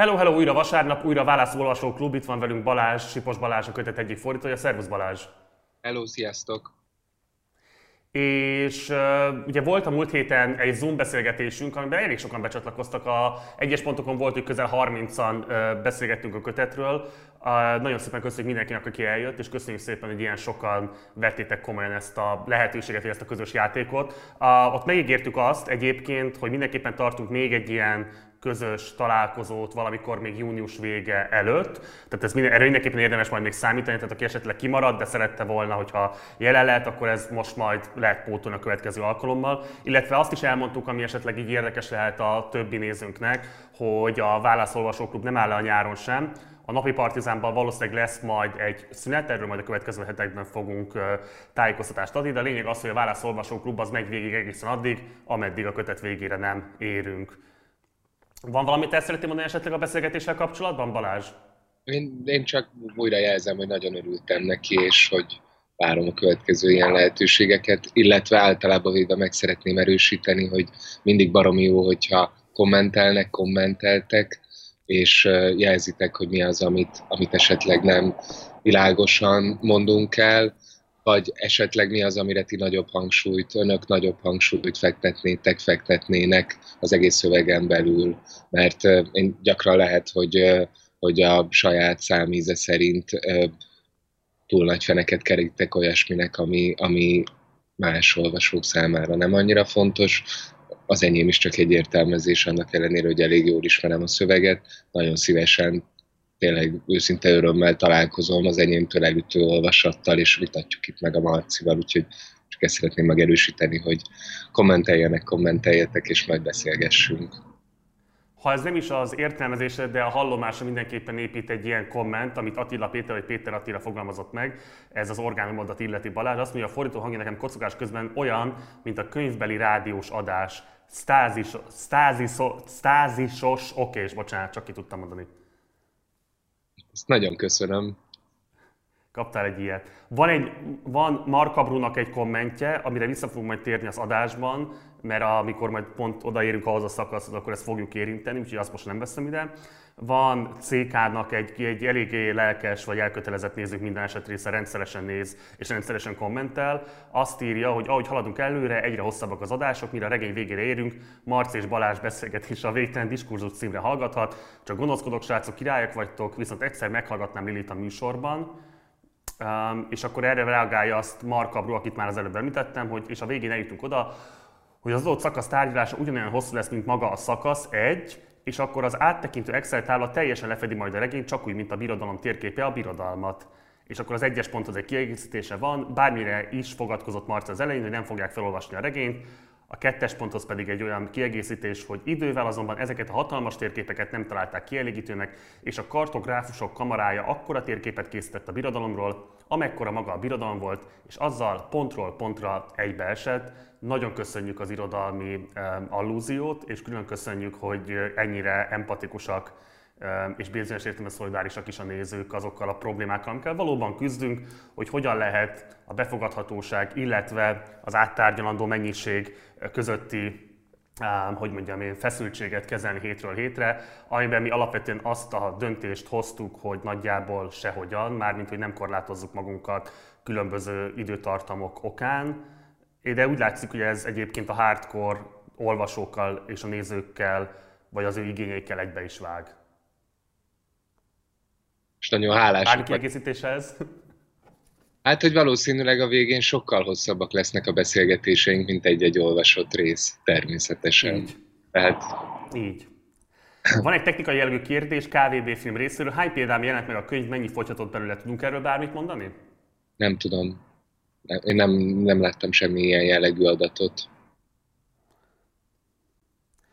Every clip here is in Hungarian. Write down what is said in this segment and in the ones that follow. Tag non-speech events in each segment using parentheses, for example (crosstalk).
Hello, hello, újra vasárnap, újra válaszolvasó klub, itt van velünk Balázs, Sipos Balázs, a kötet egyik fordítója. Szervusz Balázs! Hello, sziasztok! És uh, ugye volt a múlt héten egy Zoom beszélgetésünk, amiben elég sokan becsatlakoztak. A egyes pontokon volt, hogy közel 30-an uh, beszélgettünk a kötetről. Uh, nagyon szépen köszönjük mindenkinek, aki eljött, és köszönjük szépen, hogy ilyen sokan vettétek komolyan ezt a lehetőséget, vagy ezt a közös játékot. Uh, ott megígértük azt egyébként, hogy mindenképpen tartunk még egy ilyen közös találkozót valamikor még június vége előtt. Tehát ez minden, erre mindenképpen érdemes majd még számítani, tehát aki esetleg kimarad, de szerette volna, hogyha jelen lehet, akkor ez most majd lehet pótolni a következő alkalommal. Illetve azt is elmondtuk, ami esetleg így érdekes lehet a többi nézőnknek, hogy a Válaszolvasóklub nem áll le a nyáron sem, a napi partizánban valószínűleg lesz majd egy szünet, erről majd a következő hetekben fogunk tájékoztatást adni, de a lényeg az, hogy a Válaszolvasó Klub az megy végig egészen addig, ameddig a kötet végére nem érünk. Van valamit el szeretném mondani esetleg a beszélgetéssel kapcsolatban, Balázs? Én, én csak újra jelzem, hogy nagyon örültem neki, és hogy várom a következő ilyen lehetőségeket, illetve általában véve meg szeretném erősíteni, hogy mindig baromi jó, hogyha kommentelnek, kommenteltek, és jelzitek, hogy mi az, amit, amit esetleg nem világosan mondunk el, vagy esetleg mi az, amire ti nagyobb hangsúlyt, önök nagyobb hangsúlyt fektetnétek, fektetnének az egész szövegen belül, mert én gyakran lehet, hogy, hogy a saját számíze szerint túl nagy feneket kerítek olyasminek, ami, ami más olvasók számára nem annyira fontos. Az enyém is csak egy értelmezés, annak ellenére, hogy elég jól ismerem a szöveget. Nagyon szívesen tényleg őszinte örömmel találkozom az enyémtől elütő olvasattal, és vitatjuk itt meg a Marcival, úgyhogy csak ezt szeretném megerősíteni, hogy kommenteljenek, kommenteljetek, és majd beszélgessünk. Ha ez nem is az értelmezése, de a hallomása mindenképpen épít egy ilyen komment, amit Attila Péter vagy Péter Attila fogalmazott meg, ez az orgánumodat illeti Balázs. Azt mondja, a fordító hangja nekem kocogás közben olyan, mint a könyvbeli rádiós adás. Stázis, stázisos, stázisos, oké, és bocsánat, csak ki tudtam mondani. Ezt nagyon köszönöm. Kaptál egy ilyet. Van, egy, van Marka Brunak egy kommentje, amire vissza fogunk majd térni az adásban, mert amikor majd pont odaérünk ahhoz a szakaszhoz, akkor ezt fogjuk érinteni, úgyhogy azt most nem veszem ide. Van CK-nak egy, egy eléggé lelkes vagy elkötelezett nézők minden eset része rendszeresen néz és rendszeresen kommentel. Azt írja, hogy ahogy haladunk előre, egyre hosszabbak az adások, mire a regény végére érünk, Marci és Balázs beszélgetés a végtelen diskurzus címre hallgathat. Csak gonoszkodok, srácok, királyok vagytok, viszont egyszer meghallgatnám Lilit a műsorban. Um, és akkor erre reagálja azt Mark Bru, akit már az előbb említettem, hogy és a végén eljutunk oda, hogy az adott szakasz tárgyalása ugyanolyan hosszú lesz, mint maga a szakasz, egy, és akkor az áttekintő Excel tábla teljesen lefedi majd a regényt, csak úgy, mint a birodalom térképe a birodalmat. És akkor az egyes ponthoz egy kiegészítése van, bármire is fogadkozott Marca az elején, hogy nem fogják felolvasni a regényt, a kettes ponthoz pedig egy olyan kiegészítés, hogy idővel azonban ezeket a hatalmas térképeket nem találták kielégítőnek, és a kartográfusok kamarája akkora térképet készített a birodalomról, amekkora maga a birodalom volt, és azzal pontról pontra egybeesett. Nagyon köszönjük az irodalmi um, allúziót, és külön köszönjük, hogy ennyire empatikusak és bizonyos értelemben szolidárisak is a nézők azokkal a problémákkal, amikkel valóban küzdünk, hogy hogyan lehet a befogadhatóság, illetve az áttárgyalandó mennyiség közötti hogy mondjam én, feszültséget kezelni hétről hétre, amiben mi alapvetően azt a döntést hoztuk, hogy nagyjából sehogyan, mármint hogy nem korlátozzuk magunkat különböző időtartamok okán, de úgy látszik, hogy ez egyébként a hardcore olvasókkal és a nézőkkel, vagy az ő igényeikkel egybe is vág. És nagyon hálás. Bármi kiegészítéshez? Hát, hogy valószínűleg a végén sokkal hosszabbak lesznek a beszélgetéseink, mint egy-egy olvasott rész, természetesen. Így. Tehát... Így. Van egy technikai jellegű kérdés KVB film részéről. Hány példán jelent meg a könyv, mennyi fogyhatott belőle? Tudunk erről bármit mondani? Nem tudom. Én nem, nem láttam semmi ilyen jellegű adatot.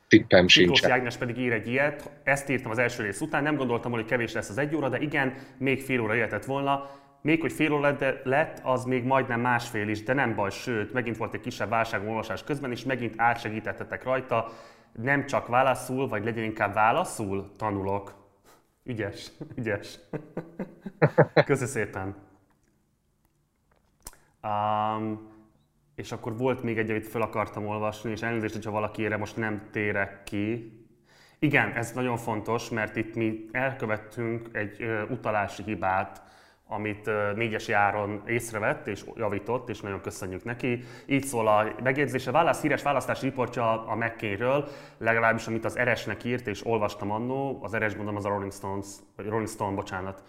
Tippem sincs. Miklós Jágnes pedig ír egy ilyet. Ezt írtam az első rész után. Nem gondoltam, hogy kevés lesz az egy óra, de igen, még fél óra jöhetett volna. Még hogy fél óra lett, az még majdnem másfél is, de nem baj, sőt, megint volt egy kisebb válság olvasás közben, és megint átsegítettetek rajta. Nem csak válaszul, vagy legyen inkább válaszul, tanulok. Ügyes, ügyes. (laughs) Köszönöm szépen. Um, és akkor volt még egy, amit fel akartam olvasni, és elnézést, hogyha valaki erre most nem térek ki. Igen, ez nagyon fontos, mert itt mi elkövettünk egy utalási hibát, amit négyes járon észrevett és javított, és nagyon köszönjük neki. Így szól a megjegyzése. Válasz, híres választási riportja a McCain-ről, legalábbis amit az Eresnek írt, és olvastam annó, az Eres gondolom az a Rolling, Stones, vagy Rolling Stone, bocsánat.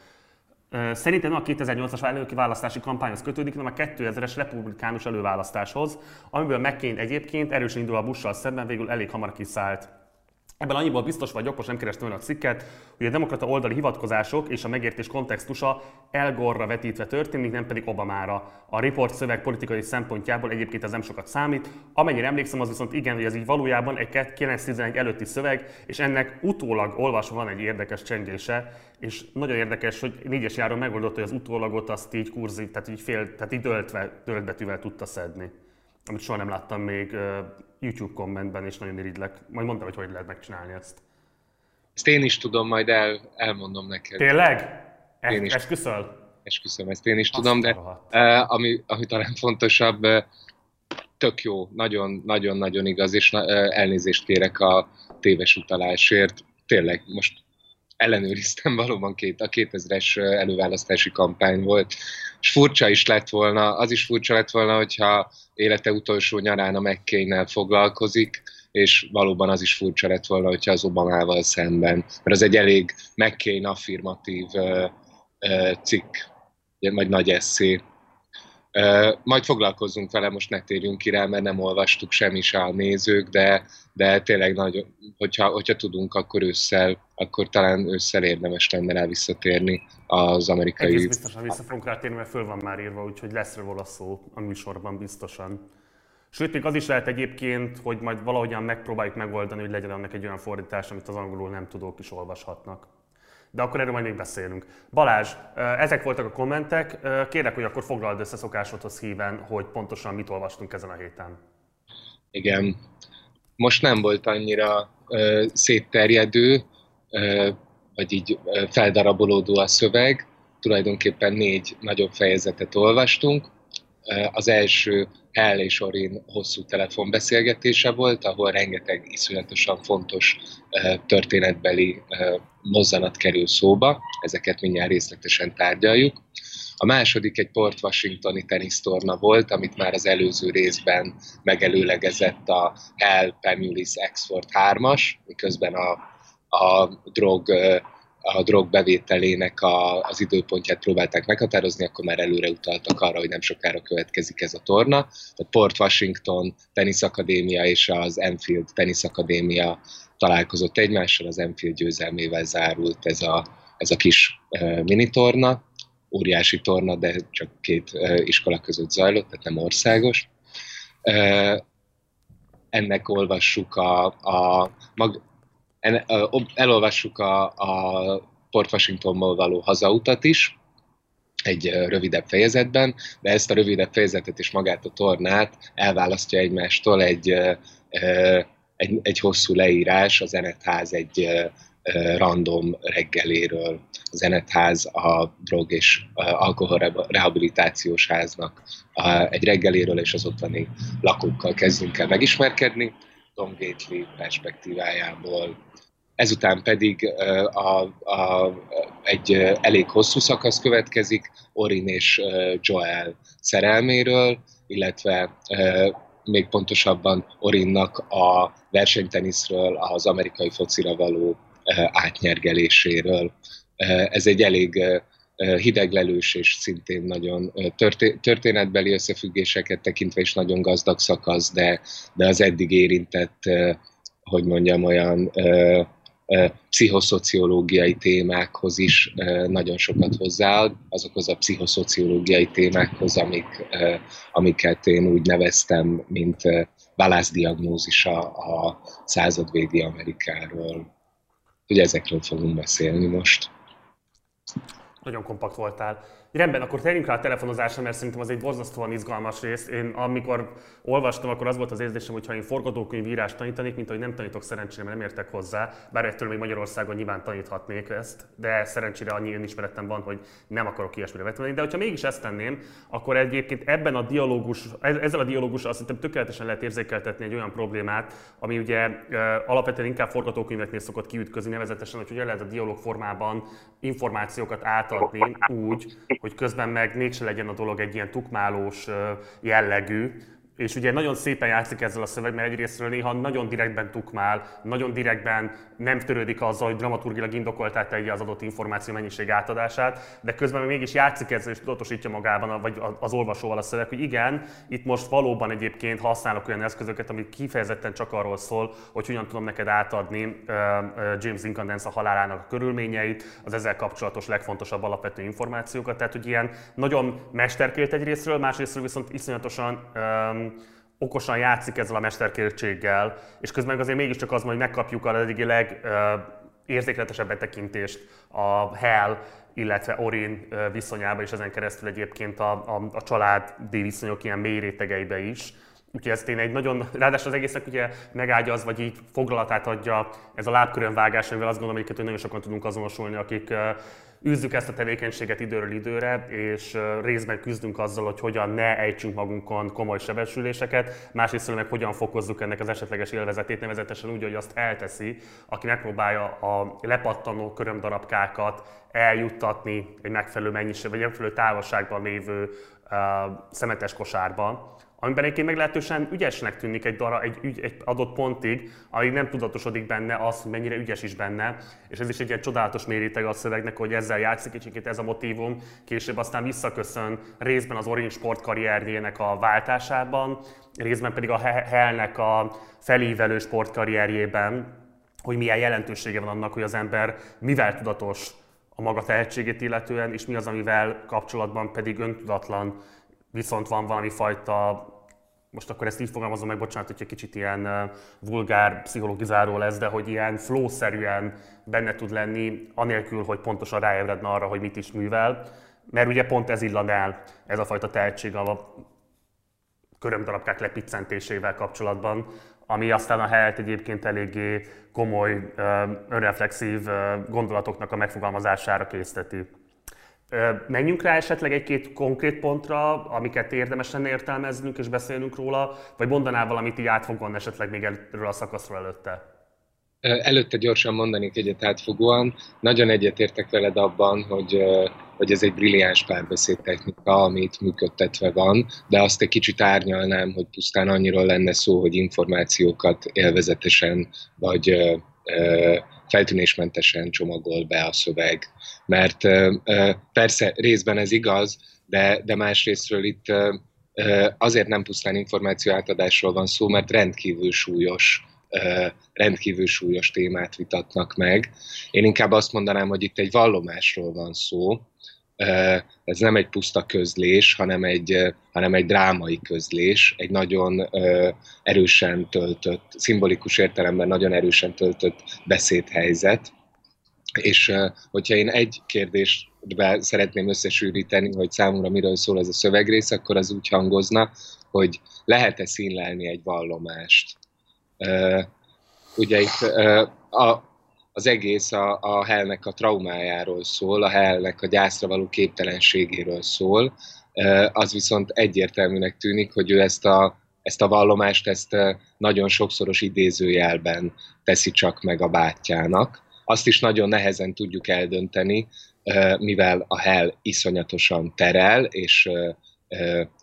Szerintem a 2008-as előki választási kampányhoz kötődik, hanem a 2000-es republikánus előválasztáshoz, amiből McCain egyébként erősen indul a Bush-sal szemben, végül elég hamar kiszállt. Ebben annyiból biztos vagyok, most nem kerestem a cikket, hogy a demokrata oldali hivatkozások és a megértés kontextusa Elgorra vetítve történik, nem pedig Obamára. A report szöveg politikai szempontjából egyébként ez nem sokat számít. Amennyire emlékszem, az viszont igen, hogy ez így valójában egy 911 előtti szöveg, és ennek utólag olvasva van egy érdekes csengése, és nagyon érdekes, hogy négyes járon megoldott, hogy az utólagot azt így kurzi, tehát így fél, tehát így döltve, döltbetűvel tudta szedni amit soha nem láttam még YouTube kommentben, és nagyon irigylek. Majd mondtam, hogy hogy lehet megcsinálni ezt. Ezt én is tudom, majd el, elmondom neked. Tényleg? Es, én is. Esküszöl? Esküszöm, ezt én is Azt tudom, de uh, ami, ami talán fontosabb, uh, tök jó, nagyon-nagyon-nagyon igaz, és uh, elnézést kérek a téves utalásért. Tényleg, most ellenőriztem, valóban két, a 2000-es előválasztási kampány volt, és furcsa is lett volna, az is furcsa lett volna, hogyha élete utolsó nyarán a mccain foglalkozik, és valóban az is furcsa lett volna, hogyha az Obamával szemben, mert az egy elég McCain affirmatív uh, uh, cikk, vagy nagy eszé. Uh, majd foglalkozzunk vele, most ne térjünk ki rá, mert nem olvastuk semmi se a nézők, de, de tényleg nagy, hogyha, hogyha tudunk, akkor ősszel, akkor talán ősszel érdemes lenne rá visszatérni az amerikai... Egész biztosan vissza fogunk rá térni, mert föl van már írva, úgyhogy lesz róla szó a műsorban biztosan. Sőt, még az is lehet egyébként, hogy majd valahogyan megpróbáljuk megoldani, hogy legyen annak egy olyan fordítás, amit az angolul nem tudók is olvashatnak. De akkor erről majd még beszélünk. Balázs, ezek voltak a kommentek. Kérlek, hogy akkor foglald össze szokásodhoz híven, hogy pontosan mit olvastunk ezen a héten. Igen. Most nem volt annyira uh, szétterjedő, uh, vagy így feldarabolódó a szöveg. Tulajdonképpen négy nagyobb fejezetet olvastunk. Az első Hell és Orin hosszú telefonbeszélgetése volt, ahol rengeteg iszonyatosan fontos történetbeli mozzanat kerül szóba. Ezeket mindjárt részletesen tárgyaljuk. A második egy Port Washingtoni tenisztorna volt, amit már az előző részben megelőlegezett a Hell Pemulis Exford 3-as, miközben a a drog a drog bevételének a, az időpontját próbálták meghatározni, akkor már előre utaltak arra, hogy nem sokára következik ez a torna. A Port Washington Teniszakadémia és az Enfield Teniszakadémia találkozott egymással, az Enfield győzelmével zárult ez a, ez a kis uh, minitorna, óriási torna, de csak két iskola között zajlott, tehát nem országos. Ennek olvassuk a, a mag, elolvassuk a, a Port Washingtonból való hazautat is, egy rövidebb fejezetben, de ezt a rövidebb fejezetet és magát a tornát elválasztja egymástól egy, egy, egy hosszú leírás, az Enetház egy random reggeléről. Az Enetház a drog és alkohol rehabilitációs háznak egy reggeléről és az ottani lakókkal kezdünk el megismerkedni. Tom Gately perspektívájából ezután pedig a, a, egy elég hosszú szakasz következik Orin és Joel szerelméről, illetve még pontosabban Orinnak a versenyteniszről, az amerikai focira való átnyergeléséről. Ez egy elég hideglelős és szintén nagyon történetbeli összefüggéseket tekintve is nagyon gazdag szakasz, de, de az eddig érintett, hogy mondjam, olyan pszichoszociológiai témákhoz is nagyon sokat hozzáad, azokhoz a pszichoszociológiai témákhoz, amik, amiket én úgy neveztem, mint válaszdiagnózisa a századvégi Amerikáról. Ugye ezekről fogunk beszélni most. Nagyon kompakt voltál. Rendben, akkor térjünk rá a telefonozásra, mert szerintem az egy borzasztóan izgalmas rész. Én amikor olvastam, akkor az volt az érzésem, hogy ha én forgatókönyvírást tanítanék, mint ahogy nem tanítok szerencsére, mert nem értek hozzá, bár ettől még Magyarországon nyilván taníthatnék ezt, de szerencsére annyi önismeretem van, hogy nem akarok ilyesmire vetni. De hogyha mégis ezt tenném, akkor egyébként ebben a dialógus, ezzel a dialógussal hiszem tökéletesen lehet érzékeltetni egy olyan problémát, ami ugye alapvetően inkább forgatókönyveknél szokott kiütközni, nevezetesen, hogy ugye lehet a dialóg formában információkat átadni úgy, hogy közben meg mégse legyen a dolog egy ilyen tukmálós jellegű, és ugye nagyon szépen játszik ezzel a szöveg, mert egyrésztről néha nagyon direktben tukmál, nagyon direktben nem törődik azzal, hogy dramaturgilag indokoltá tegye az adott információ mennyiség átadását, de közben mégis játszik ezzel és tudatosítja magában, vagy az olvasóval a szöveg, hogy igen, itt most valóban egyébként használok olyan eszközöket, ami kifejezetten csak arról szól, hogy hogyan tudom neked átadni James Incandence a halálának a körülményeit, az ezzel kapcsolatos legfontosabb alapvető információkat. Tehát, hogy ilyen nagyon mesterkélt egyrésztről, másrésztről viszont iszonyatosan okosan játszik ezzel a mesterkértséggel, és közben azért mégiscsak az, hogy megkapjuk a eddigi legérzékletesebb betekintést a Hell, illetve Orin viszonyába, és ezen keresztül egyébként a, a, a családi viszonyok ilyen mély rétegeibe is. Úgyhogy ez tényleg egy nagyon, ráadásul az egésznek ugye megágyaz, vagy így foglalatát adja ez a lábkörönvágás, amivel azt gondolom, hogy nagyon sokan tudunk azonosulni, akik űzzük ezt a tevékenységet időről időre, és részben küzdünk azzal, hogy hogyan ne ejtsünk magunkon komoly sebesüléseket, másrészt meg hogyan fokozzuk ennek az esetleges élvezetét, nevezetesen úgy, hogy azt elteszi, aki megpróbálja a lepattanó körömdarabkákat eljuttatni egy megfelelő mennyiség, vagy megfelelő távolságban lévő uh, szemetes kosárba, amiben egyébként meglehetősen ügyesnek tűnik egy, dara, egy, ügy, egy adott pontig, amíg nem tudatosodik benne az, hogy mennyire ügyes is benne, és ez is egy ilyen csodálatos méréteg a szövegnek, hogy ezzel játszik, és ez a motivum később aztán visszaköszön részben az Orange Sport karrierjének a váltásában, részben pedig a Hellnek a felívelő sportkarrierjében, hogy milyen jelentősége van annak, hogy az ember mivel tudatos a maga tehetségét illetően, és mi az, amivel kapcsolatban pedig öntudatlan viszont van valami fajta, most akkor ezt így fogalmazom meg, bocsánat, hogy egy kicsit ilyen vulgár, pszichologizáló lesz, de hogy ilyen flow-szerűen benne tud lenni, anélkül, hogy pontosan ráébredne arra, hogy mit is művel. Mert ugye pont ez illan el, ez a fajta tehetség a körömdarabkák lepiccentésével kapcsolatban, ami aztán a helyet egyébként eléggé komoly, önreflexív gondolatoknak a megfogalmazására készteti. Menjünk rá esetleg egy-két konkrét pontra, amiket érdemes lenne értelmeznünk és beszélnünk róla, vagy mondanál valamit így átfogóan esetleg még erről a szakaszról előtte? Előtte gyorsan mondanék egyet átfogóan. Nagyon egyetértek veled abban, hogy, hogy ez egy brilliáns technika, amit működtetve van, de azt egy kicsit árnyalnám, hogy pusztán annyiról lenne szó, hogy információkat élvezetesen vagy feltűnésmentesen csomagol be a szöveg. Mert persze részben ez igaz, de, de másrésztről itt azért nem pusztán információ átadásról van szó, mert rendkívül súlyos rendkívül súlyos témát vitatnak meg. Én inkább azt mondanám, hogy itt egy vallomásról van szó, ez nem egy puszta közlés, hanem egy, hanem egy drámai közlés, egy nagyon erősen töltött, szimbolikus értelemben nagyon erősen töltött beszédhelyzet. És hogyha én egy kérdésbe szeretném összesűríteni, hogy számomra miről szól ez a szövegrész, akkor az úgy hangozna, hogy lehet-e színlelni egy vallomást. Ugye itt a, az egész a, a Hellnek a traumájáról szól, a Hellnek a gyászra való képtelenségéről szól, az viszont egyértelműnek tűnik, hogy ő ezt a, ezt a vallomást ezt nagyon sokszoros idézőjelben teszi csak meg a bátyjának. Azt is nagyon nehezen tudjuk eldönteni, mivel a Hell iszonyatosan terel, és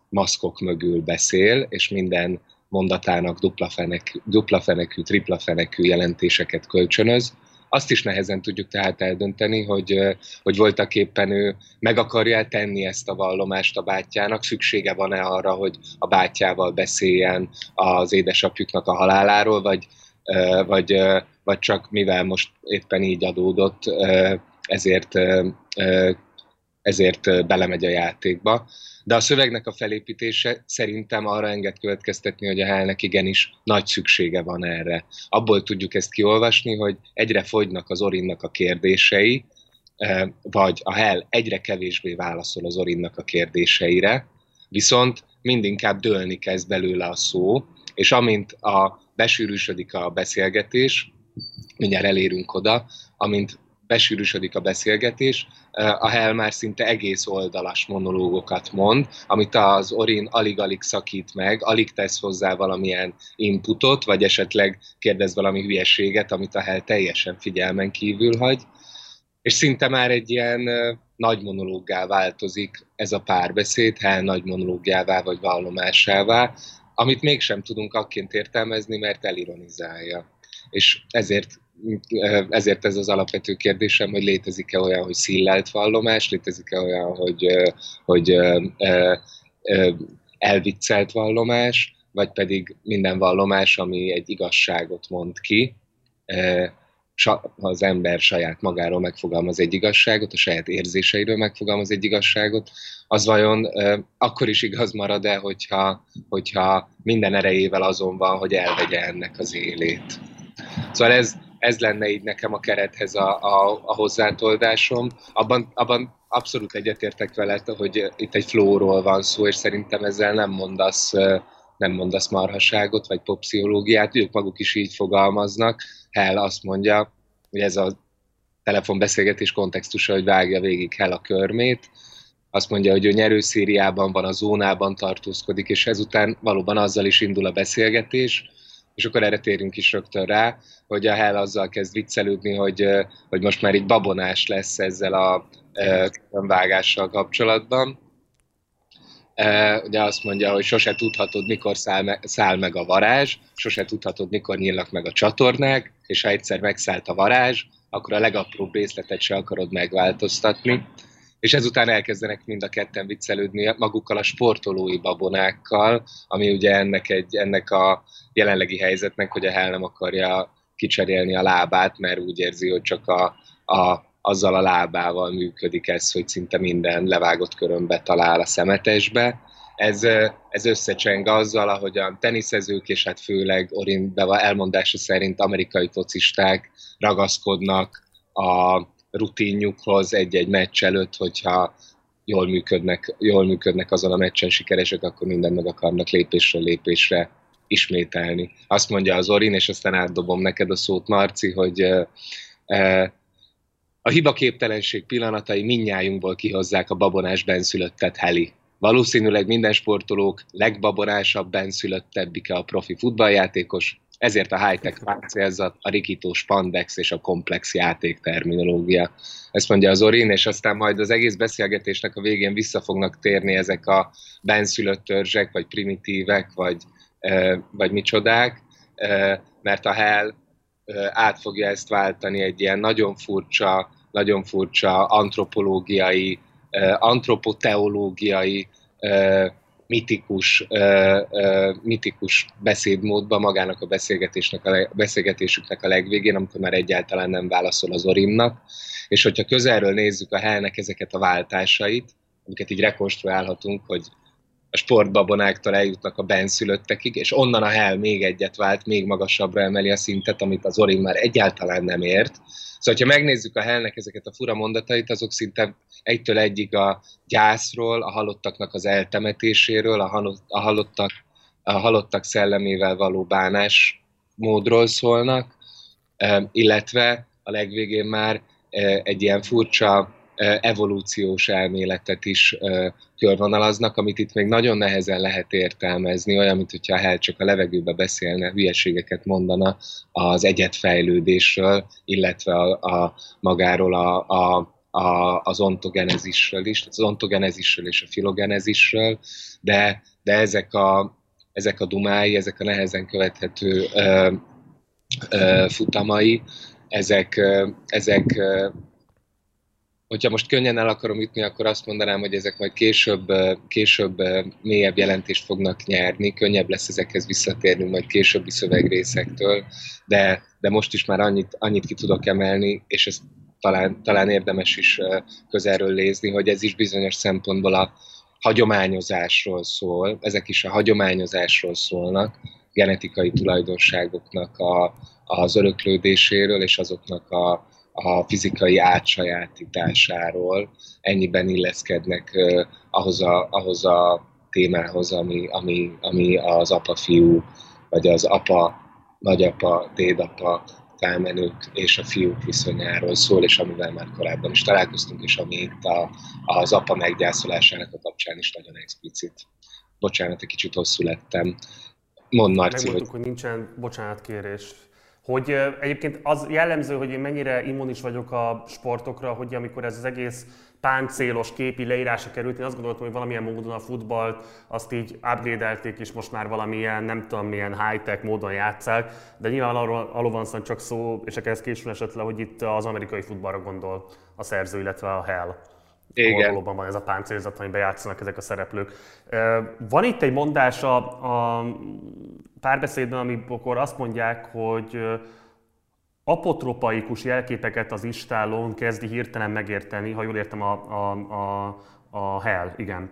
maszkok mögül beszél, és minden mondatának dupla, fenekű, dupla fenekű, tripla fenekű jelentéseket kölcsönöz, azt is nehezen tudjuk tehát eldönteni, hogy, hogy voltak éppen ő meg akarja tenni ezt a vallomást a bátyjának, szüksége van-e arra, hogy a bátyjával beszéljen az édesapjuknak a haláláról, vagy, vagy, vagy csak mivel most éppen így adódott, ezért, ezért belemegy a játékba de a szövegnek a felépítése szerintem arra enged következtetni, hogy a Hellnek igenis nagy szüksége van erre. Abból tudjuk ezt kiolvasni, hogy egyre fogynak az Orinnak a kérdései, vagy a Hell egyre kevésbé válaszol az Orinnak a kérdéseire, viszont mindinkább dőlni kezd belőle a szó, és amint a besűrűsödik a beszélgetés, mindjárt elérünk oda, amint besűrűsödik a beszélgetés, a Hell már szinte egész oldalas monológokat mond, amit az Orin alig-alig szakít meg, alig tesz hozzá valamilyen inputot, vagy esetleg kérdez valami hülyeséget, amit a Hell teljesen figyelmen kívül hagy, és szinte már egy ilyen nagy monológgá változik ez a párbeszéd, Hell nagy monológjává vagy vallomásává, amit mégsem tudunk akként értelmezni, mert elironizálja. És ezért ezért ez az alapvető kérdésem, hogy létezik-e olyan, hogy szillelt vallomás, létezik-e olyan, hogy, hogy elviccelt vallomás, vagy pedig minden vallomás, ami egy igazságot mond ki, ha az ember saját magáról megfogalmaz egy igazságot, a saját érzéseiről megfogalmaz egy igazságot, az vajon akkor is igaz marad-e, hogyha, hogyha minden erejével azon van, hogy elvegye ennek az élét. Szóval ez, ez lenne így nekem a kerethez a, a, a hozzátoldásom. Abban, abban abszolút egyetértek veled, hogy itt egy flóról van szó, és szerintem ezzel nem mondasz, nem mondasz marhaságot, vagy popsziológiát, ők maguk is így fogalmaznak. Hell azt mondja, hogy ez a telefonbeszélgetés kontextusa, hogy vágja végig Hell a körmét, azt mondja, hogy ő nyerőszériában van, a zónában tartózkodik, és ezután valóban azzal is indul a beszélgetés, és akkor erre térünk is rögtön rá, hogy a Hell azzal kezd viccelődni, hogy, hogy most már így babonás lesz ezzel a vágással kapcsolatban. Ugye azt mondja, hogy sose tudhatod, mikor száll, me, száll meg a varázs, sose tudhatod, mikor nyílnak meg a csatornák, és ha egyszer megszállt a varázs, akkor a legapróbb részletet se akarod megváltoztatni és ezután elkezdenek mind a ketten viccelődni magukkal a sportolói babonákkal, ami ugye ennek, egy, ennek a jelenlegi helyzetnek, hogy a Hell nem akarja kicserélni a lábát, mert úgy érzi, hogy csak a, a, azzal a lábával működik ez, hogy szinte minden levágott körömbe talál a szemetesbe. Ez, ez összecseng azzal, ahogy a teniszezők, és hát főleg Orin elmondása szerint amerikai focisták ragaszkodnak a, rutinjukhoz egy-egy meccs előtt, hogyha jól működnek, jól működnek azon a meccsen sikeresek, akkor minden meg akarnak lépésről lépésre ismételni. Azt mondja az Orin, és aztán átdobom neked a szót, Marci, hogy uh, uh, a hibaképtelenség pillanatai minnyájunkból kihozzák a babonás benszülöttet Heli. Valószínűleg minden sportolók legbabonásabb benszülöttebbike a profi futballjátékos, ezért a high-tech célzat, a rikító spandex és a komplex játék terminológia. Ezt mondja az Orin, és aztán majd az egész beszélgetésnek a végén vissza fognak térni ezek a benszülött törzsek, vagy primitívek, vagy, vagy micsodák, mert a Hell át fogja ezt váltani egy ilyen nagyon furcsa, nagyon furcsa antropológiai, antropoteológiai mitikus, uh, uh, mitikus beszédmódba magának a beszélgetésnek a, beszélgetésüknek a legvégén, amikor már egyáltalán nem válaszol az Orimnak, és hogyha közelről nézzük a helnek ezeket a váltásait, amiket így rekonstruálhatunk, hogy a sportbabonáktól eljutnak a benszülöttekig, és onnan a hell még egyet vált, még magasabbra emeli a szintet, amit az Orim már egyáltalán nem ért, Szóval, ha megnézzük a Hellnek ezeket a fura mondatait, azok szinte egytől egyig a gyászról, a halottaknak az eltemetéséről, a, a, halottak, a halottak szellemével való bánás módról szólnak, illetve a legvégén már egy ilyen furcsa evolúciós elméletet is körvonalaznak, amit itt még nagyon nehezen lehet értelmezni, olyan, mint hogyha Hell csak a levegőbe beszélne, hülyeségeket mondana az egyetfejlődésről, illetve a, a magáról a, a a, az ontogenezisről is, az ontogenezisről és a filogenezisről, de, de ezek, a, ezek a dumái, ezek a nehezen követhető ö, ö, futamai, ezek, ö, ezek hogyha most könnyen el akarom ütni, akkor azt mondanám, hogy ezek majd később, később mélyebb jelentést fognak nyerni, könnyebb lesz ezekhez visszatérni majd későbbi szövegrészektől, de, de most is már annyit, annyit ki tudok emelni, és ezt talán, talán érdemes is közelről nézni, hogy ez is bizonyos szempontból a hagyományozásról szól, ezek is a hagyományozásról szólnak, genetikai tulajdonságoknak a, az öröklődéséről és azoknak a, a fizikai átsajátításáról, ennyiben illeszkednek ahhoz a, ahhoz a témához, ami, ami, ami az apa-fiú, vagy az apa, nagyapa, dédapa, felmenők és a fiúk viszonyáról szól, és amivel már korábban is találkoztunk, és ami itt a, az apa meggyászolásának a kapcsán is nagyon explicit. Bocsánat, egy kicsit hosszú lettem. Mond Marci, hogy... hogy nincsen bocsánatkérés. Hogy egyébként az jellemző, hogy én mennyire immunis vagyok a sportokra, hogy amikor ez az egész páncélos képi leírása került, én azt gondoltam, hogy valamilyen módon a futballt azt így upgrade és most már valamilyen, nem tudom milyen high-tech módon játszák, de nyilván arról, arról van szó csak szó, és ez későn esett hogy itt az amerikai futballra gondol a szerző, illetve a Hell. Igen. valóban van ez a páncélzat, amiben játszanak ezek a szereplők. Van itt egy mondás a, a párbeszédben, amikor azt mondják, hogy apotropaikus jelképeket az istálón kezdi hirtelen megérteni, ha jól értem a, a, a, a Hell, igen.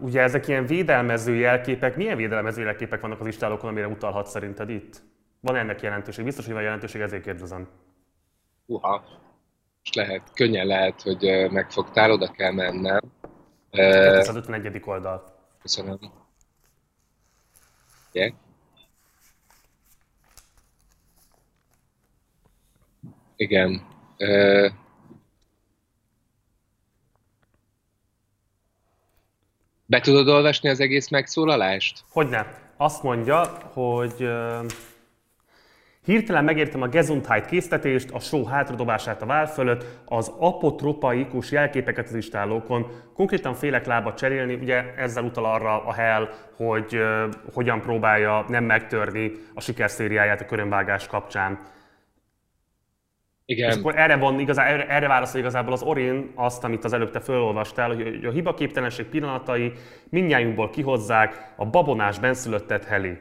ugye ezek ilyen védelmező jelképek, milyen védelmező jelképek vannak az istálókon, amire utalhat szerinted itt? Van ennek jelentőség? Biztos, hogy van jelentőség, ezért kérdezem. Uha, és lehet, könnyen lehet, hogy megfogtál, oda kell mennem. 251. oldal. Köszönöm. Yeah. Igen. Ö... Be tudod olvasni az egész megszólalást? Hogyne. Azt mondja, hogy Hirtelen megértem a Gesundheit késztetést, a só hátradobását a váll fölött, az apotropaikus jelképeket az istálókon. Konkrétan félek lába cserélni, ugye ezzel utal arra a Hell, hogy uh, hogyan próbálja nem megtörni a sikerszériáját a körönvágás kapcsán. Igen. És akkor erre van igazán, erre, erre válaszol igazából az Orin azt, amit az előtte felolvastál, hogy a hibaképtelenség pillanatai mindnyájunkból kihozzák a babonás benszülöttet heli.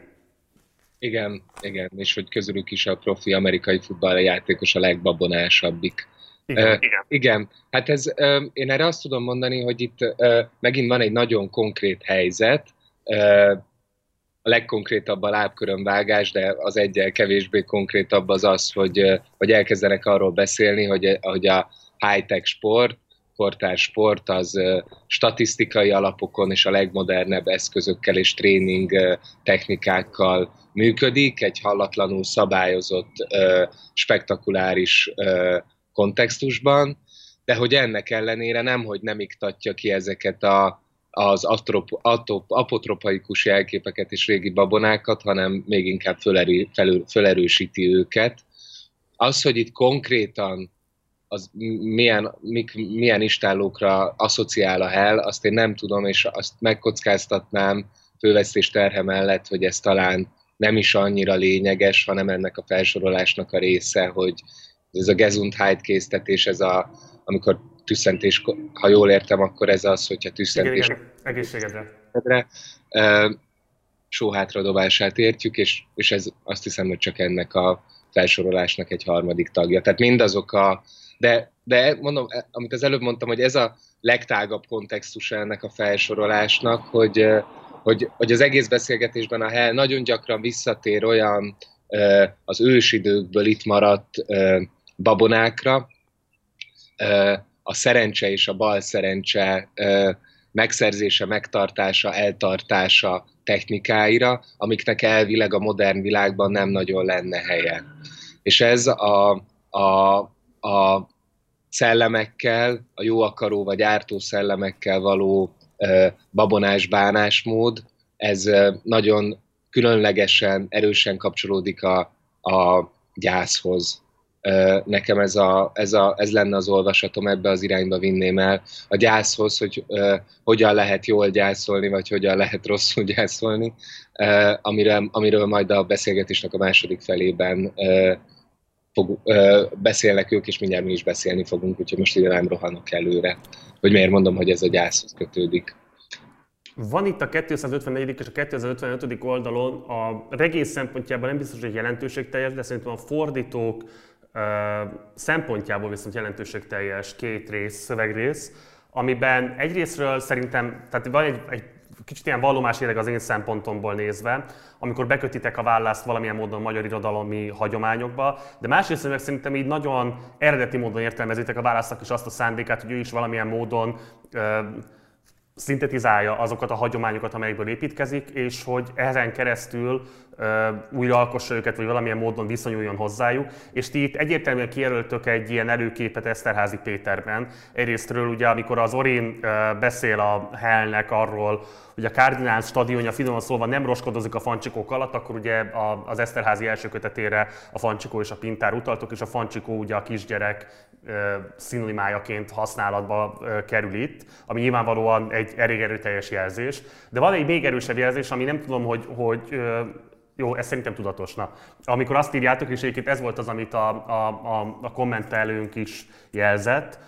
Igen, igen, és hogy közülük is a profi amerikai futballjátékos a legbabonásabbik. Igen, uh, igen. igen, hát ez, uh, én erre azt tudom mondani, hogy itt uh, megint van egy nagyon konkrét helyzet, uh, a legkonkrétabb a lábkörönvágás, de az egyel kevésbé konkrétabb az az, hogy, hogy elkezdenek arról beszélni, hogy, hogy a high-tech sport, kortárs sport az statisztikai alapokon és a legmodernebb eszközökkel és tréning technikákkal működik, egy hallatlanul szabályozott, spektakuláris kontextusban, de hogy ennek ellenére nem, hogy nem iktatja ki ezeket a, az atrop, atop, apotropaikus jelképeket és régi babonákat, hanem még inkább fölerő, felő, fölerősíti őket. Az, hogy itt konkrétan az milyen, mik, milyen istállókra asszociál a hell, azt én nem tudom, és azt megkockáztatnám fővesztés terhe mellett, hogy ez talán nem is annyira lényeges, hanem ennek a felsorolásnak a része, hogy ez a Gesundheit késztetés, ez a, amikor tüsszentés, ha jól értem, akkor ez az, hogyha tüsszentés... Igen, igen. egészségedre. Sóhátradobását értjük, és, és ez azt hiszem, hogy csak ennek a felsorolásnak egy harmadik tagja. Tehát mindazok a... De, de mondom, e, amit az előbb mondtam, hogy ez a legtágabb kontextus ennek a felsorolásnak, hogy, hogy, hogy az egész beszélgetésben a hely nagyon gyakran visszatér olyan az ősidőkből itt maradt babonákra, a szerencse és a bal szerencse megszerzése, megtartása, eltartása technikáira, amiknek elvileg a modern világban nem nagyon lenne helye. És ez a, a, a szellemekkel, a jó akaró vagy ártó szellemekkel való babonás bánásmód, ez nagyon különlegesen, erősen kapcsolódik a, a gyászhoz. Nekem ez, a, ez, a, ez lenne az olvasatom, ebbe az irányba vinném el a gyászhoz, hogy uh, hogyan lehet jól gyászolni, vagy hogyan lehet rosszul gyászolni, uh, amiről, amiről majd a beszélgetésnek a második felében uh, fog, uh, beszélnek ők, és mindjárt mi is beszélni fogunk, úgyhogy most ide nem rohanok előre, hogy miért mondom, hogy ez a gyászhoz kötődik. Van itt a 254. és a 255. oldalon a regész szempontjában nem biztos, hogy jelentőségteljes, de szerintem a fordítók uh, szempontjából viszont jelentőségteljes két rész, szövegrész, amiben egyrésztről szerintem, tehát van egy, egy kicsit ilyen vallomáséreg az én szempontomból nézve, amikor bekötitek a választ valamilyen módon magyar irodalomi hagyományokba, de másrészt meg szerintem így nagyon eredeti módon értelmezitek a válasznak is azt a szándékát, hogy ő is valamilyen módon szintetizálja azokat a hagyományokat, amelyekből építkezik, és hogy ezen keresztül újra alkossa őket, vagy valamilyen módon viszonyuljon hozzájuk. És ti itt egyértelműen kijelöltök egy ilyen előképet Eszterházi Péterben. Egyrésztről ugye, amikor az Orin beszél a Hellnek arról, hogy a Cardinal stadionja finoman szólva nem roskodozik a fancsikók alatt, akkor ugye az Eszterházi első kötetére a fancsikó és a pintár utaltok, és a fancsikó ugye a kisgyerek szinonimájaként használatba kerül itt, ami nyilvánvalóan egy elég erőteljes jelzés. De van egy még erősebb jelzés, ami nem tudom, hogy, hogy jó, ez szerintem tudatosna. Amikor azt írjátok, és egyébként ez volt az, amit a, a, a, a kommentelőnk is jelzett,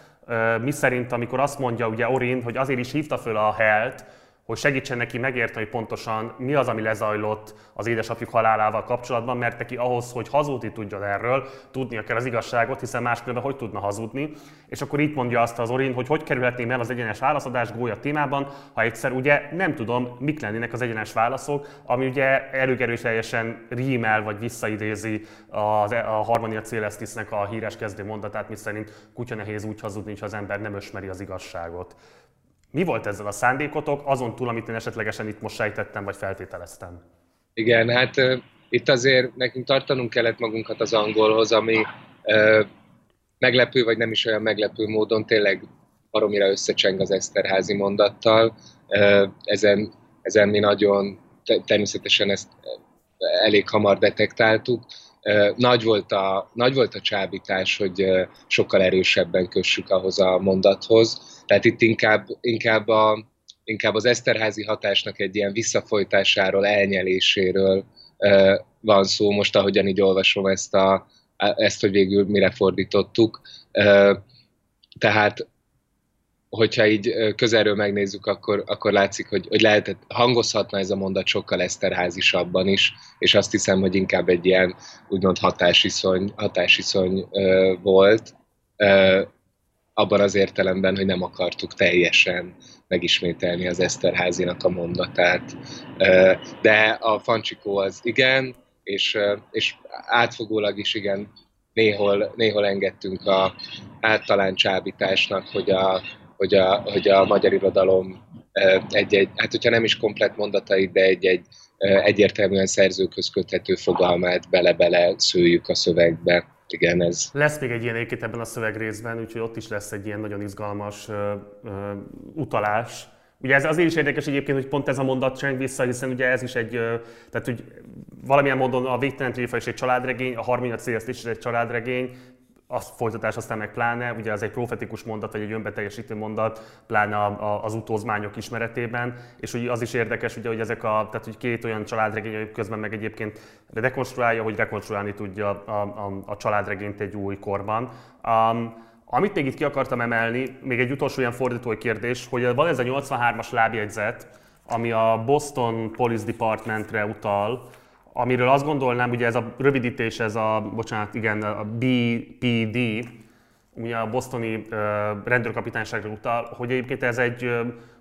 mi szerint, amikor azt mondja ugye Orin, hogy azért is hívta föl a Helt, hogy segítsen neki megérteni, hogy pontosan mi az, ami lezajlott az édesapjuk halálával kapcsolatban, mert neki ahhoz, hogy hazudni tudjon erről, tudnia kell az igazságot, hiszen máskülönben hogy tudna hazudni. És akkor itt mondja azt az Orin, hogy hogy kerülhetném el az egyenes válaszadás gólya témában, ha egyszer ugye nem tudom, mik lennének az egyenes válaszok, ami ugye előgerőteljesen rímel vagy visszaidézi az, e- a Harmonia Celestisnek a híres kezdő mondatát, miszerint kutya nehéz úgy hazudni, ha az ember nem ösmeri az igazságot. Mi volt ezzel a szándékotok, azon túl, amit én esetlegesen itt most sejtettem, vagy feltételeztem? Igen, hát uh, itt azért nekünk tartanunk kellett magunkat az angolhoz, ami uh, meglepő, vagy nem is olyan meglepő módon tényleg baromira összecseng az Eszterházi mondattal. Uh, ezen, ezen mi nagyon, természetesen ezt elég hamar detektáltuk. Nagy volt, a, nagy volt a csábítás, hogy sokkal erősebben kössük ahhoz a mondathoz tehát itt inkább, inkább, a, inkább az Eszterházi hatásnak egy ilyen visszafolytásáról, elnyeléséről uh, van szó, most ahogyan így olvasom ezt, a, ezt hogy végül mire fordítottuk. Uh, tehát hogyha így közelről megnézzük, akkor, akkor látszik, hogy, hogy lehetett, hangozhatna ez a mondat sokkal eszterházisabban is, és azt hiszem, hogy inkább egy ilyen úgymond hatásiszony, hatásiszony uh, volt. Uh, abban az értelemben, hogy nem akartuk teljesen megismételni az Eszterházinak a mondatát. De a Fancsikó az igen, és, és átfogólag is igen, néhol, néhol engedtünk a általán csábításnak, hogy a, hogy a, hogy a magyar irodalom egy-egy, hát hogyha nem is komplet mondatait, de egy-egy egyértelműen szerzőkhöz köthető fogalmát bele-bele szőjük a szövegbe igen, ez... Lesz még egy ilyen egyébként ebben a szövegrészben, úgyhogy ott is lesz egy ilyen nagyon izgalmas ö, ö, utalás. Ugye ez azért is érdekes egyébként, hogy pont ez a mondat cseng vissza, hiszen ugye ez is egy, ö, tehát hogy valamilyen módon a Végtelen Tréfa is egy családregény, a Harminya Célszt is egy családregény, a folytatás aztán meg pláne, ugye ez egy profetikus mondat, vagy egy önbeteljesítő mondat, pláne a, a, az utózmányok ismeretében, és ugye az is érdekes, ugye, hogy ezek a, tehát hogy két olyan családregény, közben meg egyébként rekonstruálja, hogy rekonstruálni tudja a, a, a családregényt egy új korban. Um, amit még itt ki akartam emelni, még egy utolsó ilyen fordítói kérdés, hogy van ez a 83-as lábjegyzet, ami a Boston Police Departmentre utal, amiről azt gondolnám, ugye ez a rövidítés, ez a, bocsánat, igen, a BPD, ugye a bosztoni rendőrkapitányságra utal, hogy egyébként ez egy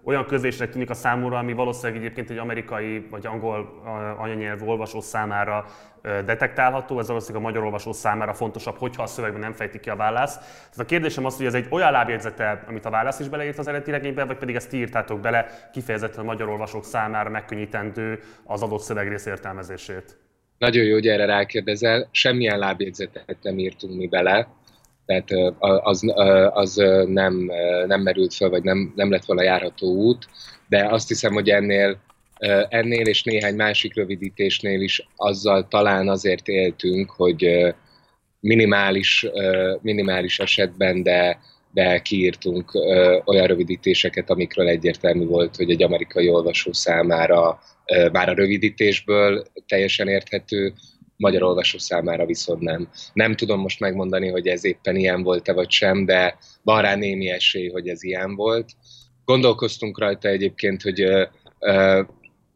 olyan közlésre tűnik a számúra, ami valószínűleg egyébként egy amerikai vagy angol anyanyelvű olvasó számára detektálható, ez valószínűleg a magyar olvasó számára fontosabb, hogyha a szövegben nem fejti ki a választ. Tehát a kérdésem az, hogy ez egy olyan lábjegyzete, amit a válasz is beleírt az eredeti regénybe, vagy pedig ezt írtátok bele kifejezetten a magyar olvasók számára megkönnyítendő az adott szövegrész értelmezését. Nagyon jó, hogy erre rákérdezel. Semmilyen lábjegyzetet nem írtunk mi bele tehát az, az nem, nem merült fel, vagy nem, nem lett volna járható út, de azt hiszem, hogy ennél, ennél és néhány másik rövidítésnél is azzal talán azért éltünk, hogy minimális, minimális esetben, de, de kiírtunk olyan rövidítéseket, amikről egyértelmű volt, hogy egy amerikai olvasó számára már a rövidítésből teljesen érthető, magyar olvasó számára viszont nem. Nem tudom most megmondani, hogy ez éppen ilyen volt-e vagy sem, de van rá némi esély, hogy ez ilyen volt. Gondolkoztunk rajta egyébként, hogy ö, ö,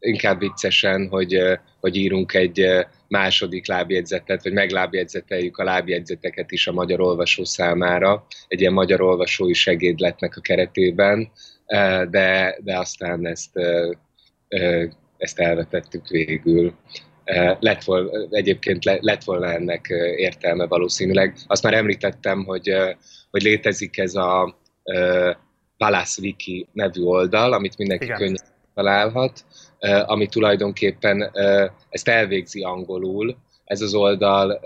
inkább viccesen, hogy, ö, hogy írunk egy második lábjegyzetet, vagy meglábjegyzeteljük a lábjegyzeteket is a magyar olvasó számára, egy ilyen magyar olvasói segédletnek a keretében, de, de aztán ezt ezt elvetettük végül. Lett volna, egyébként lett volna ennek értelme valószínűleg. Azt már említettem, hogy, hogy létezik ez a Palace Wiki nevű oldal, amit mindenki Igen. könnyen találhat, ami tulajdonképpen ezt elvégzi angolul. Ez az oldal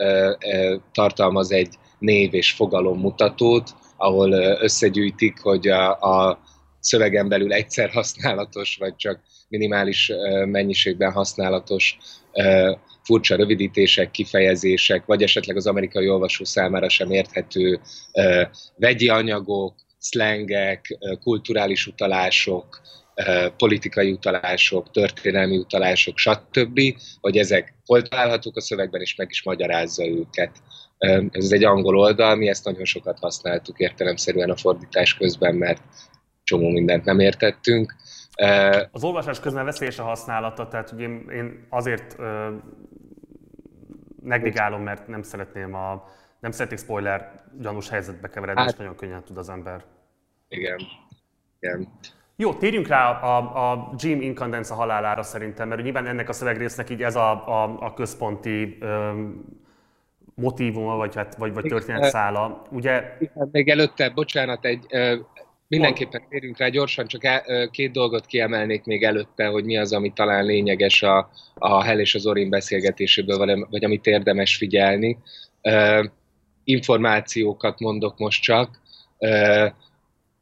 tartalmaz egy név és fogalom mutatót, ahol összegyűjtik, hogy a, a szövegen belül egyszer használatos, vagy csak minimális mennyiségben használatos furcsa rövidítések, kifejezések, vagy esetleg az amerikai olvasó számára sem érthető vegyi anyagok, szlengek, kulturális utalások, politikai utalások, történelmi utalások, stb., hogy ezek hol találhatók a szövegben, és meg is magyarázza őket. Ez egy angol oldal, mi ezt nagyon sokat használtuk értelemszerűen a fordítás közben, mert csomó mindent nem értettünk. Az olvasás közben veszélyes a használata, tehát hogy én, azért uh, negligálom, mert nem szeretném a nem szeretnék spoiler gyanús helyzetbe keveredni, hát, és nagyon könnyen tud az ember. Igen. Igen. Jó, térjünk rá a, a Jim Incandenza halálára szerintem, mert nyilván ennek a szövegrésznek így ez a, a, a központi um, motivuma, vagy, hát, vagy, vagy történetszála. Ugye... Még előtte, bocsánat, egy Mindenképpen térjünk rá gyorsan, csak két dolgot kiemelnék még előtte, hogy mi az, ami talán lényeges a, a Hell és az Orin beszélgetéséből, vagy, amit érdemes figyelni. Információkat mondok most csak.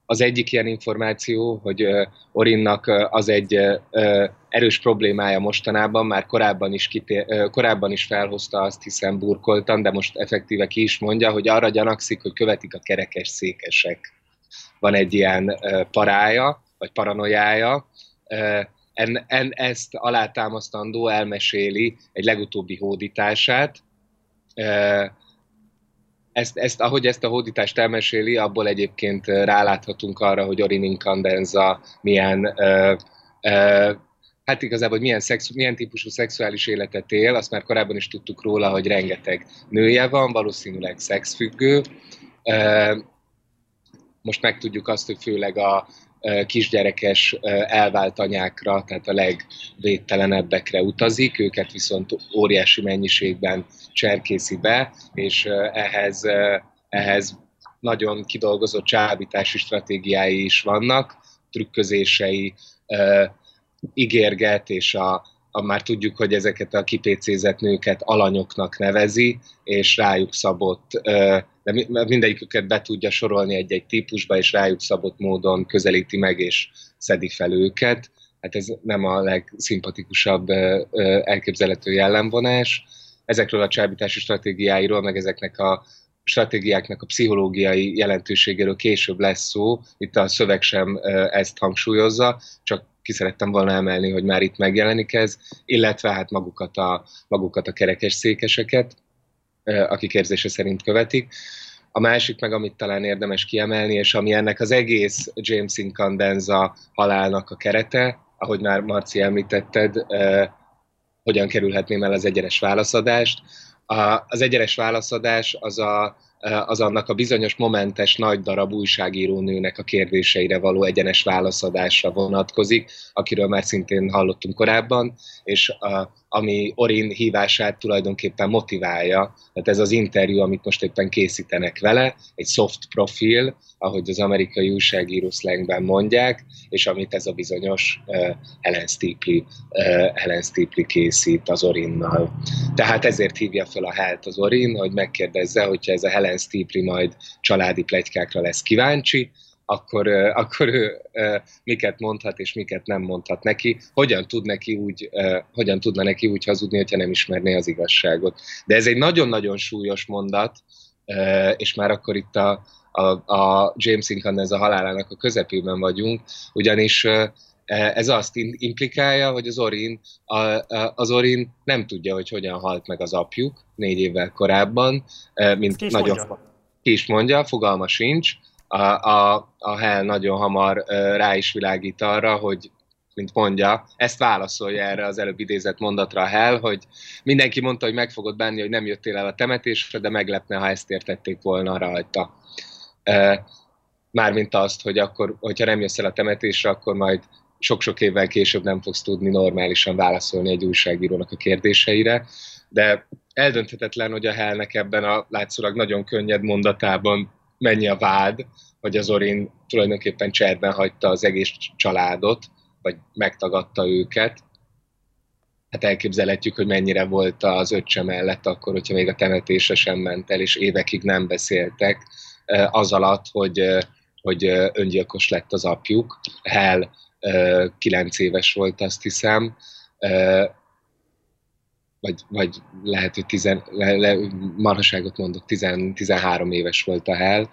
Az egyik ilyen információ, hogy Orinnak az egy erős problémája mostanában, már korábban is, kitér, korábban is felhozta, azt hiszem burkoltan, de most effektíve ki is mondja, hogy arra gyanakszik, hogy követik a kerekes székesek van egy ilyen parája, vagy paranoiája, en, en, ezt alátámasztandó elmeséli egy legutóbbi hódítását. Ezt, ezt, ahogy ezt a hódítást elmeséli, abból egyébként ráláthatunk arra, hogy Orin Incandenza milyen, hát igazából, hogy milyen, szexu, milyen típusú szexuális életet él, azt már korábban is tudtuk róla, hogy rengeteg nője van, valószínűleg szexfüggő, most megtudjuk azt, hogy főleg a kisgyerekes elvált anyákra, tehát a legvédtelenebbekre utazik, őket viszont óriási mennyiségben cserkészi be, és ehhez, ehhez nagyon kidolgozott csábítási stratégiái is vannak, trükközései, ígérget, és a, már tudjuk, hogy ezeket a kipécézett nőket alanyoknak nevezi, és rájuk szabott de mindegyiküket be tudja sorolni egy-egy típusba, és rájuk szabott módon közelíti meg, és szedi fel őket. Hát ez nem a legszimpatikusabb elképzelhető jellemvonás. Ezekről a csábítási stratégiáiról, meg ezeknek a stratégiáknak a pszichológiai jelentőségéről később lesz szó. Itt a szöveg sem ezt hangsúlyozza, csak ki szerettem volna emelni, hogy már itt megjelenik ez, illetve hát magukat a, magukat a kerekes székeseket akik érzése szerint követik. A másik meg, amit talán érdemes kiemelni, és ami ennek az egész James Incandenza halálnak a kerete, ahogy már Marci említetted, hogyan kerülhetném el az egyenes válaszadást. az egyenes válaszadás az a az annak a bizonyos momentes nagy darab újságírónőnek a kérdéseire való egyenes válaszadásra vonatkozik, akiről már szintén hallottunk korábban, és a, ami Orin hívását tulajdonképpen motiválja. Tehát ez az interjú, amit most éppen készítenek vele, egy soft profil, ahogy az amerikai újságíró slangben mondják, és amit ez a bizonyos uh, Helen, Steepley, uh, Helen Steepley készít az Orinnal. Tehát ezért hívja fel a hát az Orin, hogy megkérdezze, hogyha ez a Helen Steepley majd családi plegykákra lesz kíváncsi, akkor, akkor ő miket mondhat és miket nem mondhat neki, hogyan tud neki úgy, hogyan tudna neki úgy hazudni, hogyha nem ismerné az igazságot. De ez egy nagyon-nagyon súlyos mondat, és már akkor itt a, a, a James ez a halálának a közepében vagyunk, ugyanis ez azt implikálja, hogy az Orin, a, a, az Orin nem tudja, hogy hogyan halt meg az apjuk négy évvel korábban, mint nagyon mondja. ki is mondja, fogalma sincs. A, a, a Hell nagyon hamar rá is világít arra, hogy mint mondja, ezt válaszolja erre az előbb idézett mondatra a Hell, hogy mindenki mondta, hogy meg fogod bánni, hogy nem jöttél el a temetésre, de meglepne, ha ezt értették volna rajta. Mármint azt, hogy akkor, hogyha nem jössz el a temetésre, akkor majd sok-sok évvel később nem fogsz tudni normálisan válaszolni egy újságírónak a kérdéseire, de eldönthetetlen, hogy a Hellnek ebben a látszólag nagyon könnyed mondatában mennyi a vád, hogy az Orin tulajdonképpen cserben hagyta az egész családot, vagy megtagadta őket. Hát elképzelhetjük, hogy mennyire volt az öccse mellett akkor, hogyha még a temetése sem ment el, és évekig nem beszéltek az alatt, hogy, hogy öngyilkos lett az apjuk. Hell kilenc éves volt, azt hiszem, vagy, vagy lehet, hogy tizen, le, le, marhaságot mondok, tizen, 13 éves volt a Hell,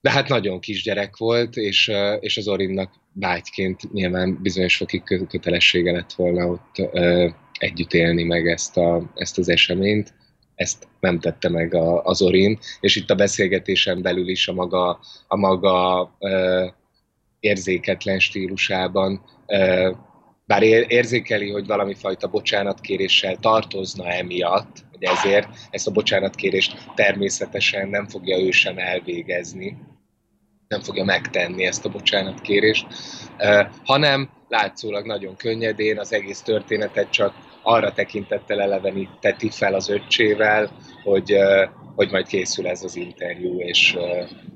de hát nagyon kisgyerek volt, és, és az Orinnak bátyként nyilván bizonyos fokig kötelessége lett volna ott ö, együtt élni meg ezt, a, ezt az eseményt. Ezt nem tette meg a, az Orin, és itt a beszélgetésen belül is a maga, a maga ö, érzéketlen stílusában ö, bár érzékeli, hogy valami fajta bocsánatkéréssel tartozna emiatt, hogy ezért ezt a bocsánatkérést természetesen nem fogja ő sem elvégezni, nem fogja megtenni ezt a bocsánatkérést, hanem látszólag nagyon könnyedén az egész történetet csak arra tekintettel eleveníteti fel az öccsével, hogy, hogy majd készül ez az interjú, és,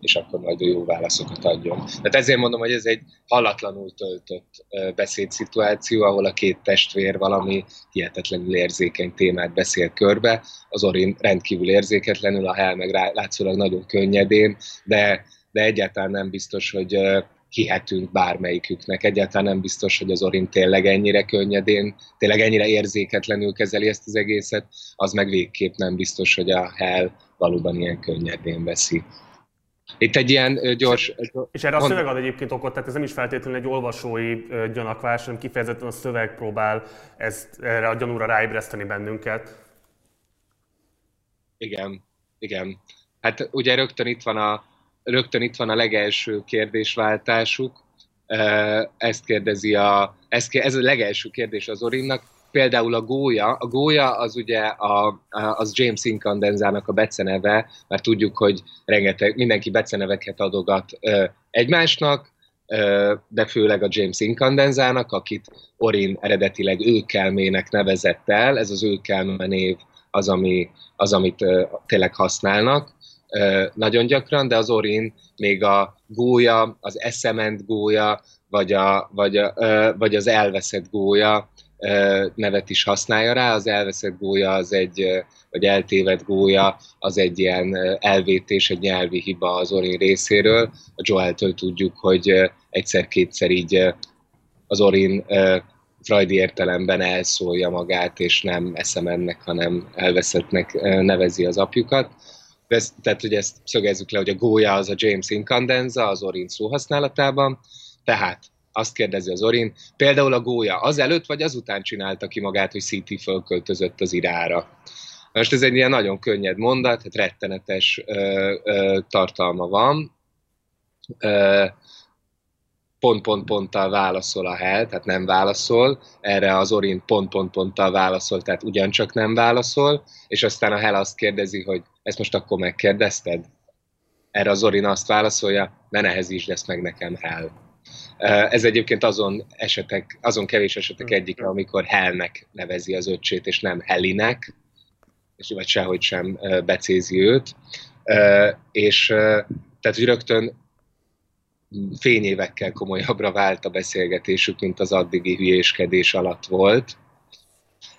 és akkor majd a jó válaszokat adjon. Tehát ezért mondom, hogy ez egy hallatlanul töltött beszédszituáció, ahol a két testvér valami hihetetlenül érzékeny témát beszél körbe, az Orin rendkívül érzéketlenül, a Hel meg látszólag nagyon könnyedén, de, de egyáltalán nem biztos, hogy hihetünk bármelyiküknek. Egyáltalán nem biztos, hogy az Orin tényleg ennyire könnyedén, tényleg ennyire érzéketlenül kezeli ezt az egészet, az meg végképp nem biztos, hogy a Hell valóban ilyen könnyedén veszi. Itt egy ilyen gyors... És erre a szöveg ad egyébként okot, tehát ez nem is feltétlenül egy olvasói gyanakvás, hanem kifejezetten a szöveg próbál ezt, erre a gyanúra ráébreszteni bennünket. Igen, igen. Hát ugye rögtön itt van a, rögtön itt van a legelső kérdésváltásuk. Ezt kérdezi a, ez, ez a legelső kérdés az Orinnak. Például a gólya, a gólya az ugye a, az James Incandenzának a beceneve, mert tudjuk, hogy rengeteg, mindenki beceneveket adogat egymásnak, de főleg a James Incandenzának, akit Orin eredetileg őkelmének nevezett el, ez az őkelme név az, ami, az amit tényleg használnak nagyon gyakran, de az Orin még a gólya, az eszement gólya, vagy, a, vagy, a, vagy az elveszett gólya nevet is használja rá. Az elveszett gólya az egy, vagy eltévedt gólya az egy ilyen elvétés, egy nyelvi hiba az Orin részéről. A Joel-től tudjuk, hogy egyszer-kétszer így az Orin Freudi értelemben elszólja magát, és nem eszemennek, hanem elveszettnek nevezi az apjukat ezt, tehát hogy ezt szögezzük le, hogy a gólya az a James Incandenza az Orin szóhasználatában, tehát azt kérdezi az Orin, például a gólya azelőtt vagy azután csinálta ki magát, hogy CT fölköltözött az irára. Most ez egy ilyen nagyon könnyed mondat, hát rettenetes ö, ö, tartalma van. Ö, pont-pont-ponttal válaszol a Hell, tehát nem válaszol, erre az Orin pont-pont-ponttal válaszol, tehát ugyancsak nem válaszol, és aztán a Hell azt kérdezi, hogy ezt most akkor megkérdezted? Erre az Orin azt válaszolja, ne nehezítsd ezt meg nekem, Hell. Ez egyébként azon esetek, azon kevés esetek hmm. egyik, amikor Hellnek nevezi az öccsét, és nem Helinek, és vagy sehogy sem becézi őt. És tehát, hogy rögtön fényévekkel komolyabbra vált a beszélgetésük, mint az addigi hülyéskedés alatt volt.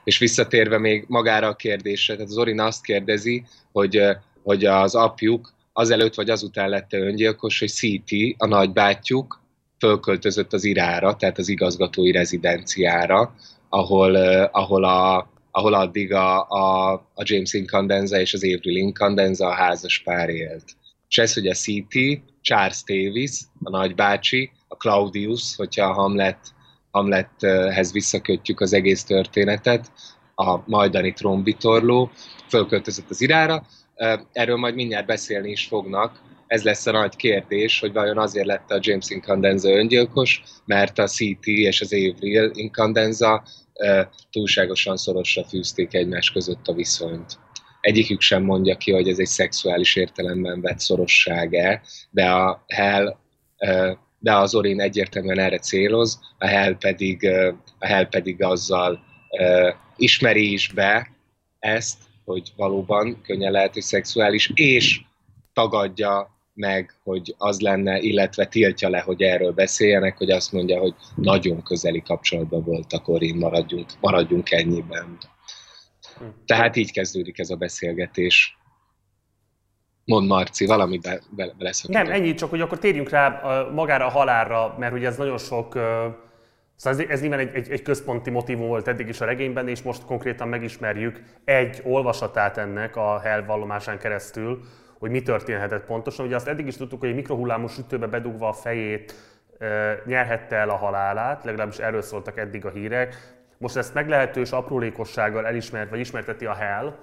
És visszatérve még magára a kérdésre, tehát Zorina azt kérdezi, hogy, hogy az apjuk azelőtt vagy azután lett öngyilkos, hogy Szíti, a nagybátyjuk, fölköltözött az irára, tehát az igazgatói rezidenciára, ahol, ahol, a, ahol addig a, a, a James Incandenza és az Avril Incandenza a házas pár élt. És ez, hogy a City, Charles Davis, a nagybácsi, a Claudius, hogyha a Hamlet, Hamlethez visszakötjük az egész történetet, a majdani trombitorló, fölköltözött az irára. Erről majd mindjárt beszélni is fognak. Ez lesz a nagy kérdés, hogy vajon azért lett a James Incandenza öngyilkos, mert a CT és az Avril Incandenza túlságosan szorosra fűzték egymás között a viszonyt. Egyikük sem mondja ki, hogy ez egy szexuális értelemben vett szorosság-e, de a Hell de az Orin egyértelműen erre céloz, a Hell pedig, a Hell pedig azzal ismeri is be ezt, hogy valóban könnyen lehet, hogy szexuális, és tagadja meg, hogy az lenne, illetve tiltja le, hogy erről beszéljenek, hogy azt mondja, hogy nagyon közeli kapcsolatban voltak, Orin, maradjunk, maradjunk ennyiben. Tehát így kezdődik ez a beszélgetés. Mond Marci, valami be, be, be lesz. Nem, ennyi, csak hogy akkor térjünk rá magára a halálra, mert ugye ez nagyon sok Szóval ez, ez nyilván egy, egy, egy központi motivum volt eddig is a regényben, és most konkrétan megismerjük egy olvasatát ennek a Hell vallomásán keresztül, hogy mi történhetett pontosan. Ugye azt eddig is tudtuk, hogy egy mikrohullámú sütőbe bedugva a fejét nyerhette el a halálát, legalábbis erről szóltak eddig a hírek. Most ezt meglehetős aprólékossággal elismert, vagy ismerteti a Hell,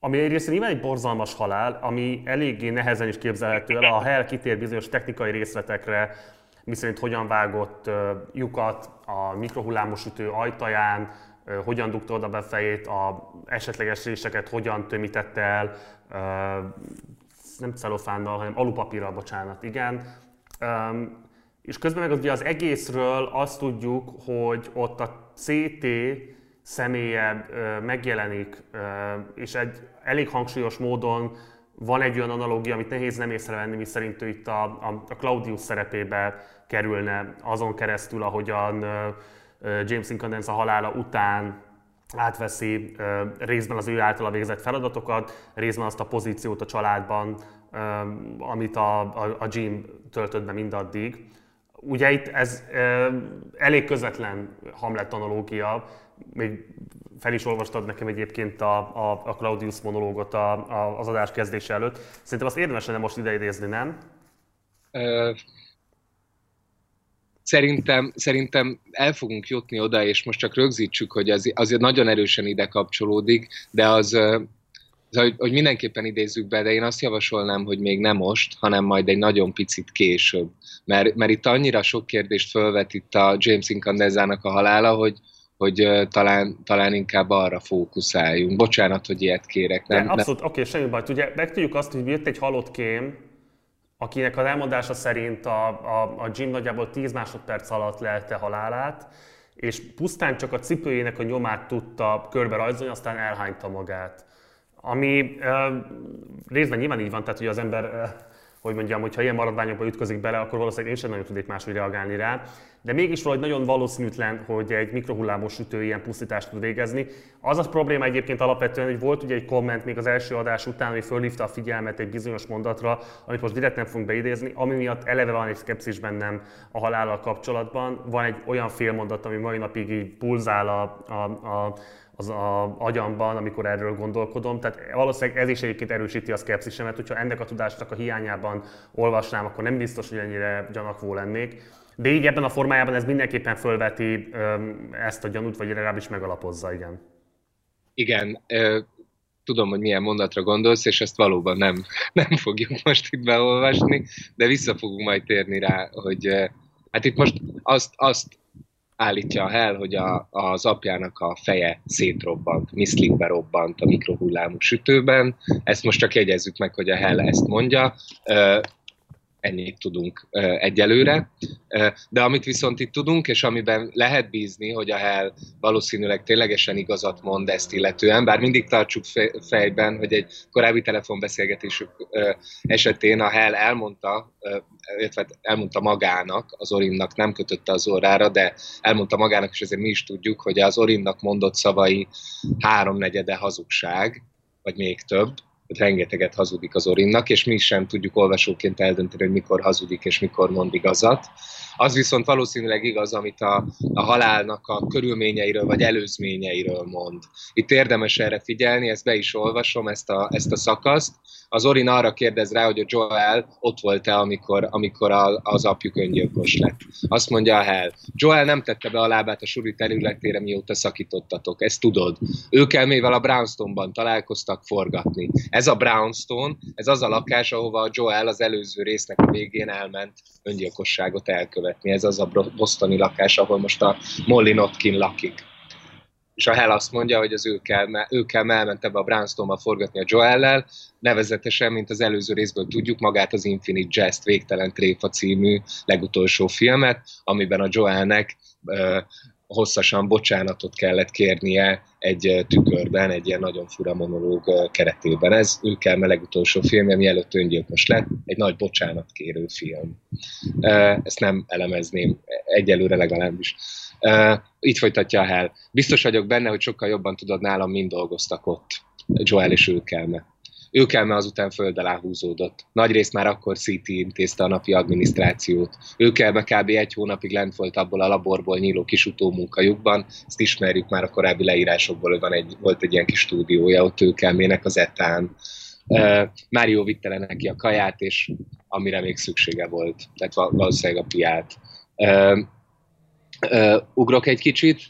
ami egyrészt nyilván egy borzalmas halál, ami eléggé nehezen is képzelhető el. A Hell kitér bizonyos technikai részletekre, miszerint hogyan vágott lyukat a mikrohullámos ütő ajtaján, hogyan dugta oda be fejét, a esetleges réseket hogyan tömítette el, nem celofánnal, hanem alupapírral, bocsánat, igen. És közben meg ugye az egészről azt tudjuk, hogy ott a CT személye megjelenik, és egy elég hangsúlyos módon van egy olyan analógia, amit nehéz nem észrevenni, mi szerint ő itt a, a, Claudius szerepébe kerülne azon keresztül, ahogyan James Incandence a halála után átveszi részben az ő általa végzett feladatokat, részben azt a pozíciót a családban, amit a, a, a Jim töltött be mindaddig. Ugye itt ez elég közvetlen Hamlet analógia, még fel is olvastad nekem egyébként a, a, a Claudius monológot a, a, az adás kezdése előtt. Szerintem azt érdemes lenne most ideidézni, nem? Szerintem, szerintem el fogunk jutni oda, és most csak rögzítsük, hogy az, azért nagyon erősen ide kapcsolódik, de az, az hogy, hogy mindenképpen idézzük be, de én azt javasolnám, hogy még nem most, hanem majd egy nagyon picit később. Mert, mert itt annyira sok kérdést fölvet itt a James Incandezának a halála, hogy, hogy talán, talán inkább arra fókuszáljunk. Bocsánat, hogy ilyet kérek. Nem, de abszolút, oké, okay, semmi baj. Ugye megtudjuk azt, hogy jött egy halott kém, akinek a elmondása szerint a, a, a Jim nagyjából 10 másodperc alatt lelte halálát, és pusztán csak a cipőjének a nyomát tudta körbe rajzolni, aztán elhányta magát. Ami e, részben nyilván így van, tehát hogy az ember hogy mondjam, hogy ha ilyen maradványokba ütközik bele, akkor valószínűleg én sem nagyon tudnék máshogy reagálni rá. De mégis valahogy nagyon valószínűtlen, hogy egy mikrohullámos sütő ilyen pusztítást tud végezni. Az a probléma egyébként alapvetően, hogy volt ugye egy komment még az első adás után, ami fölhívta a figyelmet egy bizonyos mondatra, amit most direkt nem fogunk beidézni, ami miatt eleve van egy szkepszis bennem a halállal kapcsolatban. Van egy olyan félmondat, ami mai napig így pulzál a, a, a az a agyamban, amikor erről gondolkodom. Tehát valószínűleg ez is egyébként erősíti a szkepszisemet, hogyha ennek a tudásnak a hiányában olvasnám, akkor nem biztos, hogy ennyire gyanakvó lennék. De így ebben a formájában ez mindenképpen fölveti ezt a gyanút, vagy legalábbis megalapozza, igen. Igen, tudom, hogy milyen mondatra gondolsz, és ezt valóban nem, (laughs) nem fogjuk most itt beolvasni, de vissza fogunk majd térni rá, hogy hát itt most azt, azt állítja el, hogy a, az apjának a feje szétrobbant, miszlikbe robbant a mikrohullámú sütőben. Ezt most csak jegyezzük meg, hogy a Hell ezt mondja ennyit tudunk egyelőre. De amit viszont itt tudunk, és amiben lehet bízni, hogy a Hell valószínűleg ténylegesen igazat mond ezt illetően, bár mindig tartsuk fejben, hogy egy korábbi telefonbeszélgetésük esetén a Hell elmondta, illetve elmondta magának, az Orinnak nem kötötte az orrára, de elmondta magának, és ezért mi is tudjuk, hogy az Orinnak mondott szavai háromnegyede hazugság, vagy még több, rengeteget hazudik az Orinnak, és mi sem tudjuk olvasóként eldönteni, hogy mikor hazudik és mikor mond igazat. Az viszont valószínűleg igaz, amit a, a halálnak a körülményeiről vagy előzményeiről mond. Itt érdemes erre figyelni, ezt be is olvasom, ezt a, ezt a szakaszt. Az Orin arra kérdez rá, hogy a Joel ott volt-e, amikor, amikor a, az apjuk öngyilkos lett. Azt mondja a Hell, Joel nem tette be a lábát a suri területére, mióta szakítottatok, ezt tudod. Ők elmével a Brownstone-ban találkoztak forgatni. Ez a Brownstone, ez az a lakás, ahova a Joel az előző résznek a végén elment öngyilkosságot elkövetni. Ez az a bostoni lakás, ahol most a Molly Notkin lakik. és a Hell azt mondja, hogy az ő kell, ő kell elment ebbe a brainstorm forgatni a Joel-lel, nevezetesen, mint az előző részből tudjuk, magát az Infinite Jest Végtelen Tréfa című legutolsó filmet, amiben a Joelnek hosszasan bocsánatot kellett kérnie egy tükörben, egy ilyen nagyon fura monológ keretében. Ez ő kell legutolsó filmje, mielőtt öngyilkos lett, egy nagy bocsánatkérő film. Ezt nem elemezném egyelőre legalábbis. Itt folytatja a Hell. Biztos vagyok benne, hogy sokkal jobban tudod nálam, mind dolgoztak ott. Joel és Őkelme. Őkelme azután föld alá húzódott. Nagyrészt már akkor CT intézte a napi adminisztrációt. Őkelme kb. egy hónapig lent volt abból a laborból nyíló kis utómunkajukban. Ezt ismerjük már a korábbi leírásokból, van egy, volt egy ilyen kis stúdiója ott Őkelmének az etán. Uh, Mário vitte le neki a kaját, és amire még szüksége volt, tehát valószínűleg a piát. Ugrok egy kicsit.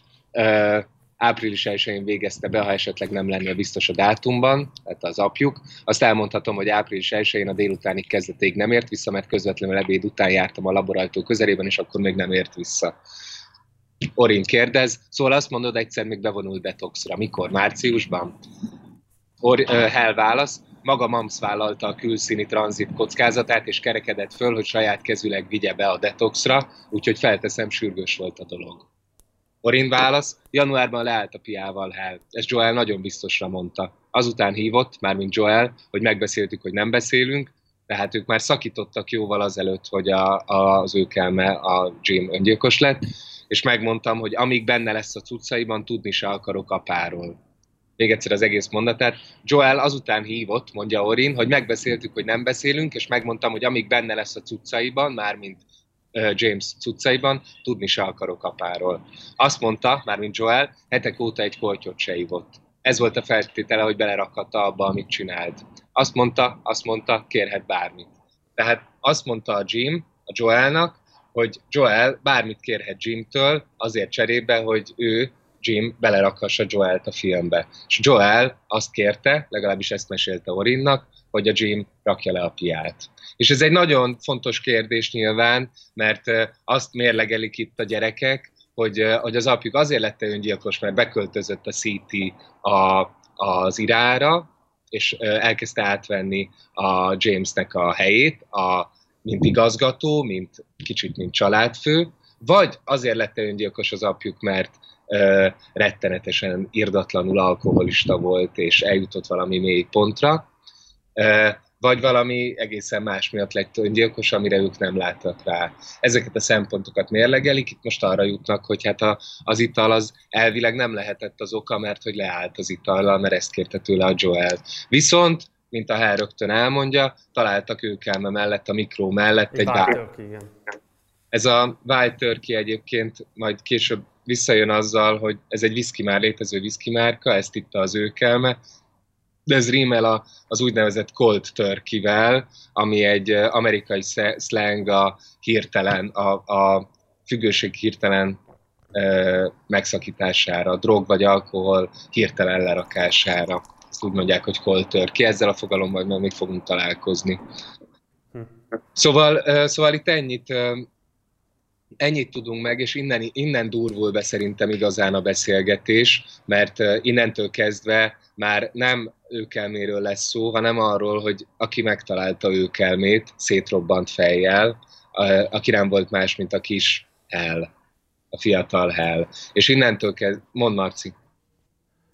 Április 1-én végezte be, ha esetleg nem lenne biztos a dátumban, tehát az apjuk. Azt elmondhatom, hogy április 1-én a délutáni kezdetéig nem ért vissza, mert közvetlenül ebéd után jártam a laborajtó közelében, és akkor még nem ért vissza. Orin kérdez, szóval azt mondod, egyszer még bevonult detoxra. Mikor? Márciusban? Or, uh, Hell válasz, maga MAMS vállalta a külszíni tranzit kockázatát, és kerekedett föl, hogy saját kezüleg vigye be a detoxra, úgyhogy felteszem, sürgős volt a dolog. Orin válasz, januárban leállt a piával Hell. Ezt Joel nagyon biztosra mondta. Azután hívott, mármint Joel, hogy megbeszéltük, hogy nem beszélünk, tehát ők már szakítottak jóval azelőtt, hogy a, a, az ő kelme, a Jim öngyilkos lett, és megmondtam, hogy amíg benne lesz a cuccaiban, tudni se akarok apáról. Még egyszer az egész mondatát. Joel azután hívott, mondja Orin, hogy megbeszéltük, hogy nem beszélünk, és megmondtam, hogy amíg benne lesz a cuccaiban, mármint James cuccaiban, tudni se akarok apáról. Azt mondta, mármint Joel, hetek óta egy koltyot se ivott. Ez volt a feltétele, hogy belerakhatta abba, amit csinált. Azt mondta, azt mondta, kérhet bármit. Tehát azt mondta a Jim, a Joelnak, hogy Joel bármit kérhet Jimtől, azért cserébe, hogy ő, Jim, belerakhassa Joelt a filmbe. És Joel azt kérte, legalábbis ezt mesélte Orinnak, hogy a Jim rakja le a piát. És ez egy nagyon fontos kérdés nyilván, mert azt mérlegelik itt a gyerekek, hogy, hogy az apjuk azért lett öngyilkos, mert beköltözött a CT a, az irára, és elkezdte átvenni a Jamesnek a helyét, a, mint igazgató, mint kicsit mint családfő, vagy azért lett öngyilkos az apjuk, mert ö, rettenetesen irdatlanul alkoholista volt, és eljutott valami mély pontra, vagy valami egészen más miatt lett öngyilkos, amire ők nem láttak rá. Ezeket a szempontokat mérlegelik, itt most arra jutnak, hogy hát a, az ital az elvileg nem lehetett az oka, mert hogy leállt az itallal, mert ezt kérte tőle a Joel. Viszont, mint a Hell rögtön elmondja, találtak ők elme mellett, a mikró mellett egy bár. Ez a Wild Turkey egyébként majd később visszajön azzal, hogy ez egy whisky már létező whisky márka, ezt itta az őkelme, de ez rímel az úgynevezett cold turkey ami egy amerikai slang a hirtelen, a, a függőség hirtelen ö, megszakítására, a drog vagy alkohol hirtelen lerakására. Ezt úgy mondják, hogy cold turkey. Ezzel a fogalommal még fogunk találkozni. Hm. Szóval, szóval itt ennyit, ennyit tudunk meg, és innen, innen durvul be szerintem igazán a beszélgetés, mert innentől kezdve már nem őkelméről lesz szó, hanem arról, hogy aki megtalálta őkelmét, szétrobbant fejjel, aki nem volt más, mint a kis Hell, a fiatal Hell. És innentől kezd, mond Marci.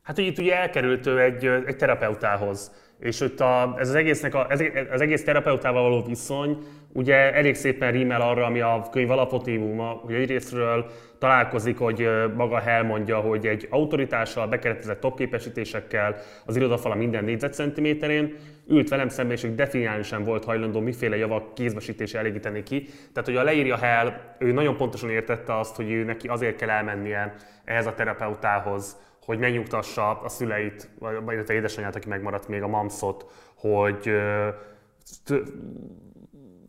Hát itt ugye elkerült ő egy, egy terapeutához, és ott a, ez az, egésznek a, ez, az egész terapeutával való viszony ugye elég szépen rímel arra, ami a könyv alapotívuma, hogy egyrésztről találkozik, hogy maga Hell mondja, hogy egy autoritással, bekeretezett topképesítésekkel az irodafala minden négyzetcentiméterén, ült velem szemben, és definiálni sem volt hajlandó miféle javak kézbesítése elégíteni ki. Tehát, hogy a leírja Hell, ő nagyon pontosan értette azt, hogy ő neki azért kell elmennie ehhez a terapeutához, hogy megnyugtassa a szüleit, vagy a édesanyját, aki megmaradt még a mamszot, hogy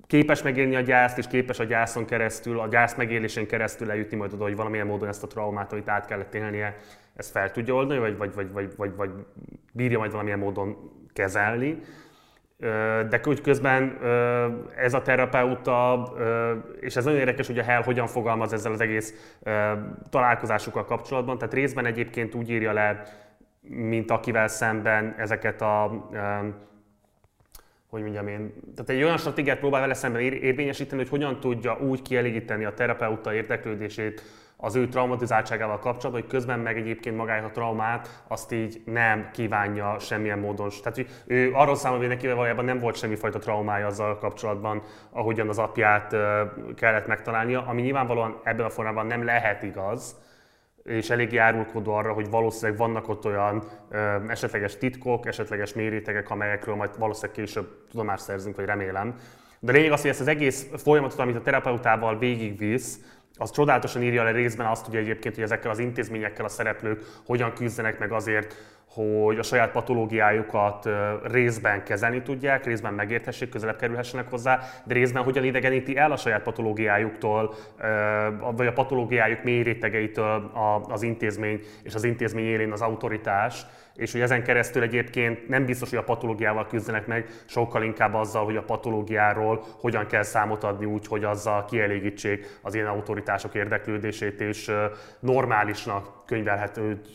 képes megélni a gyászt, és képes a gyászon keresztül, a gyász megélésén keresztül eljutni majd oda, hogy valamilyen módon ezt a traumát, amit át kellett élnie, ezt fel tudja oldani, vagy, vagy, vagy, vagy, vagy, vagy bírja majd valamilyen módon kezelni. De úgy közben ez a terapeuta, és ez nagyon érdekes, hogy a Hell hogyan fogalmaz ezzel az egész találkozásukkal kapcsolatban, tehát részben egyébként úgy írja le, mint akivel szemben ezeket a hogy mondjam én, tehát egy olyan stratégiát próbál vele szemben érvényesíteni, hogy hogyan tudja úgy kielégíteni a terapeuta érdeklődését az ő traumatizáltságával kapcsolatban, hogy közben meg egyébként magáért a traumát azt így nem kívánja semmilyen módon. Tehát hogy ő arról számol, hogy neki valójában nem volt semmifajta traumája azzal kapcsolatban, ahogyan az apját kellett megtalálnia, ami nyilvánvalóan ebben a formában nem lehet igaz, és elég járulkodó arra, hogy valószínűleg vannak ott olyan ö, esetleges titkok, esetleges mérétegek, amelyekről majd valószínűleg később tudomást szerzünk, vagy remélem. De lényeg az, hogy ezt az egész folyamatot, amit a terapeutával végigvisz, az csodálatosan írja le részben azt, hogy egyébként, hogy ezekkel az intézményekkel a szereplők hogyan küzdenek meg azért, hogy a saját patológiájukat részben kezelni tudják, részben megérthessék, közelebb kerülhessenek hozzá, de részben hogyan idegeníti el a saját patológiájuktól, vagy a patológiájuk mély rétegeitől az intézmény, és az intézmény élén az autoritás, és hogy ezen keresztül egyébként nem biztos, hogy a patológiával küzdenek meg, sokkal inkább azzal, hogy a patológiáról hogyan kell számot adni úgy, hogy azzal kielégítsék az ilyen autoritások érdeklődését, és normálisnak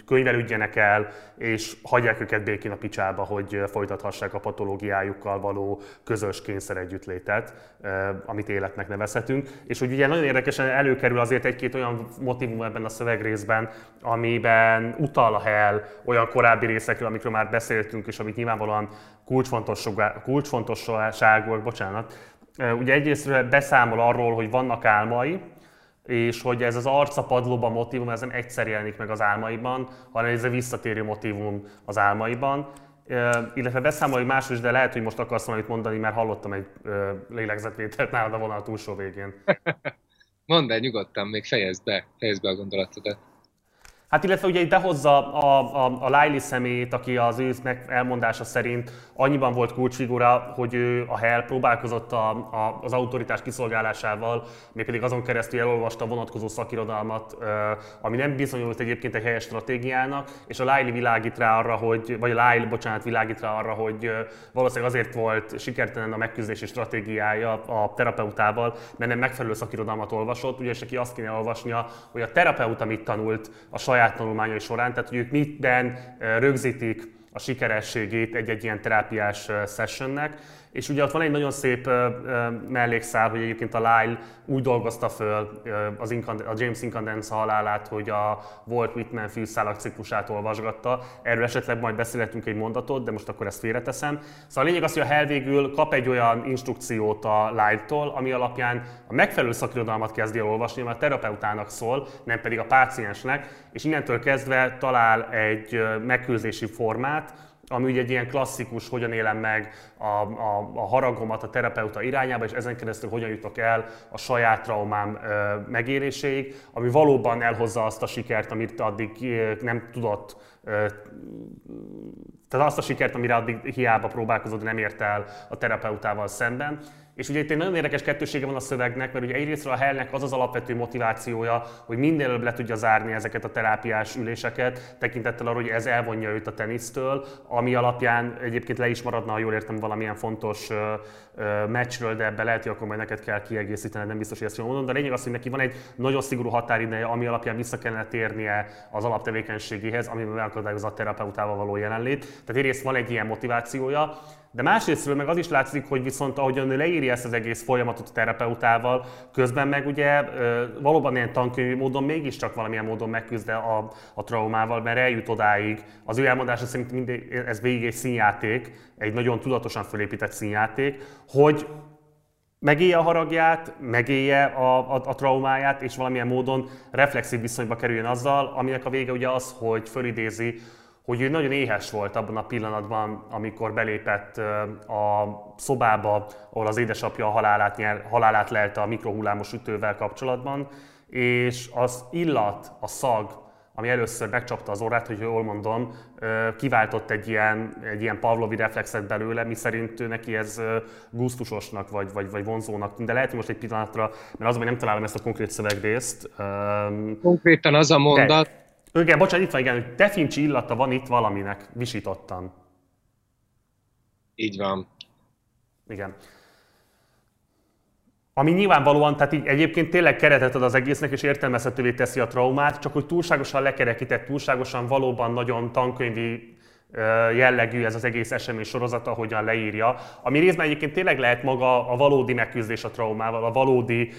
könyvelődjenek el, és hagyják őket békén a picsába, hogy folytathassák a patológiájukkal való közös kényszer együttlétet, amit életnek nevezhetünk. És hogy ugye nagyon érdekesen előkerül azért egy-két olyan motivum ebben a szövegrészben, amiben utal a Hell olyan korábbi részekről, amikről már beszéltünk, és amit nyilvánvalóan kulcsfontosságúak, bocsánat. Ugye egyrészt beszámol arról, hogy vannak álmai, és hogy ez az arcapadlóban motivum, ez nem egyszer jelenik meg az álmaiban, hanem ez a visszatérő motivum az álmaiban. illetve beszámol, hogy máshogy, de lehet, hogy most akarsz valamit mondani, mert hallottam egy lélegzetvételt nálad a vonal túlsó végén. (laughs) Mondd el nyugodtan, még fejezd be, fejezd be a gondolatodat. Hát illetve ugye itt behozza a, a, a Liley személyét, aki az ő elmondása szerint annyiban volt kulcsfigura, hogy ő a Hell próbálkozott a, a, az autoritás kiszolgálásával, mégpedig azon keresztül elolvasta a vonatkozó szakirodalmat, ami nem bizonyult egyébként egy helyes stratégiának, és a Liley világít rá arra, hogy, vagy a Lyle, bocsánat, világít rá arra, hogy valószínűleg azért volt sikertelen a megküzdési stratégiája a terapeutával, mert nem megfelelő szakirodalmat olvasott, ugyanis neki azt kéne olvasnia, hogy a terapeuta mit tanult a saját saját tanulmányai során, tehát hogy ők mitben rögzítik a sikerességét egy-egy ilyen terápiás sessionnek, és ugye ott van egy nagyon szép mellékszál, hogy egyébként a Lyle úgy dolgozta föl az a James Incandence halálát, hogy a Walt Whitman fűszálak ciklusát olvasgatta. Erről esetleg majd beszélhetünk egy mondatot, de most akkor ezt félreteszem. Szóval a lényeg az, hogy a Hell végül kap egy olyan instrukciót a Lyle-tól, ami alapján a megfelelő szakirodalmat kezdi el olvasni, mert a terapeutának szól, nem pedig a páciensnek, és innentől kezdve talál egy megküzdési formát, ami ugye egy ilyen klasszikus, hogyan élem meg a, a, a haragomat a terapeuta irányába, és ezen keresztül hogyan jutok el a saját traumám ö, megéléséig, ami valóban elhozza azt a sikert, amit addig nem tudott, ö, tehát azt a sikert, amire addig hiába próbálkozott, nem ért el a terapeutával szemben. És ugye itt egy nagyon érdekes kettősége van a szövegnek, mert ugye egyrésztről a Hellnek az az alapvető motivációja, hogy minél előbb le tudja zárni ezeket a terápiás üléseket, tekintettel arra, hogy ez elvonja őt a tenisztől, ami alapján egyébként le is maradna, ha jól értem, valamilyen fontos meccsről, de ebbe lehet, hogy akkor majd neked kell kiegészíteni, nem biztos, hogy ezt jól mondom. De a lényeg az, hogy neki van egy nagyon szigorú határideje, ami alapján vissza kellene térnie az alaptevékenységéhez, amiben megakadályozza a terapeutával való jelenlét. Tehát egyrészt van egy ilyen motivációja, de másrésztről meg az is látszik, hogy viszont ahogyan ő leírja ezt az egész folyamatot a terapeutával, közben meg ugye valóban ilyen tankönyvi módon mégiscsak valamilyen módon megküzd a, a traumával, mert eljut odáig. Az ő elmondása szerint mindig, ez végig egy színjáték, egy nagyon tudatosan fölépített színjáték, hogy megélje a haragját, megélje a, a, a traumáját, és valamilyen módon reflexív viszonyba kerüljön azzal, aminek a vége ugye az, hogy fölidézi hogy ő nagyon éhes volt abban a pillanatban, amikor belépett a szobába, ahol az édesapja a halálát, nyer, halálát lelte a mikrohullámos ütővel kapcsolatban, és az illat, a szag, ami először megcsapta az orrát, hogy jól mondom, kiváltott egy ilyen, egy ilyen pavlovi reflexet belőle, mi szerint neki ez gusztusosnak vagy, vagy, vagy vonzónak de lehet, hogy most egy pillanatra, mert az, hogy nem találom ezt a konkrét szövegrészt. Konkrétan az a mondat, de igen, bocsánat, itt van, igen, hogy tefincsi illata van itt valaminek, visítottan. Így van. Igen. Ami nyilvánvalóan, tehát így egyébként tényleg keretet ad az egésznek, és értelmezhetővé teszi a traumát, csak hogy túlságosan lekerekített, túlságosan valóban nagyon tankönyvi jellegű ez az egész esemény sorozata, hogyan leírja, ami részben egyébként tényleg lehet maga a valódi megküzdés a traumával, a valódi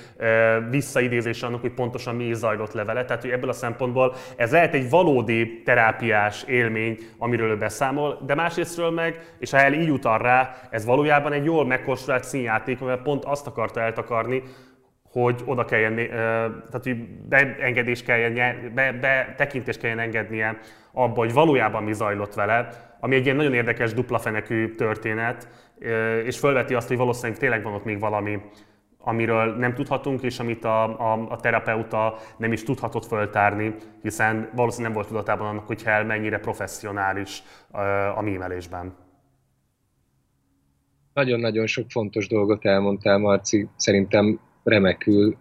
visszaidézés annak, hogy pontosan mi is zajlott levele. Tehát, hogy ebből a szempontból ez lehet egy valódi terápiás élmény, amiről ő beszámol, de másrésztről meg, és ha el így utal rá, ez valójában egy jól megkonstruált színjáték, mert pont azt akarta eltakarni, hogy oda kelljen, tehát hogy beengedés kelljen, be, be, tekintést kelljen engednie abba, hogy valójában mi zajlott vele, ami egy ilyen nagyon érdekes dupla fenekű történet, és felveti azt, hogy valószínűleg tényleg van ott még valami, amiről nem tudhatunk, és amit a, a, a terapeuta nem is tudhatott föltárni, hiszen valószínűleg nem volt tudatában annak, hogy Hell mennyire professzionális a mímelésben. Nagyon-nagyon sok fontos dolgot elmondtál, Marci. Szerintem remekül.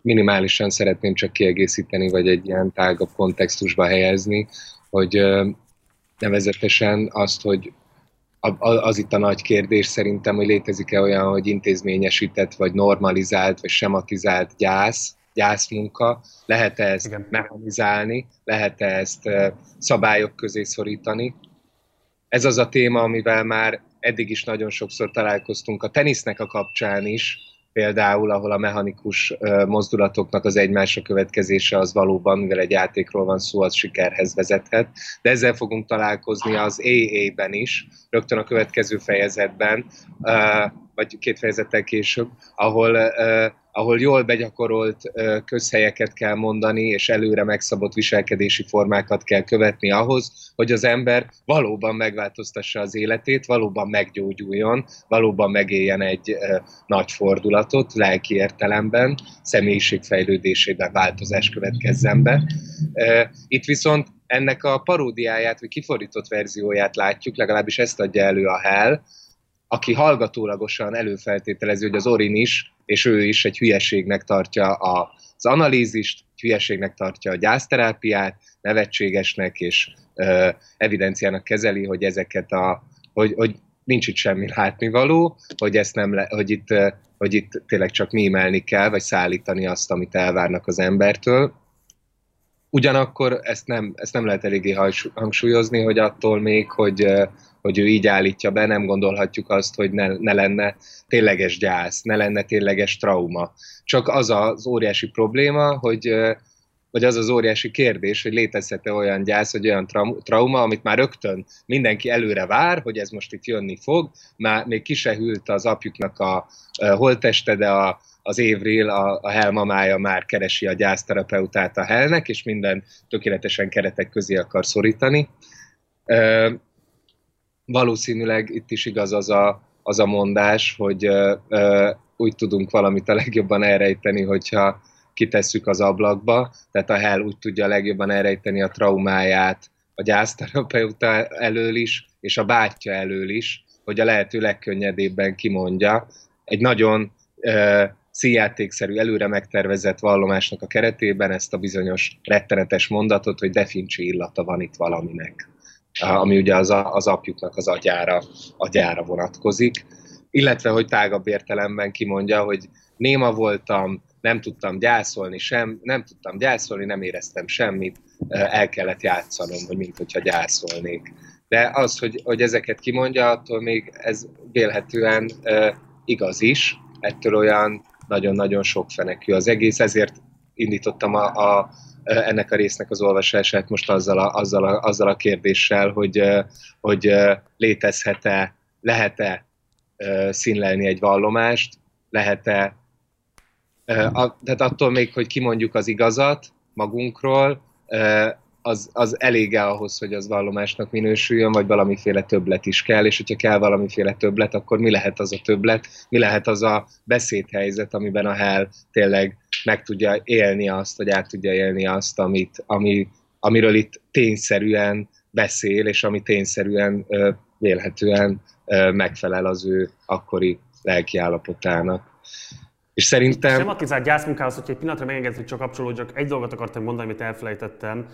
Minimálisan szeretném csak kiegészíteni, vagy egy ilyen tágabb kontextusba helyezni, hogy nevezetesen azt, hogy az itt a nagy kérdés szerintem, hogy létezik-e olyan, hogy intézményesített, vagy normalizált, vagy sematizált gyász, gyászmunka, lehet-e ezt Igen. mechanizálni, lehet-e ezt szabályok közé szorítani. Ez az a téma, amivel már eddig is nagyon sokszor találkoztunk a tenisznek a kapcsán is, például, ahol a mechanikus mozdulatoknak az egymásra következése az valóban, mivel egy játékról van szó, az sikerhez vezethet. De ezzel fogunk találkozni az AA-ben is, rögtön a következő fejezetben, vagy két fejezettel később, ahol ahol jól begyakorolt közhelyeket kell mondani, és előre megszabott viselkedési formákat kell követni ahhoz, hogy az ember valóban megváltoztassa az életét, valóban meggyógyuljon, valóban megéljen egy nagy fordulatot lelki értelemben, személyiségfejlődésében változás következzen be. Itt viszont ennek a paródiáját, vagy kifordított verzióját látjuk, legalábbis ezt adja elő a Hell, aki hallgatólagosan előfeltételezi, hogy az Orin is, és ő is egy hülyeségnek tartja az analízist, hülyeségnek tartja a gyászterápiát, nevetségesnek és ö, evidenciának kezeli, hogy ezeket a, hogy, hogy nincs itt semmi látnivaló, hogy, ezt nem le, hogy, itt, hogy itt tényleg csak mémelni kell, vagy szállítani azt, amit elvárnak az embertől. Ugyanakkor ezt nem, ezt nem lehet eléggé hangsúlyozni, hogy attól még, hogy hogy ő így állítja be, nem gondolhatjuk azt, hogy ne, ne lenne tényleges gyász, ne lenne tényleges trauma. Csak az az óriási probléma, hogy vagy az az óriási kérdés, hogy létezhet-e olyan gyász, vagy olyan trauma, amit már rögtön mindenki előre vár, hogy ez most itt jönni fog, már még ki se hűlt az apjuknak a, a holteste, de a, az Évril, a, a helmamája már keresi a gyászterapeutát a helnek, és minden tökéletesen keretek közé akar szorítani valószínűleg itt is igaz az a, az a mondás, hogy ö, ö, úgy tudunk valamit a legjobban elrejteni, hogyha kitesszük az ablakba, tehát a Hell úgy tudja a legjobban elrejteni a traumáját a gyászterapeuta elől is, és a bátyja elől is, hogy a lehető legkönnyedébben kimondja. Egy nagyon ö, színjátékszerű, előre megtervezett vallomásnak a keretében ezt a bizonyos rettenetes mondatot, hogy defincsi illata van itt valaminek ami ugye az, az apjuknak az agyára, agyára vonatkozik, illetve hogy tágabb értelemben kimondja, hogy néma voltam, nem tudtam gyászolni sem, nem tudtam gyászolni, nem éreztem semmit, el kellett játszanom, hogy mint hogyha gyászolnék. De az, hogy, hogy ezeket kimondja, attól még ez vélhetően uh, igaz is, ettől olyan nagyon-nagyon sok fenekű az egész, ezért indítottam a, a, ennek a résznek az olvasását most azzal a, azzal a, azzal a kérdéssel, hogy, hogy létezhet-e, lehet-e színlelni egy vallomást, lehet-e, tehát attól még, hogy kimondjuk az igazat magunkról, az, az elége ahhoz, hogy az vallomásnak minősüljön, vagy valamiféle többlet is kell, és hogyha kell valamiféle többlet, akkor mi lehet az a többlet, mi lehet az a beszédhelyzet, amiben a hell tényleg meg tudja élni azt, vagy át tudja élni azt, amit, ami, amiről itt tényszerűen beszél, és ami tényszerűen ö, vélhetően megfelel az ő akkori lelki állapotának. És szerintem... Sematizált gyászmunkához, hogyha egy pillanatra megengedsz, hogy csak kapcsolódjak, egy dolgot akartam mondani, amit elfelejtettem,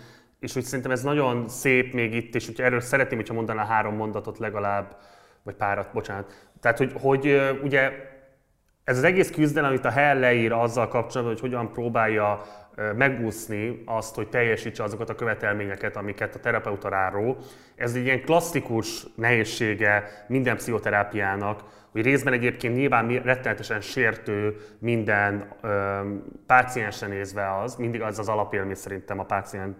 és hogy szerintem ez nagyon szép még itt, és hogyha erről szeretném, hogyha mondaná három mondatot legalább, vagy párat, bocsánat. Tehát, hogy, hogy ugye ez az egész küzdelem, amit a Hell leír azzal kapcsolatban, hogy hogyan próbálja megúszni azt, hogy teljesítse azokat a követelményeket, amiket a terapeuta ráró. Ez egy ilyen klasszikus nehézsége minden pszichoterápiának, hogy részben egyébként nyilván rettenetesen sértő minden ö, páciensen nézve az, mindig az az alapélmény szerintem a páciens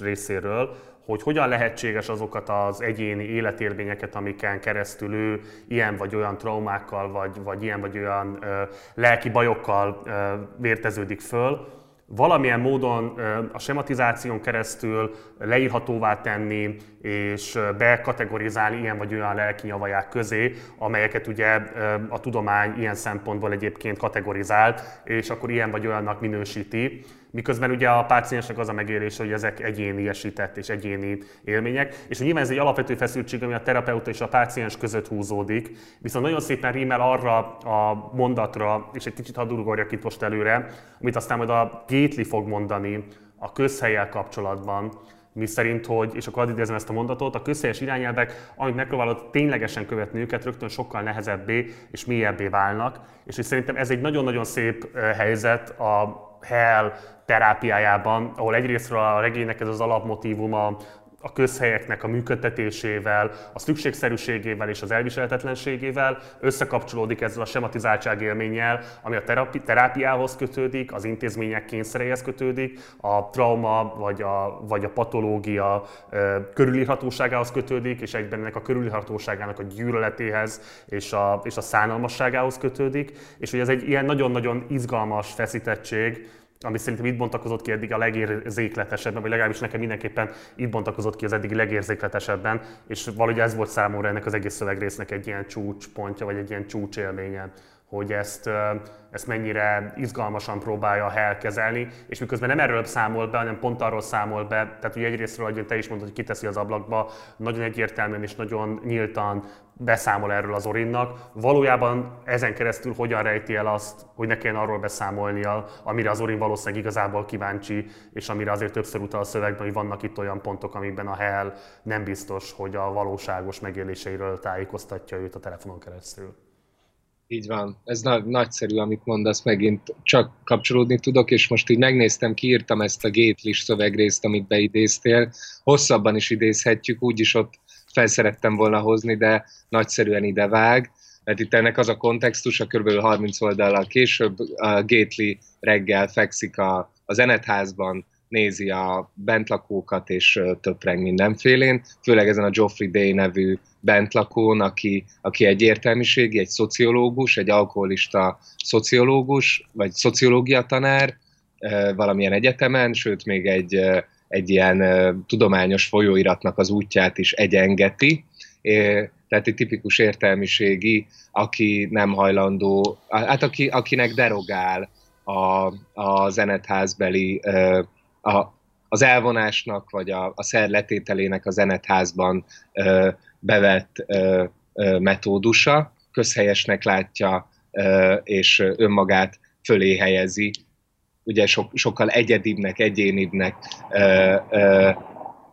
részéről, hogy hogyan lehetséges azokat az egyéni életélményeket, amiken keresztül ő ilyen vagy olyan traumákkal, vagy, vagy ilyen vagy olyan ö, lelki bajokkal ö, vérteződik föl, valamilyen módon a sematizáción keresztül leírhatóvá tenni és bekategorizálni ilyen vagy olyan lelki nyavaják közé, amelyeket ugye a tudomány ilyen szempontból egyébként kategorizált, és akkor ilyen vagy olyannak minősíti. Miközben ugye a páciensnek az a megélése, hogy ezek egyéni esített és egyéni élmények, és nyilván ez egy alapvető feszültség, ami a terapeuta és a páciens között húzódik, viszont nagyon szépen rímel arra a mondatra, és egy kicsit hadd ugorjak itt most előre, amit aztán majd a Gétli fog mondani a közhelyel kapcsolatban, mi szerint, hogy, és akkor idézem ezt a mondatot, a közhelyes irányelvek, amit megpróbálod ténylegesen követni őket, rögtön sokkal nehezebbé és mélyebbé válnak, és hogy szerintem ez egy nagyon-nagyon szép helyzet a Hell terápiájában, ahol egyrésztről a regénynek ez az alapmotívuma a közhelyeknek a működtetésével, a szükségszerűségével és az elviselhetetlenségével összekapcsolódik ezzel a sematizáltság élménnyel, ami a terapi, terápiához kötődik, az intézmények kényszereihez kötődik, a trauma vagy a, vagy a patológia ö, körülírhatóságához kötődik, és egyben ennek a körülírhatóságának a gyűlöletéhez és a, és a szánalmasságához kötődik, és hogy ez egy ilyen nagyon-nagyon izgalmas feszítettség, ami szerintem itt bontakozott ki eddig a legérzékletesebben, vagy legalábbis nekem mindenképpen itt bontakozott ki az eddig legérzékletesebben, és valahogy ez volt számomra ennek az egész szövegrésznek egy ilyen csúcspontja, vagy egy ilyen csúcsélménye, hogy ezt, ezt mennyire izgalmasan próbálja elkezelni, és miközben nem erről számol be, hanem pont arról számol be, tehát ugye egyrésztről, ahogy te is mondod, hogy kiteszi az ablakba, nagyon egyértelműen és nagyon nyíltan beszámol erről az Orinnak. Valójában ezen keresztül hogyan rejti el azt, hogy ne kelljen arról beszámolnia, amire az Orin valószínűleg igazából kíváncsi, és amire azért többször utal a szövegben, hogy vannak itt olyan pontok, amikben a Hell nem biztos, hogy a valóságos megéléseiről tájékoztatja őt a telefonon keresztül. Így van. Ez na- nagyszerű, amit mondasz, megint csak kapcsolódni tudok, és most így megnéztem, kiírtam ezt a Gatelish szövegrészt, amit beidéztél. Hosszabban is idézhetjük, úgyis ott felszerettem volna hozni, de nagyszerűen idevág. Mert itt ennek az a kontextus, a kb. 30 oldallal később a Gately reggel fekszik a, a zenetházban, nézi a bentlakókat és töpreng mindenfélén, főleg ezen a Geoffrey Day nevű bentlakón, aki, aki egy értelmiségi, egy szociológus, egy alkoholista szociológus, vagy szociológia tanár valamilyen egyetemen, sőt még egy, egy ilyen tudományos folyóiratnak az útját is egyengeti, tehát egy tipikus értelmiségi, aki nem hajlandó, hát aki, akinek derogál a, a zenetházbeli a, az elvonásnak, vagy a, a szer letételének a zenetházban bevett metódusa, közhelyesnek látja, és önmagát fölé helyezi, ugye so, sokkal egyedibbnek, egyénibbnek ö, ö,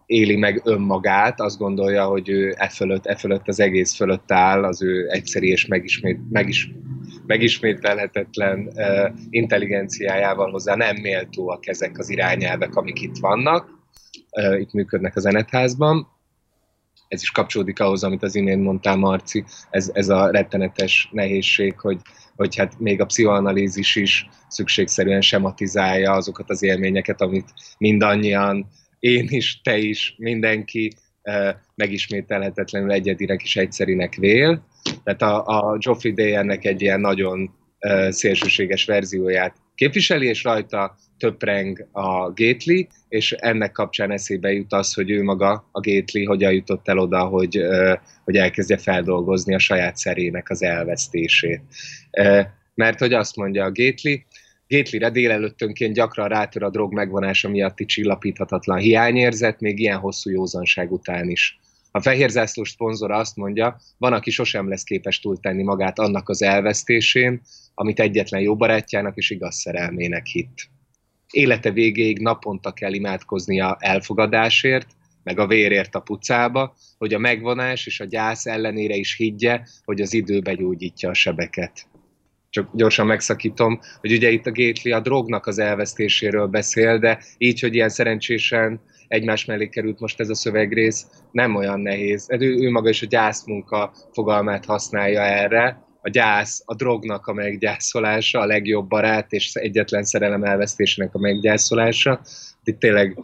éli meg önmagát, azt gondolja, hogy ő e fölött, e fölött az egész fölött áll, az ő egyszerű és megismét, megis, megismételhetetlen uh, intelligenciájával hozzá nem méltóak ezek az irányelvek, amik itt vannak, uh, itt működnek a zenetházban. Ez is kapcsolódik ahhoz, amit az imént mondtál, Marci, ez, ez a rettenetes nehézség, hogy, hogy hát még a pszichoanalízis is szükségszerűen sematizálja azokat az élményeket, amit mindannyian, én is, te is, mindenki megismételhetetlenül egyedinek és egyszerinek vél. Tehát a, a Geoffrey Day ennek egy ilyen nagyon uh, szélsőséges verzióját képviseli, és rajta töpreng a Gately, és ennek kapcsán eszébe jut az, hogy ő maga, a Gately, hogyan jutott el oda, hogy, hogy elkezdje feldolgozni a saját szerének az elvesztését. Mert hogy azt mondja a Gately, Gétlire délelőttönként gyakran rátör a drog megvonása miatti csillapíthatatlan hiányérzet, még ilyen hosszú józanság után is. A fehér zászló szponzora azt mondja, van, aki sosem lesz képes túltenni magát annak az elvesztésén, amit egyetlen jó barátjának és igaz szerelmének hitt. Élete végéig naponta kell imádkoznia elfogadásért, meg a vérért a pucába, hogy a megvonás és a gyász ellenére is higgye, hogy az idő begyógyítja a sebeket. Csak gyorsan megszakítom, hogy ugye itt a Gately a drognak az elvesztéséről beszél, de így, hogy ilyen szerencsésen egymás mellé került most ez a szövegrész, nem olyan nehéz. Ő, ő maga is a gyászmunka fogalmát használja erre, a gyász, a drognak a meggyászolása, a legjobb barát és egyetlen szerelem elvesztésének a meggyászolása. Itt tényleg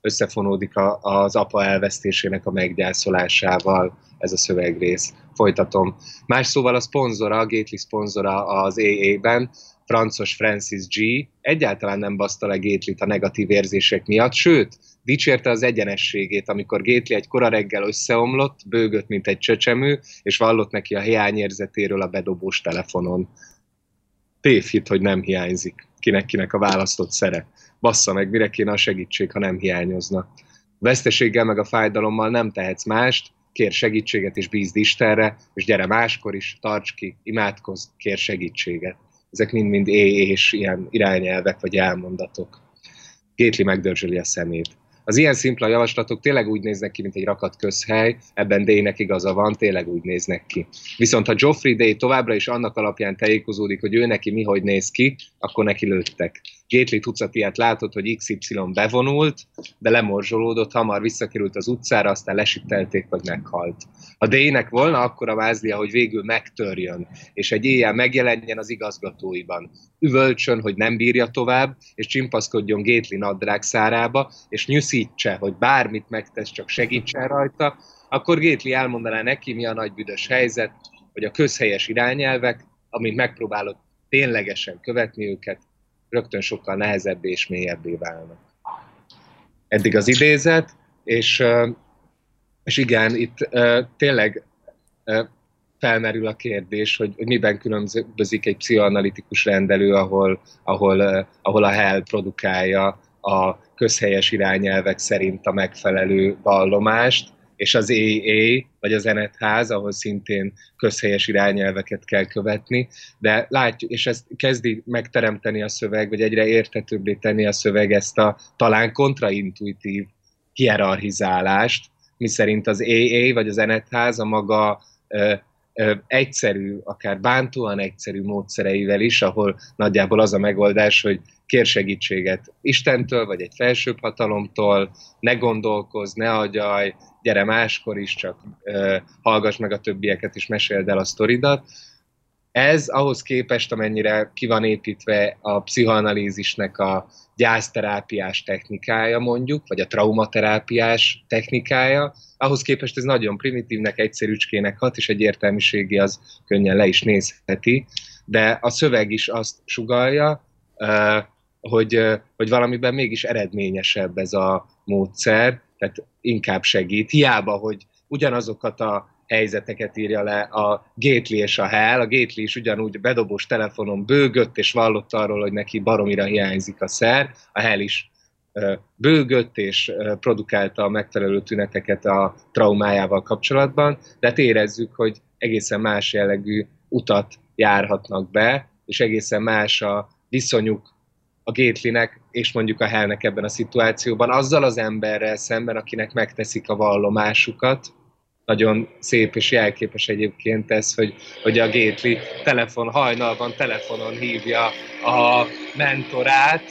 összefonódik az apa elvesztésének a meggyászolásával ez a szövegrész. Folytatom. Más szóval a szponzora, a Gately szponzora az AA-ben, francos Francis G. egyáltalán nem baszta le Gately-t a negatív érzések miatt, sőt, dicsérte az egyenességét, amikor Gately egy kora reggel összeomlott, bőgött, mint egy csecsemő, és vallott neki a hiányérzetéről a bedobós telefonon. Tévhit, hogy nem hiányzik. Kinek-kinek a választott szere. Bassza meg, mire kéne a segítség, ha nem hiányozna. Veszteséggel meg a fájdalommal nem tehetsz mást, kér segítséget és bízd Istenre, és gyere máskor is, tarts ki, imádkozz, kér segítséget. Ezek mind-mind é és ilyen irányelvek vagy elmondatok. Gétli megdörzsöli a szemét. Az ilyen szimpla javaslatok tényleg úgy néznek ki, mint egy rakat közhely, ebben Day-nek igaza van, tényleg úgy néznek ki. Viszont ha Geoffrey Day továbbra is annak alapján teljékozódik, hogy ő neki mi hogy néz ki, akkor neki lőttek. Gately tucatiát látott, hogy XY bevonult, de lemorzsolódott, hamar visszakerült az utcára, aztán lesittelték, vagy meghalt. Ha Dének volna, akkor a vázlia, hogy végül megtörjön, és egy éjjel megjelenjen az igazgatóiban. Üvölcsön, hogy nem bírja tovább, és csimpaszkodjon Gately nadrág szárába, és nyűszítse, hogy bármit megtesz, csak segítsen rajta, akkor Gately elmondaná neki, mi a nagy büdös helyzet, hogy a közhelyes irányelvek, amint megpróbálod ténylegesen követni őket, rögtön sokkal nehezebbé és mélyebbé válnak. Eddig az idézet, és, és igen, itt tényleg felmerül a kérdés, hogy, hogy miben különbözik egy pszichoanalitikus rendelő, ahol, ahol, ahol a Hell produkálja a közhelyes irányelvek szerint a megfelelő vallomást, és az AA, vagy az Enetház, ahol szintén közhelyes irányelveket kell követni, de látjuk, és ezt kezdi megteremteni a szöveg, vagy egyre értetőbbé tenni a szöveg ezt a talán kontraintuitív hierarchizálást, miszerint az AA, vagy az Enetház a maga ö, egyszerű, akár bántóan egyszerű módszereivel is, ahol nagyjából az a megoldás, hogy kér segítséget Istentől, vagy egy felsőbb hatalomtól, ne gondolkozz, ne agyalj, gyere máskor is, csak hallgass meg a többieket, és meséld el a sztoridat. Ez ahhoz képest, amennyire ki van építve a pszichoanalízisnek a gyászterápiás technikája mondjuk, vagy a traumaterápiás technikája, ahhoz képest ez nagyon primitívnek, egyszerűcskének hat, és egy értelmiségi az könnyen le is nézheti, de a szöveg is azt sugalja, hogy, hogy valamiben mégis eredményesebb ez a módszer, tehát inkább segít. Hiába, hogy ugyanazokat a helyzeteket írja le a Gately és a Hell. A Gately is ugyanúgy bedobós telefonon bőgött, és vallott arról, hogy neki baromira hiányzik a szer. A Hell is bőgött és produkálta a megfelelő tüneteket a traumájával kapcsolatban, de hát érezzük, hogy egészen más jellegű utat járhatnak be, és egészen más a viszonyuk a Gatelynek és mondjuk a Hellnek ebben a szituációban, azzal az emberrel szemben, akinek megteszik a vallomásukat. Nagyon szép és jelképes egyébként ez, hogy, hogy a Gately telefon, hajnalban telefonon hívja a mentorát,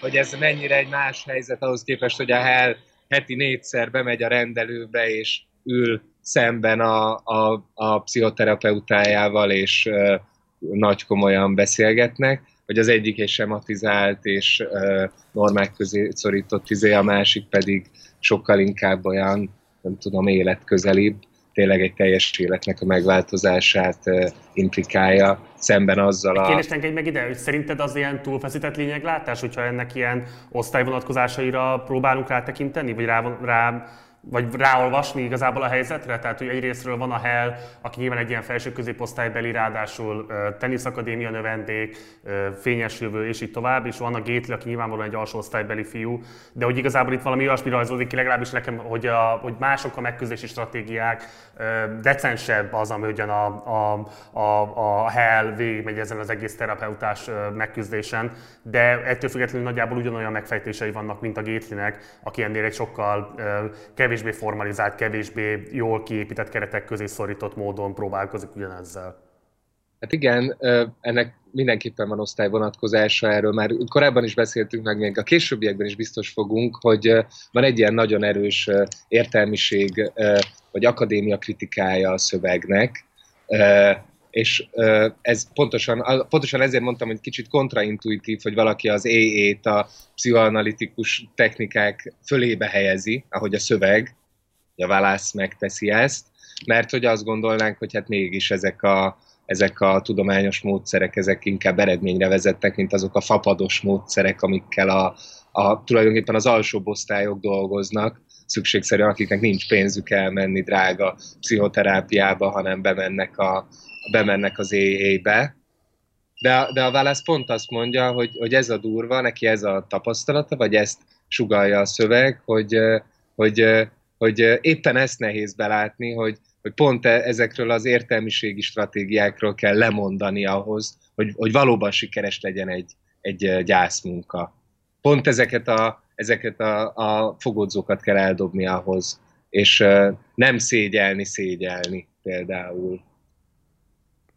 hogy ez mennyire egy más helyzet ahhoz képest, hogy a Hell heti négyszer bemegy a rendelőbe, és ül szemben a, a, a pszichoterapeutájával, és uh, nagy komolyan beszélgetnek hogy az egyik egy sematizált és uh, normák közé szorított izé, a másik pedig sokkal inkább olyan, nem tudom, életközelibb, tényleg egy teljes életnek a megváltozását uh, implikálja, szemben azzal a... Kérdést engedj meg ide, hogy szerinted az ilyen túlfeszített lényeglátás, hogyha ennek ilyen osztályvonatkozásaira próbálunk rátekinteni, vagy rá, rá vagy ráolvasni igazából a helyzetre. Tehát, hogy egyrésztről van a Hell, aki nyilván egy ilyen felső középosztálybeli, ráadásul teniszakadémia növendék, fényes jövő, és így tovább, és van a Gately, aki nyilvánvalóan egy alsó osztálybeli fiú, de hogy igazából itt valami olyasmi rajzolódik ki, legalábbis nekem, hogy, a, hogy mások a megküzdési stratégiák, decensebb az, ami ugyan a, a, a, a Hell végigmegy ezen az egész terapeutás megküzdésen, de ettől függetlenül nagyjából ugyanolyan megfejtései vannak, mint a Gatelynek, aki ennél egy sokkal kevésbé formalizált, kevésbé jól kiépített keretek közé szorított módon próbálkozik ugyanezzel. Hát igen, ennek mindenképpen van osztályvonatkozása erről, már korábban is beszéltünk meg, még a későbbiekben is biztos fogunk, hogy van egy ilyen nagyon erős értelmiség, vagy akadémia kritikája a szövegnek, és ez pontosan, pontosan ezért mondtam, hogy kicsit kontraintuitív, hogy valaki az EE-t a pszichoanalitikus technikák fölébe helyezi, ahogy a szöveg, a válasz megteszi ezt, mert hogy azt gondolnánk, hogy hát mégis ezek a, ezek a tudományos módszerek, ezek inkább eredményre vezettek, mint azok a fapados módszerek, amikkel a, a, tulajdonképpen az alsóbb osztályok dolgoznak, szükségszerűen akiknek nincs pénzük elmenni drága pszichoterápiába, hanem bemennek, a, bemennek az éjbe. De, de a válasz pont azt mondja, hogy, hogy ez a durva, neki ez a tapasztalata, vagy ezt sugalja a szöveg, hogy, hogy, hogy éppen ezt nehéz belátni, hogy, hogy pont e, ezekről az értelmiségi stratégiákról kell lemondani ahhoz, hogy, hogy valóban sikeres legyen egy, egy gyászmunka. Pont ezeket a, ezeket a, a fogódzókat kell eldobni ahhoz, és nem szégyelni, szégyelni például.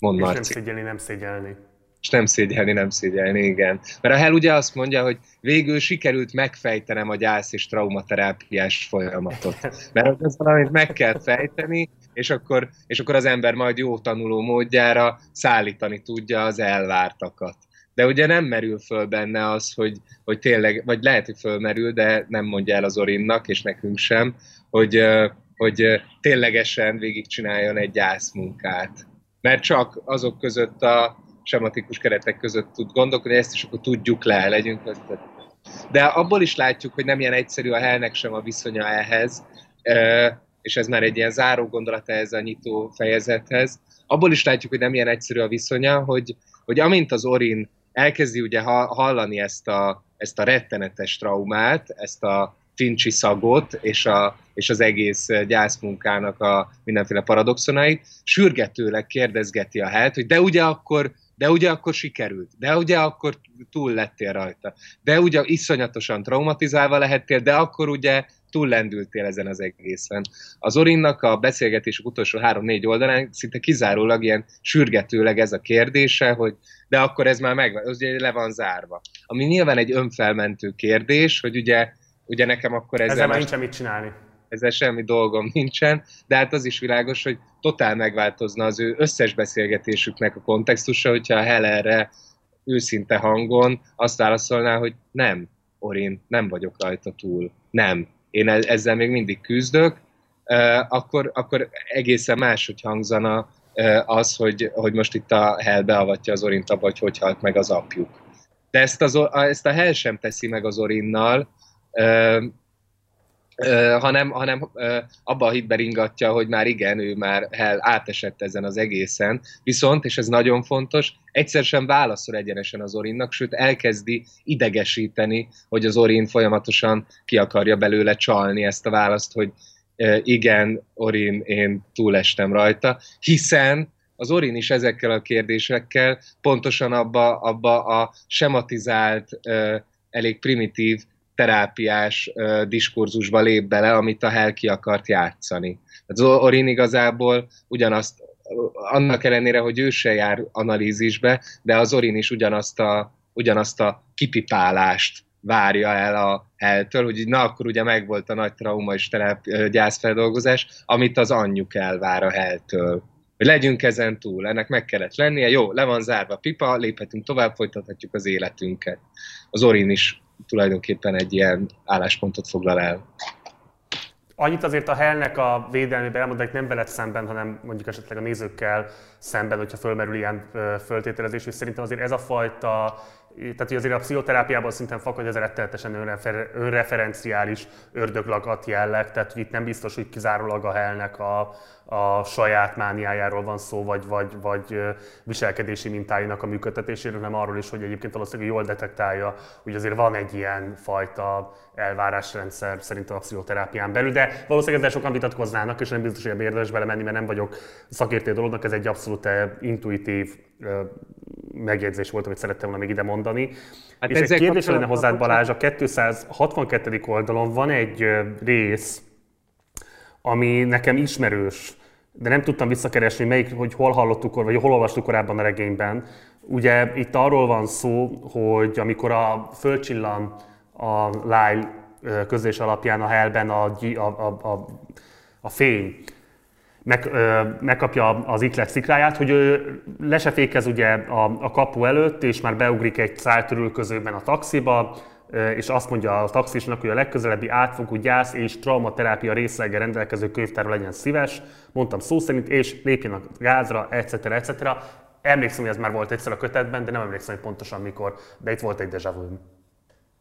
Mond és nem szégyelni, nem szégyelni. És nem szégyelni, nem szégyelni, igen. Mert a Hell ugye azt mondja, hogy végül sikerült megfejtenem a gyász és traumaterápiás folyamatot. Mert az valamit meg kell fejteni, és akkor, és akkor az ember majd jó tanuló módjára szállítani tudja az elvártakat. De ugye nem merül föl benne az, hogy, hogy tényleg, vagy lehet, hogy fölmerül, de nem mondja el az Orinnak, és nekünk sem, hogy, hogy ténylegesen végigcsináljon egy gyászmunkát. Mert csak azok között a sematikus keretek között tud gondolkodni, ezt is akkor tudjuk le, legyünk de abból is látjuk, hogy nem ilyen egyszerű a helnek sem a viszonya ehhez, és ez már egy ilyen záró gondolata ez a nyitó fejezethez. Abból is látjuk, hogy nem ilyen egyszerű a viszonya, hogy, hogy amint az Orin elkezdi ugye hallani ezt a, ezt a rettenetes traumát, ezt a fincsi szagot, és, a, és az egész gyászmunkának a mindenféle paradoxonait, sürgetőleg kérdezgeti a helyet, hogy de ugye akkor de ugye akkor sikerült, de ugye akkor túl lettél rajta, de ugye iszonyatosan traumatizálva lehettél, de akkor ugye túl lendültél ezen az egészen. Az Orinnak a beszélgetések utolsó három-négy oldalán szinte kizárólag ilyen sürgetőleg ez a kérdése, hogy de akkor ez már meg, az ugye le van zárva. Ami nyilván egy önfelmentő kérdés, hogy ugye, ugye nekem akkor ezzel... Ezzel már nincsen mit csinálni. Ezzel semmi dolgom nincsen, de hát az is világos, hogy totál megváltozna az ő összes beszélgetésüknek a kontextusa, hogyha a Hellerre őszinte hangon azt válaszolná, hogy nem, Orin, nem vagyok rajta túl. Nem, én e- ezzel még mindig küzdök, akkor, akkor egészen máshogy hangzana az, hogy, hogy most itt a Hell beavatja az Orint abba, hogy hogy halt meg az apjuk. De ezt, az, ezt a Hell sem teszi meg az Orinnal, hanem, hanem abba a hitbe ringatja, hogy már igen, ő már hell átesett ezen az egészen, viszont, és ez nagyon fontos, egyszer sem válaszol egyenesen az Orinnak, sőt elkezdi idegesíteni, hogy az Orin folyamatosan ki akarja belőle csalni ezt a választ, hogy igen, Orin, én túlestem rajta, hiszen az Orin is ezekkel a kérdésekkel pontosan abba, abba a sematizált, elég primitív terápiás uh, diskurzusba lép bele, amit a Hell ki akart játszani. Az Orin igazából ugyanazt, annak ellenére, hogy ő se jár analízisbe, de az Orin is ugyanazt a, ugyanazt a kipipálást várja el a Helltől, hogy na akkor ugye megvolt a nagy trauma és terápi, gyászfeldolgozás, amit az anyjuk elvár a Helltől. Hogy legyünk ezen túl, ennek meg kellett lennie, jó, le van zárva a pipa, léphetünk tovább, folytathatjuk az életünket. Az Orin is tulajdonképpen egy ilyen álláspontot foglal el. Annyit azért a Hellnek a védelmébe elmondanék nem veled szemben, hanem mondjuk esetleg a nézőkkel szemben, hogyha fölmerül ilyen föltételezés, és szerintem azért ez a fajta tehát hogy azért a pszichoterápiában szinten fakad, ez rettenetesen önrefer, önreferenciális ördöglagat jelleg, tehát itt nem biztos, hogy kizárólag a helnek a, a saját mániájáról van szó, vagy, vagy, vagy viselkedési mintáinak a működtetéséről, hanem arról is, hogy egyébként valószínűleg jól detektálja, hogy azért van egy ilyen fajta elvárásrendszer szerintem a pszichoterápián belül, de valószínűleg ezzel sokan vitatkoznának, és nem biztos, hogy érdemes belemenni, mert nem vagyok szakértő dolognak, ez egy abszolút intuitív megjegyzés volt, amit szerettem volna még ide mondani. Hát és egy kérdés lenne hozzád Balázs, a 262. oldalon van egy rész, ami nekem ismerős, de nem tudtam visszakeresni, melyik, hogy hol hallottuk, vagy hol olvastuk korábban a regényben. Ugye itt arról van szó, hogy amikor a fölcsillan a Lyle közés alapján a helben a, a, a, a, a fény, meg, ö, megkapja az iklet szikráját, hogy ő lesefékez ugye a, a kapu előtt, és már beugrik egy száltörülközőben a taxiba, és azt mondja a taxisnak, hogy a legközelebbi átfogó gyász és traumaterápia részleggel rendelkező könyvtárra legyen szíves, mondtam szó szerint, és lépjen a gázra, etc. etc. Emlékszem, hogy ez már volt egyszer a kötetben, de nem emlékszem, hogy pontosan mikor, de itt volt egy deja vu.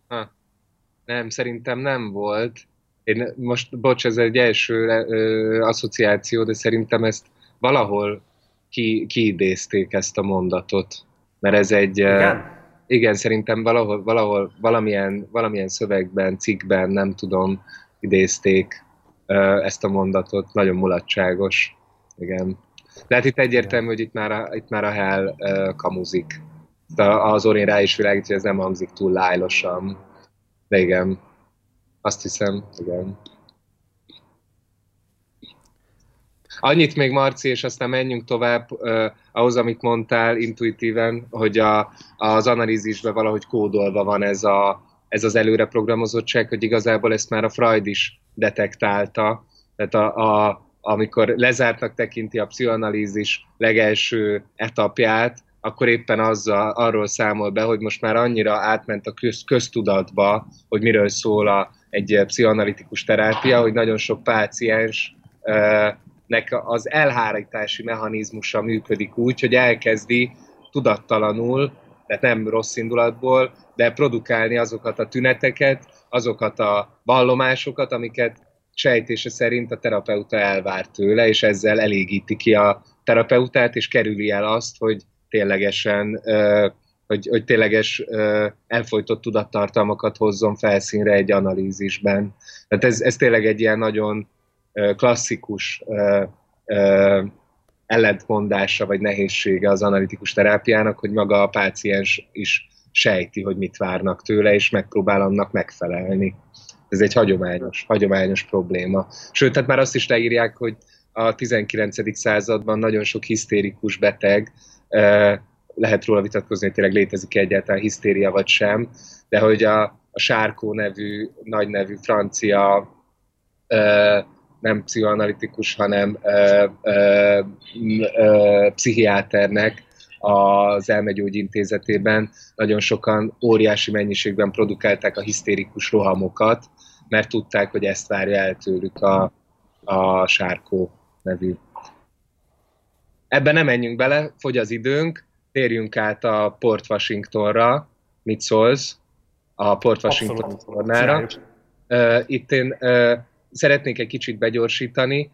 Ha. Nem, szerintem nem volt. Én most, bocs, ez egy első ö, asszociáció, de szerintem ezt valahol ki, kiidézték ezt a mondatot. Mert ez egy... Igen? igen, szerintem valahol, valahol valamilyen, valamilyen szövegben, cikkben, nem tudom, idézték ezt a mondatot. Nagyon mulatságos. Igen. De hát itt egyértelmű, hogy itt már a, itt már a hell uh, kamuzik. Az Orin rá is világít, hogy ez nem hangzik túl lájlosan. De igen, azt hiszem, igen. Annyit még Marci, és aztán menjünk tovább uh, ahhoz, amit mondtál intuitíven, hogy a, az analízisben valahogy kódolva van ez, a, ez az előre programozottság, hogy igazából ezt már a Freud is detektálta. Tehát a, a, amikor lezártnak tekinti a pszichoanalízis legelső etapját, akkor éppen azzal, arról számol be, hogy most már annyira átment a köz, köztudatba, hogy miről szól a, egy pszichoanalitikus terápia, hogy nagyon sok páciens nek az elhárítási mechanizmusa működik úgy, hogy elkezdi tudattalanul, tehát nem rossz indulatból, de produkálni azokat a tüneteket, azokat a vallomásokat, amiket sejtése szerint a terapeuta elvár tőle, és ezzel elégíti ki a terapeutát, és kerüli el azt, hogy ténylegesen, hogy, hogy tényleges elfolytott tudattartalmakat hozzon felszínre egy analízisben. Tehát ez, ez tényleg egy ilyen nagyon klasszikus ellentmondása vagy nehézsége az analitikus terápiának, hogy maga a páciens is sejti, hogy mit várnak tőle, és megpróbál annak megfelelni. Ez egy hagyományos, hagyományos probléma. Sőt, tehát már azt is leírják, hogy a 19. században nagyon sok hisztérikus beteg, lehet róla vitatkozni, hogy tényleg létezik egyáltalán hisztéria vagy sem, de hogy a, a Sárkó nevű, nagy nevű francia nem pszichoanalitikus, hanem ö, ö, ö, pszichiáternek az elmegyógyintézetében nagyon sokan óriási mennyiségben produkálták a hisztérikus rohamokat, mert tudták, hogy ezt várja el tőlük a, a Sárkó nevű. Ebben nem menjünk bele, fogy az időnk, térjünk át a Port Washingtonra. Mit szólsz? A Port Washington tornára. Itt én szeretnék egy kicsit begyorsítani.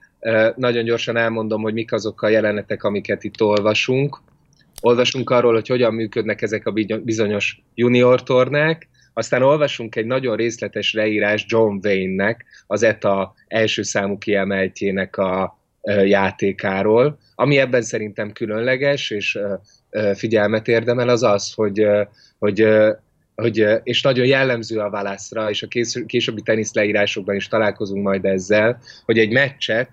Nagyon gyorsan elmondom, hogy mik azok a jelenetek, amiket itt olvasunk. Olvasunk arról, hogy hogyan működnek ezek a bizonyos junior tornák, aztán olvasunk egy nagyon részletes leírás John Wayne-nek, az ETA első számú kiemeltjének a játékáról. Ami ebben szerintem különleges, és figyelmet érdemel, az az, hogy, hogy hogy, és nagyon jellemző a válaszra, és a későbbi tenisz leírásokban is találkozunk majd ezzel, hogy egy meccset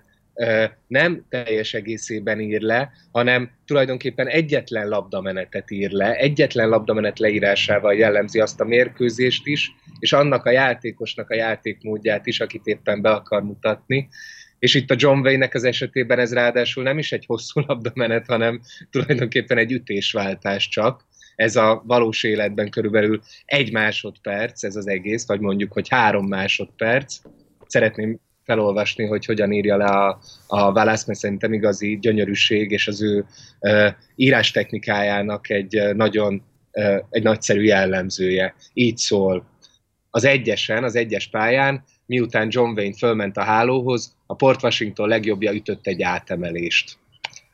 nem teljes egészében ír le, hanem tulajdonképpen egyetlen labdamenetet ír le, egyetlen labdamenet leírásával jellemzi azt a mérkőzést is, és annak a játékosnak a játékmódját is, akit éppen be akar mutatni. És itt a John Wayne-nek az esetében ez ráadásul nem is egy hosszú labdamenet, hanem tulajdonképpen egy ütésváltás csak, ez a valós életben körülbelül egy másodperc, ez az egész, vagy mondjuk, hogy három másodperc. Szeretném felolvasni, hogy hogyan írja le a, a válasz, mert szerintem igazi gyönyörűség, és az ő uh, írás technikájának egy nagyon egy nagyszerű jellemzője. Így szól. Az egyesen, az egyes pályán, miután John Wayne fölment a hálóhoz, a Port Washington legjobbja ütött egy átemelést.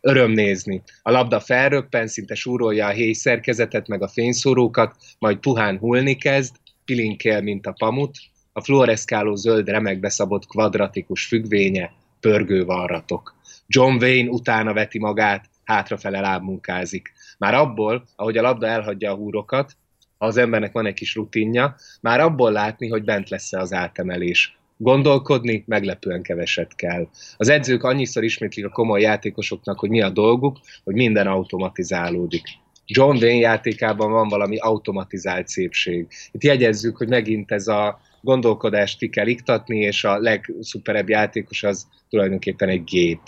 Öröm nézni. A labda felröppen, szinte súrolja a héj szerkezetet, meg a fényszórókat, majd puhán hullni kezd, pilinkél, mint a pamut, a fluoreszkáló zöld remekbe szabott kvadratikus függvénye, pörgő varratok. John Wayne utána veti magát, hátrafele lábmunkázik. Már abból, ahogy a labda elhagyja a húrokat, ha az embernek van egy kis rutinja, már abból látni, hogy bent lesz-e az átemelés. Gondolkodni meglepően keveset kell. Az edzők annyiszor ismétlik a komoly játékosoknak, hogy mi a dolguk, hogy minden automatizálódik. John Wayne játékában van valami automatizált szépség. Itt jegyezzük, hogy megint ez a gondolkodást ki kell iktatni, és a legszuperebb játékos az tulajdonképpen egy gép.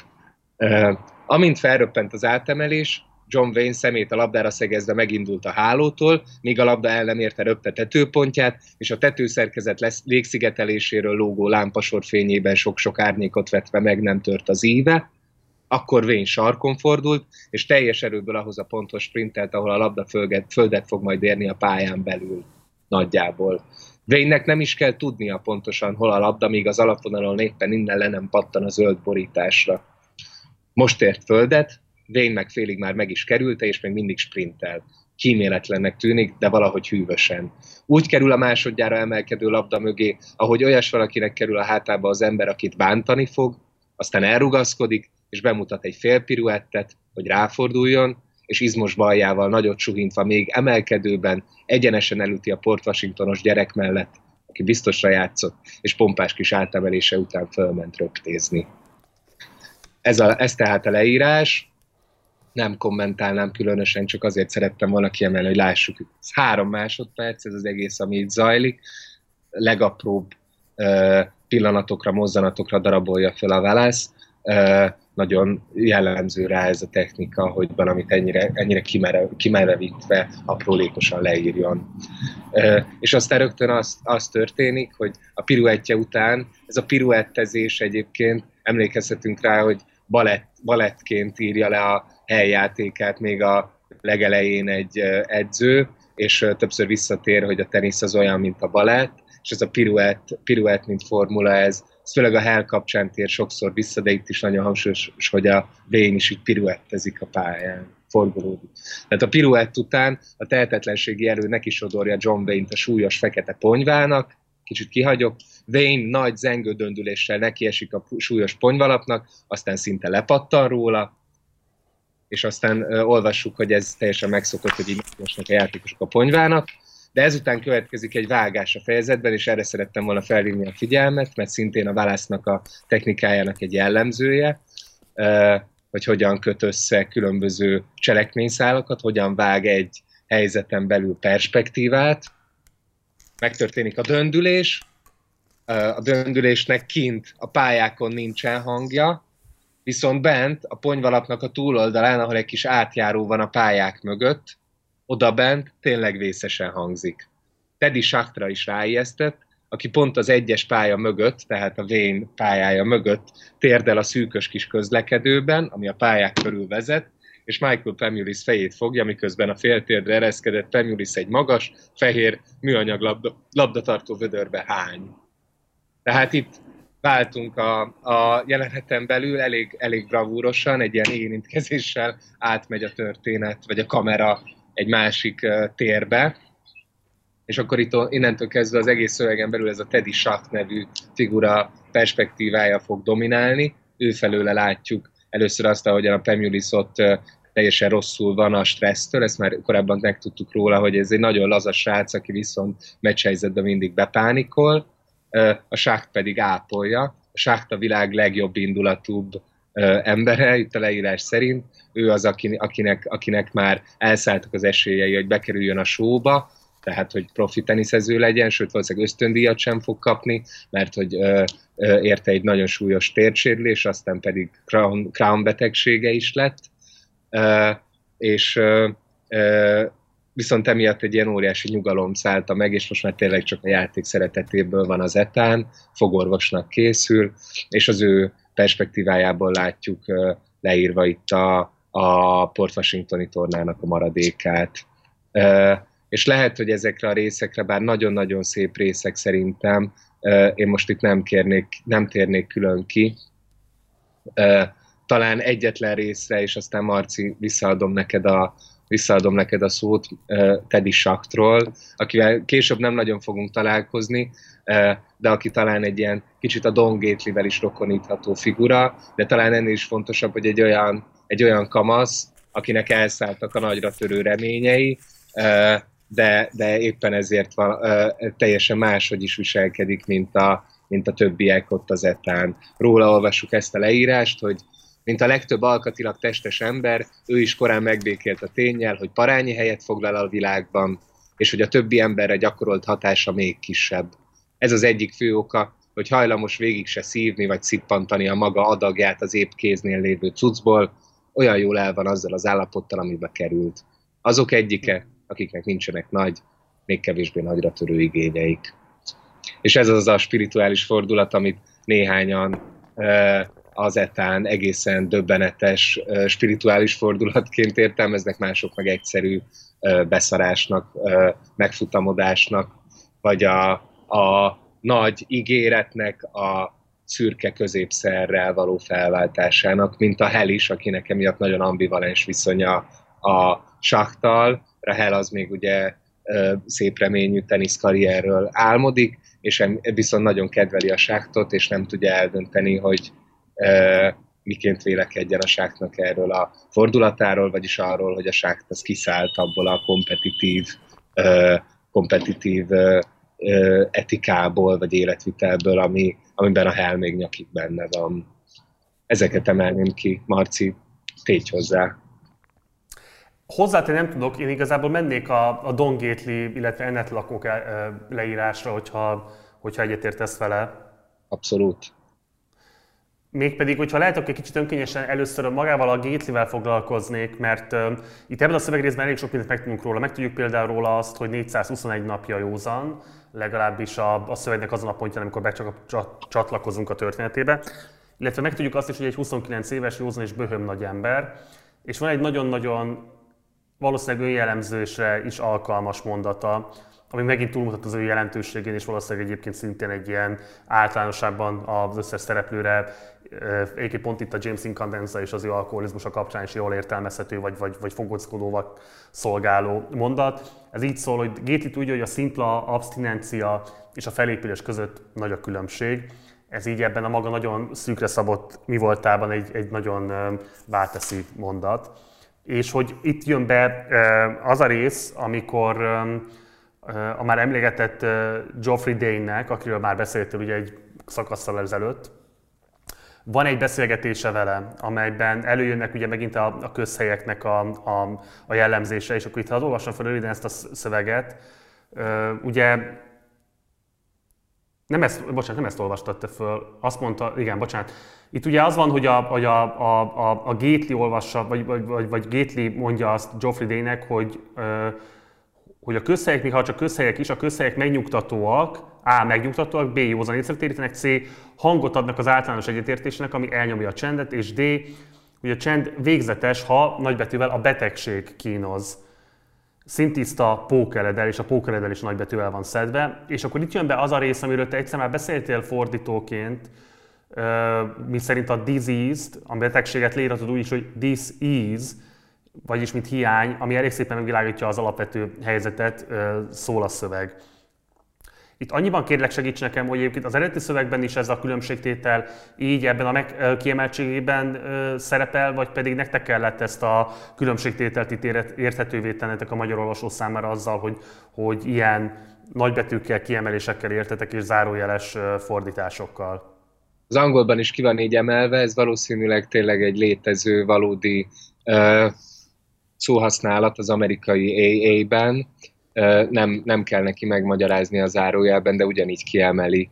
Amint felröppent az átemelés, John Wayne szemét a labdára szegezve megindult a hálótól, míg a labda el nem érte röpte tetőpontját, és a tetőszerkezet lesz légszigeteléséről lógó lámpasor fényében sok-sok árnyékot vetve meg nem tört az íve. Akkor Wayne sarkon fordult, és teljes erőből ahhoz a pontos sprintelt, ahol a labda földet, földet fog majd érni a pályán belül nagyjából. Wayne-nek nem is kell tudnia pontosan, hol a labda, míg az alapvonalon éppen innen le nem pattan a zöld borításra. Most ért földet, Wayne meg félig már meg is kerülte, és még mindig sprintel. Kíméletlennek tűnik, de valahogy hűvösen. Úgy kerül a másodjára emelkedő labda mögé, ahogy olyas valakinek kerül a hátába az ember, akit bántani fog, aztán elrugaszkodik, és bemutat egy fél piruettet, hogy ráforduljon, és izmos baljával nagyot suhintva még emelkedőben egyenesen elüti a Port Washingtonos gyerek mellett, aki biztosra játszott, és pompás kis átemelése után fölment röptézni. Ez, a, ez tehát a leírás, nem kommentálnám különösen, csak azért szerettem volna kiemelni, hogy lássuk. Ez három másodperc, ez az egész, ami itt zajlik. Legapróbb pillanatokra, mozzanatokra darabolja fel a válasz. Nagyon jellemző rá ez a technika, hogy valamit ennyire, ennyire kimerev, kimerevítve aprólékosan leírjon. És aztán rögtön az, az történik, hogy a piruettje után, ez a piruettezés egyébként, emlékezhetünk rá, hogy balett, balettként írja le a helyjátékát még a legelején egy edző, és többször visszatér, hogy a tenisz az olyan, mint a balett, és ez a piruett, piruett mint formula, ez, ez főleg a hell kapcsán tér sokszor vissza, de itt is nagyon hangsúlyos, hogy a Vén is így piruettezik a pályán, forgolódik. Tehát a piruett után a tehetetlenségi erő neki sodorja John Wayne-t a súlyos fekete ponyvának, kicsit kihagyok, Wayne nagy zengődöndüléssel nekiesik a súlyos ponyvalapnak, aztán szinte lepattan róla, és aztán olvassuk, hogy ez teljesen megszokott, hogy így mosnak a játékosok a ponyvának, de ezután következik egy vágás a fejezetben, és erre szerettem volna felhívni a figyelmet, mert szintén a válasznak a technikájának egy jellemzője, hogy hogyan köt össze különböző cselekményszálakat, hogyan vág egy helyzeten belül perspektívát. Megtörténik a döndülés, a döndülésnek kint a pályákon nincsen hangja, Viszont bent, a ponyvalapnak a túloldalán, ahol egy kis átjáró van a pályák mögött, oda bent tényleg vészesen hangzik. Teddy Saktra is ráijesztett, aki pont az egyes pálya mögött, tehát a vén pályája mögött térdel a szűkös kis közlekedőben, ami a pályák körül vezet, és Michael Pemulis fejét fogja, miközben a féltérdre ereszkedett Pemulis egy magas, fehér, műanyag labda, labdatartó vödörbe hány. Tehát itt váltunk a, a jeleneten belül elég, elég bravúrosan, egy ilyen érintkezéssel átmegy a történet, vagy a kamera egy másik uh, térbe, és akkor itt innentől kezdve az egész szövegen belül ez a Teddy Schacht nevű figura perspektívája fog dominálni, ő felőle látjuk először azt, ahogyan a Pemulis ott uh, teljesen rosszul van a stressztől, ezt már korábban megtudtuk róla, hogy ez egy nagyon laza srác, aki viszont meccshelyzetben mindig bepánikol, a sákt pedig ápolja. A sákt a világ legjobb indulatúbb embere, itt a leírás szerint. Ő az, akinek, akinek már elszálltak az esélyei, hogy bekerüljön a showba, tehát hogy profi teniszező legyen, sőt valószínűleg ösztöndíjat sem fog kapni, mert hogy ö, ö, érte egy nagyon súlyos térsérülés, aztán pedig crown, crown betegsége is lett, ö, és ö, ö, viszont emiatt egy ilyen óriási nyugalom szállta meg, és most már tényleg csak a játék szeretetéből van az etán, fogorvosnak készül, és az ő perspektívájából látjuk leírva itt a, a Port Washingtoni tornának a maradékát. És lehet, hogy ezekre a részekre, bár nagyon-nagyon szép részek szerintem, én most itt nem, kérnék, nem térnék külön ki, talán egyetlen részre, és aztán Marci, visszaadom neked a, visszaadom neked a szót Teddy Saktról, akivel később nem nagyon fogunk találkozni, de aki talán egy ilyen kicsit a Don Gately-vel is rokonítható figura, de talán ennél is fontosabb, hogy egy olyan, egy olyan kamasz, akinek elszálltak a nagyra törő reményei, de, de éppen ezért van, teljesen máshogy is viselkedik, mint a, mint a többiek ott az etán. Róla olvassuk ezt a leírást, hogy mint a legtöbb alkatilag testes ember, ő is korán megbékélt a tényel, hogy parányi helyet foglal a világban, és hogy a többi emberre gyakorolt hatása még kisebb. Ez az egyik fő oka, hogy hajlamos végig se szívni vagy szippantani a maga adagját az épp kéznél lévő cuccból, olyan jól el van azzal az állapottal, amibe került. Azok egyike, akiknek nincsenek nagy, még kevésbé nagyra törő igényeik. És ez az a spirituális fordulat, amit néhányan az etán egészen döbbenetes spirituális fordulatként értelmeznek, mások meg egyszerű beszarásnak, megfutamodásnak, vagy a, a nagy ígéretnek a szürke középszerrel való felváltásának, mint a Hel is, akinek emiatt nagyon ambivalens viszonya a Saktal. Rahel az még ugye szép reményű teniszkarrierről álmodik, és viszont nagyon kedveli a Saktot, és nem tudja eldönteni, hogy miként vélekedjen a sáknak erről a fordulatáról, vagyis arról, hogy a sákt az kiszállt abból a kompetitív, kompetitív etikából, vagy életvitelből, ami, amiben a hell még nyakig benne van. Ezeket emelném ki, Marci, tégy hozzá. Hozzátenni nem tudok, én igazából mennék a, a Don Gately, illetve ennet lakók leírásra, hogyha, hogyha egyetértesz vele. Abszolút. Mégpedig, hogyha lehet, akkor kicsit önkényesen először magával a Gately-vel foglalkoznék, mert uh, itt ebben a szövegrészben elég sok mindent megtudunk róla. Megtudjuk például róla azt, hogy 421 napja józan, legalábbis a, a szövegnek azon a pontján, amikor becsatlakozunk a történetébe. Illetve megtudjuk azt is, hogy egy 29 éves józan és böhöm nagy ember, és van egy nagyon-nagyon valószínűleg önjellemzősre is alkalmas mondata, ami megint túlmutat az ő jelentőségén, és valószínűleg egyébként szintén egy ilyen általánosságban az összes szereplőre, egyébként pont itt a James Incandenza és az ő alkoholizmusa kapcsán is jól értelmezhető, vagy, vagy, vagy fogockodóval szolgáló mondat. Ez így szól, hogy Géti tudja, hogy a szimpla abstinencia és a felépülés között nagy a különbség. Ez így ebben a maga nagyon szűkre szabott mi voltában egy, egy nagyon válteszi mondat. És hogy itt jön be az a rész, amikor a már emlégetett Geoffrey Dane-nek, akiről már beszéltél ugye egy szakasszal ezelőtt, van egy beszélgetése vele, amelyben előjönnek ugye megint a, a közhelyeknek a, a, a jellemzése, és akkor itt ha olvasom fel röviden ezt a szöveget, ugye nem ezt, bocsánat, nem ezt olvastad te föl, azt mondta, igen, bocsánat, itt ugye az van, hogy a, a, a, a, a Gately olvassa, vagy, vagy, vagy, vagy Gately mondja azt Geoffrey Dane-nek, hogy hogy a közhelyek, még ha csak közhelyek is, a közhelyek megnyugtatóak, A. megnyugtatóak, B. józan észretérítenek, C. hangot adnak az általános egyetértésnek, ami elnyomja a csendet, és D. hogy a csend végzetes, ha nagybetűvel a betegség kínoz. Szintiszta pókeredel, és a pókeredel is nagybetűvel van szedve. És akkor itt jön be az a rész, amiről te egyszer már beszéltél fordítóként, mi szerint a diseased, a betegséget leírhatod úgy is, hogy is, vagyis mint hiány, ami elég szépen megvilágítja az alapvető helyzetet, szól a szöveg. Itt annyiban kérlek segíts nekem, hogy egyébként az eredeti szövegben is ez a különbségtétel így ebben a meg, kiemeltségében szerepel, vagy pedig nektek kellett ezt a különbségtételt itt érthetővé tennetek a magyar olvasó számára azzal, hogy, hogy ilyen nagybetűkkel, kiemelésekkel értetek és zárójeles fordításokkal? Az angolban is ki van így emelve, ez valószínűleg tényleg egy létező, valódi szóhasználat az amerikai AA-ben, nem, nem kell neki megmagyarázni a zárójelben, de ugyanígy kiemeli.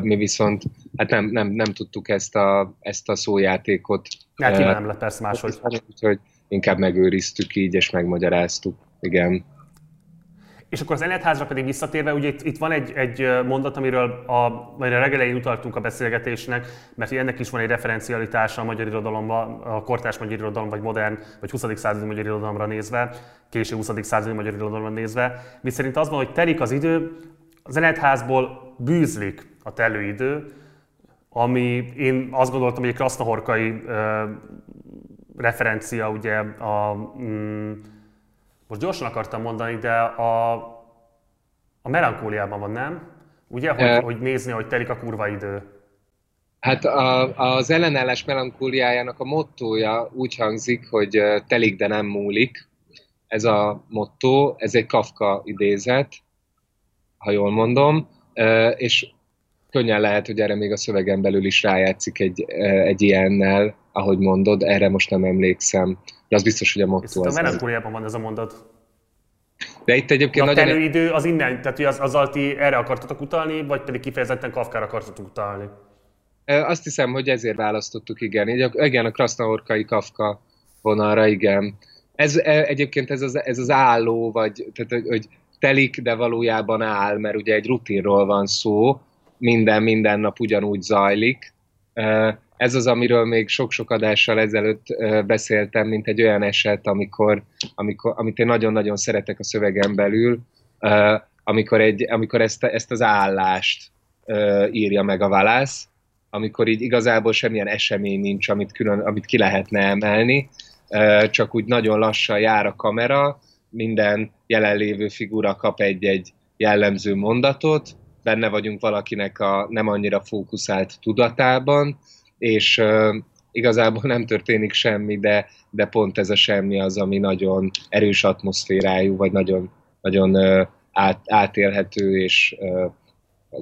Mi viszont hát nem, nem, nem tudtuk ezt a, ezt a szójátékot. Hát nem lett persze máshogy. Úgyhogy inkább megőriztük így, és megmagyaráztuk. Igen. És akkor az Enetházra pedig visszatérve, ugye itt, itt van egy, egy mondat, amiről a, a regelején utaltunk a beszélgetésnek, mert ennek is van egy referencialitása a magyar irodalomban, a kortárs magyar irodalom, vagy modern, vagy 20. századi magyar irodalomra nézve, késő 20. századi magyar irodalomra nézve, mi szerint az van, hogy telik az idő, az Enetházból bűzlik a telőidő, ami én azt gondoltam, hogy egy krasznahorkai referencia ugye a, mm, most gyorsan akartam mondani, de a, a melankóliában van, nem? Ugye, hogy, e... hogy nézni, hogy telik a kurva idő. Hát a, az ellenállás melankóliájának a mottója úgy hangzik, hogy telik, de nem múlik. Ez a motto, ez egy Kafka idézet, ha jól mondom, és könnyen lehet, hogy erre még a szövegen belül is rájátszik egy, egy ilyennel, ahogy mondod, erre most nem emlékszem. De az biztos, hogy a motto az. A melankóliában van ez a mondat. De itt egyébként a nagyon... idő az innen, tehát hogy az, azzal ti erre akartatok utalni, vagy pedig kifejezetten Kafkára akartatok utalni? Azt hiszem, hogy ezért választottuk, igen. Igen, a Krasznaorkai Kafka vonalra, igen. Ez e, egyébként ez az, ez az álló, vagy tehát, hogy telik, de valójában áll, mert ugye egy rutinról van szó, minden minden nap ugyanúgy zajlik. Ez az, amiről még sok-sok adással ezelőtt beszéltem, mint egy olyan eset, amikor, amikor amit én nagyon-nagyon szeretek a szövegen belül, amikor, egy, amikor ezt, ezt az állást írja meg a valász, amikor így igazából semmilyen esemény nincs, amit, külön, amit ki lehetne emelni, csak úgy nagyon lassan jár a kamera, minden jelenlévő figura kap egy-egy jellemző mondatot, benne vagyunk valakinek a nem annyira fókuszált tudatában, és igazából nem történik semmi, de, de pont ez a semmi az, ami nagyon erős atmoszférájú, vagy nagyon, nagyon át, átélhető, és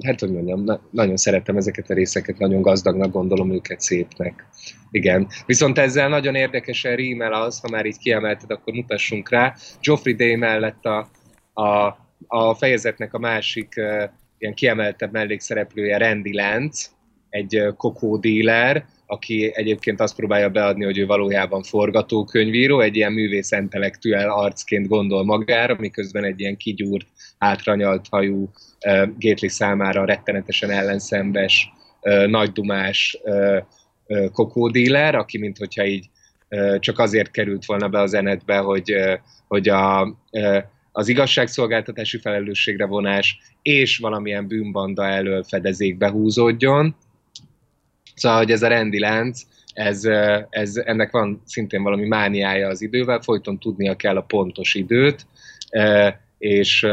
hát hogy mondjam, na, nagyon szeretem ezeket a részeket, nagyon gazdagnak gondolom őket szépnek. Igen. Viszont ezzel nagyon érdekesen rímel az, ha már így kiemelted, akkor mutassunk rá. Geoffrey Day mellett a, a, a fejezetnek a másik ilyen kiemeltebb mellékszereplője Randy Lance, egy kokódíler, aki egyébként azt próbálja beadni, hogy ő valójában forgatókönyvíró, egy ilyen művész intellektuál arcként gondol magára, miközben egy ilyen kigyúrt, átranyalt hajú uh, Gately számára rettenetesen ellenszembes, uh, nagydumás uh, kokódíler, aki mint hogyha így csak azért került volna be a zenetbe, hogy, hogy a uh, az igazságszolgáltatási felelősségre vonás és valamilyen bűnbanda elől fedezékbe húzódjon. Szóval, hogy ez a rendi lánc, ez, ez, ennek van szintén valami mániája az idővel, folyton tudnia kell a pontos időt, és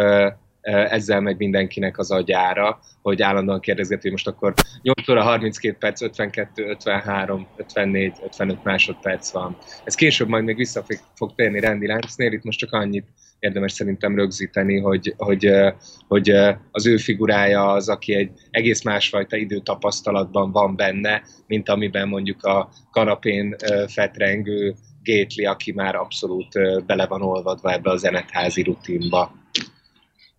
ezzel megy mindenkinek az agyára, hogy állandóan kérdezgeti, hogy most akkor 8 óra 32 perc, 52, 53, 54, 55 másodperc van. Ez később majd még vissza fog térni rendi láncnél, itt most csak annyit érdemes szerintem rögzíteni, hogy, hogy, hogy az ő figurája az, aki egy egész másfajta időtapasztalatban van benne, mint amiben mondjuk a kanapén fetrengő Gétli, aki már abszolút bele van olvadva ebbe a zenetházi rutinba.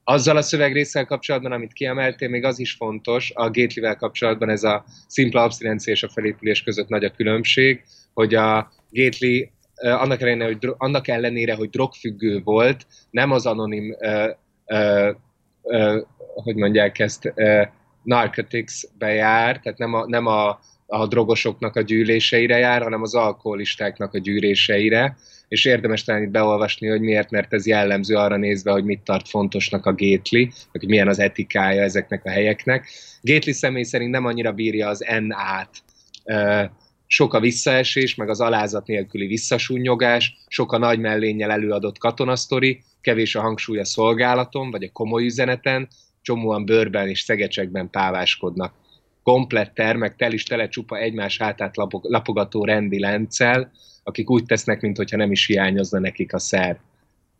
Azzal a szövegrészsel kapcsolatban, amit kiemeltél, még az is fontos, a Gatelyvel kapcsolatban ez a szimpla abszinencia és a felépülés között nagy a különbség, hogy a Gately annak ellenére, hogy, annak ellenére, hogy drogfüggő volt, nem az anonim, uh, uh, uh, hogy mondják ezt, uh, narcotics-be tehát nem a, nem a, a drogosoknak a gyűléseire jár, hanem az alkoholistáknak a gyűléseire, és érdemes talán itt beolvasni, hogy miért, mert ez jellemző arra nézve, hogy mit tart fontosnak a Gétli, hogy milyen az etikája ezeknek a helyeknek. Gétli személy szerint nem annyira bírja az N-át, sok a visszaesés, meg az alázat nélküli visszasúnyogás, sok a nagy mellénnyel előadott katonasztori, kevés a hangsúly a szolgálaton, vagy a komoly üzeneten, csomóan bőrben és szegecsekben páváskodnak. Komplett termek, tel is tele csupa egymás hátát lapogató rendi lencel, akik úgy tesznek, mintha nem is hiányozna nekik a szer.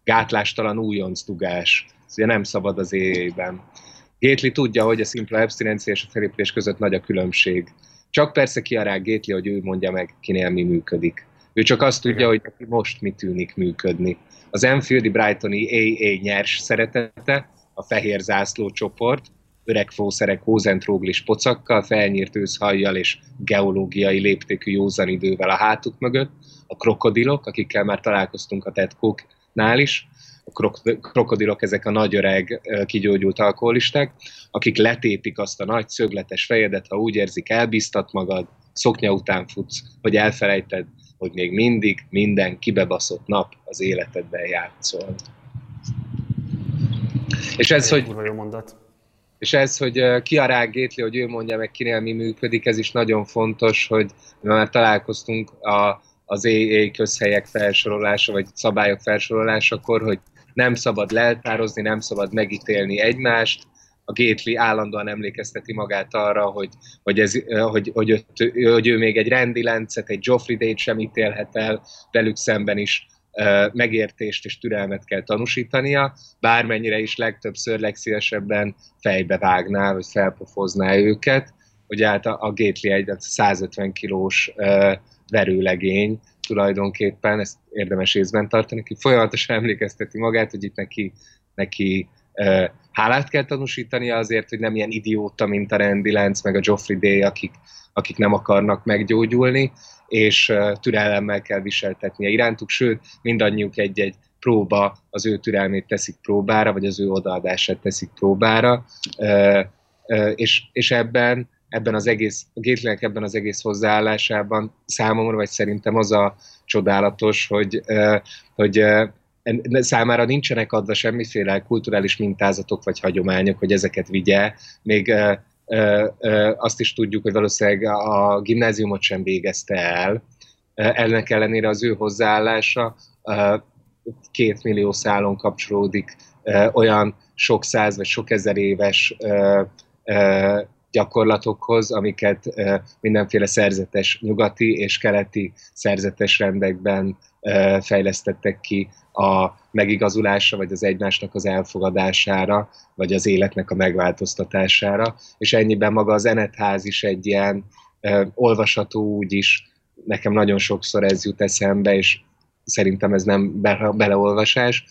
Gátlástalan újonc dugás. Ez ugye nem szabad az éjjében. Gétli tudja, hogy a szimpla abstinencia és a felépülés között nagy a különbség. Csak persze kiarák Gétli, hogy ő mondja meg, kinél mi működik. Ő csak azt tudja, hogy neki most mi tűnik működni. Az Enfieldi Brightoni AA nyers szeretete, a fehér zászló csoport, öreg fószerek hózentróglis pocakkal, felnyírt őszhajjal és geológiai léptékű józan idővel a hátuk mögött, a krokodilok, akikkel már találkoztunk a tetkók nál is, a krokodilok, ezek a nagy öreg kigyógyult alkoholisták, akik letépik azt a nagy szögletes fejedet, ha úgy érzik, elbíztat magad, szoknya után futsz, hogy elfelejted, hogy még mindig minden kibebaszott nap az életedben játszol. És ez, hogy, mondat. És ez, hogy ki a rágétli, hogy ő mondja meg, kinél mi működik, ez is nagyon fontos, hogy már találkoztunk a, az AA közhelyek felsorolása, vagy szabályok felsorolásakor, hogy nem szabad leltározni, nem szabad megítélni egymást, a Gately állandóan emlékezteti magát arra, hogy, hogy, ez, hogy, hogy, hogy, hogy ő még egy Randy Lencet, egy Joffrey Day-t sem ítélhet el, velük szemben is megértést és türelmet kell tanúsítania, bármennyire is legtöbbször, legszívesebben fejbe vágná, vagy felpofozná őket. Ugye hát a, a Gately egy 150 kilós verőlegény, tulajdonképpen, ezt érdemes észben tartani, ki folyamatosan emlékezteti magát, hogy itt neki, neki uh, hálát kell tanúsítania azért, hogy nem ilyen idióta, mint a Randy Lance, meg a Joffrey Day, akik, akik nem akarnak meggyógyulni, és uh, türelemmel kell viseltetnie irántuk, sőt, mindannyiuk egy-egy próba az ő türelmét teszik próbára, vagy az ő odaadását teszik próbára, és, és ebben ebben az egész, a Gatelynek ebben az egész hozzáállásában számomra, vagy szerintem az a csodálatos, hogy, hogy számára nincsenek adva semmiféle kulturális mintázatok vagy hagyományok, hogy ezeket vigye. Még azt is tudjuk, hogy valószínűleg a gimnáziumot sem végezte el. Ennek ellenére az ő hozzáállása két millió szálon kapcsolódik olyan sok száz vagy sok ezer éves gyakorlatokhoz, amiket mindenféle szerzetes nyugati és keleti szerzetes rendekben fejlesztettek ki a megigazulásra, vagy az egymásnak az elfogadására, vagy az életnek a megváltoztatására, és ennyiben maga az Enetház is egy ilyen olvasható úgy is, nekem nagyon sokszor ez jut eszembe, és szerintem ez nem be, beleolvasás,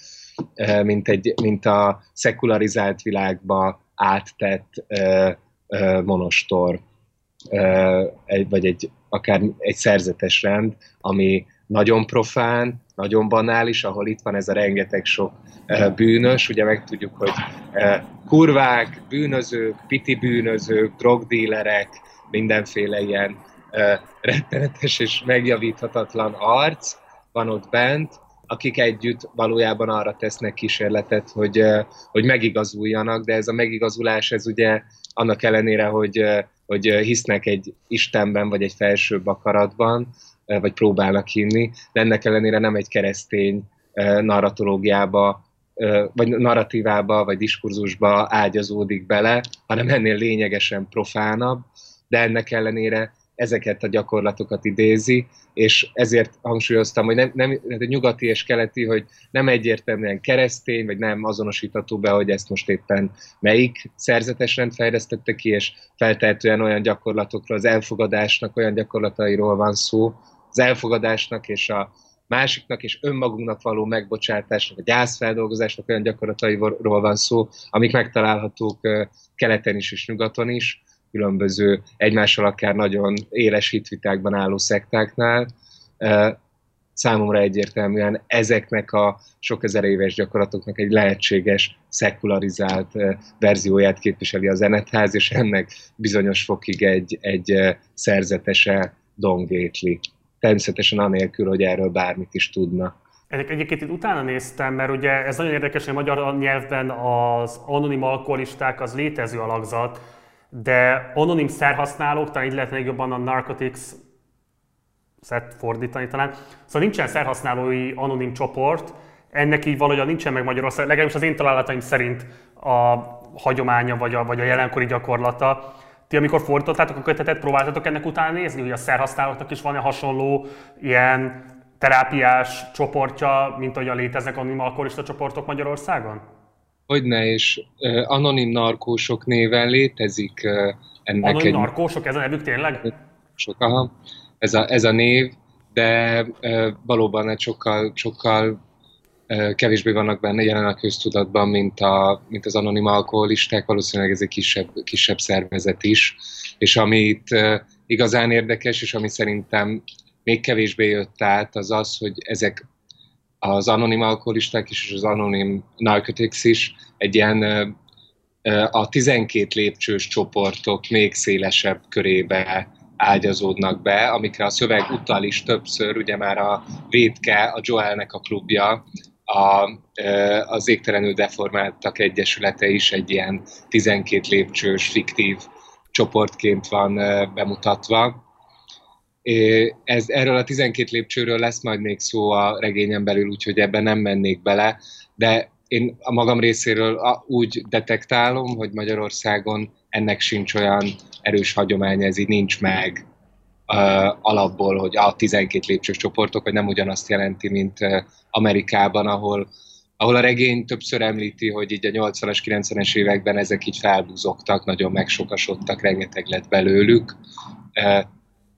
mint, egy, mint a szekularizált világba áttett monostor, vagy egy, akár egy szerzetes rend, ami nagyon profán, nagyon banális, ahol itt van ez a rengeteg sok bűnös, ugye megtudjuk, hogy kurvák, bűnözők, piti bűnözők, drogdílerek, mindenféle ilyen rettenetes és megjavíthatatlan arc van ott bent, akik együtt valójában arra tesznek kísérletet, hogy, hogy megigazuljanak, de ez a megigazulás, ez ugye annak ellenére, hogy, hogy hisznek egy Istenben, vagy egy felsőbb akaratban, vagy próbálnak hinni, de ennek ellenére nem egy keresztény narratológiába, vagy narratívába, vagy diskurzusba ágyazódik bele, hanem ennél lényegesen profánabb, de ennek ellenére ezeket a gyakorlatokat idézi, és ezért hangsúlyoztam, hogy nem, nem hát a nyugati és keleti, hogy nem egyértelműen keresztény, vagy nem azonosítható be, hogy ezt most éppen melyik szerzetes rend fejlesztette ki, és feltehetően olyan gyakorlatokról, az elfogadásnak olyan gyakorlatairól van szó, az elfogadásnak és a másiknak és önmagunknak való megbocsátásnak, a gyászfeldolgozásnak olyan gyakorlatairól van szó, amik megtalálhatók keleten is és nyugaton is, különböző egymással akár nagyon éles hitvitákban álló szektáknál. Számomra egyértelműen ezeknek a sok ezer éves gyakorlatoknak egy lehetséges, szekularizált verzióját képviseli a zenetház, és ennek bizonyos fokig egy, egy szerzetese Don Gately. Természetesen anélkül, hogy erről bármit is tudna. Ezek egyébként itt utána néztem, mert ugye ez nagyon érdekes, hogy a magyar nyelvben az anonim alkoholisták az létező alakzat, de anonim szerhasználók, talán így lehetne jobban a narcotics szert fordítani talán. Szóval nincsen szerhasználói anonim csoport, ennek így valahogy nincsen meg Magyarország, legalábbis az én találataim szerint a hagyománya vagy a, vagy a jelenkori gyakorlata. Ti, amikor fordítottátok a kötetet, próbáltatok ennek utána nézni, hogy a szerhasználóknak is van-e hasonló ilyen terápiás csoportja, mint a léteznek anonim alkoholista csoportok Magyarországon? Hogyne, és uh, anonim narkósok néven létezik uh, ennek anonim egy... narkósok, ez a nevük tényleg? Sok, aha. Ez a, ez a név, de uh, valóban egy sokkal, sokkal uh, kevésbé vannak benne jelen a köztudatban, mint, a, mint az anonim alkoholisták, valószínűleg ez egy kisebb, kisebb szervezet is, és amit uh, igazán érdekes, és ami szerintem még kevésbé jött át, az az, hogy ezek az anonim alkoholisták is, és az anonim narcotics is egy ilyen a 12 lépcsős csoportok még szélesebb körébe ágyazódnak be, amikre a szöveg utal is többször, ugye már a Védke, a Joelnek a klubja, a, az Égtelenül Deformáltak Egyesülete is egy ilyen 12 lépcsős, fiktív csoportként van bemutatva. Ez, erről a 12 lépcsőről lesz majd még szó a regényen belül, úgyhogy ebben nem mennék bele, de én a magam részéről úgy detektálom, hogy Magyarországon ennek sincs olyan erős hagyomány, ez így nincs meg uh, alapból, hogy a 12 lépcsős csoportok, vagy nem ugyanazt jelenti, mint Amerikában, ahol, ahol a regény többször említi, hogy így a 80-as, 90-es években ezek így felbúzogtak, nagyon megsokasodtak, rengeteg lett belőlük.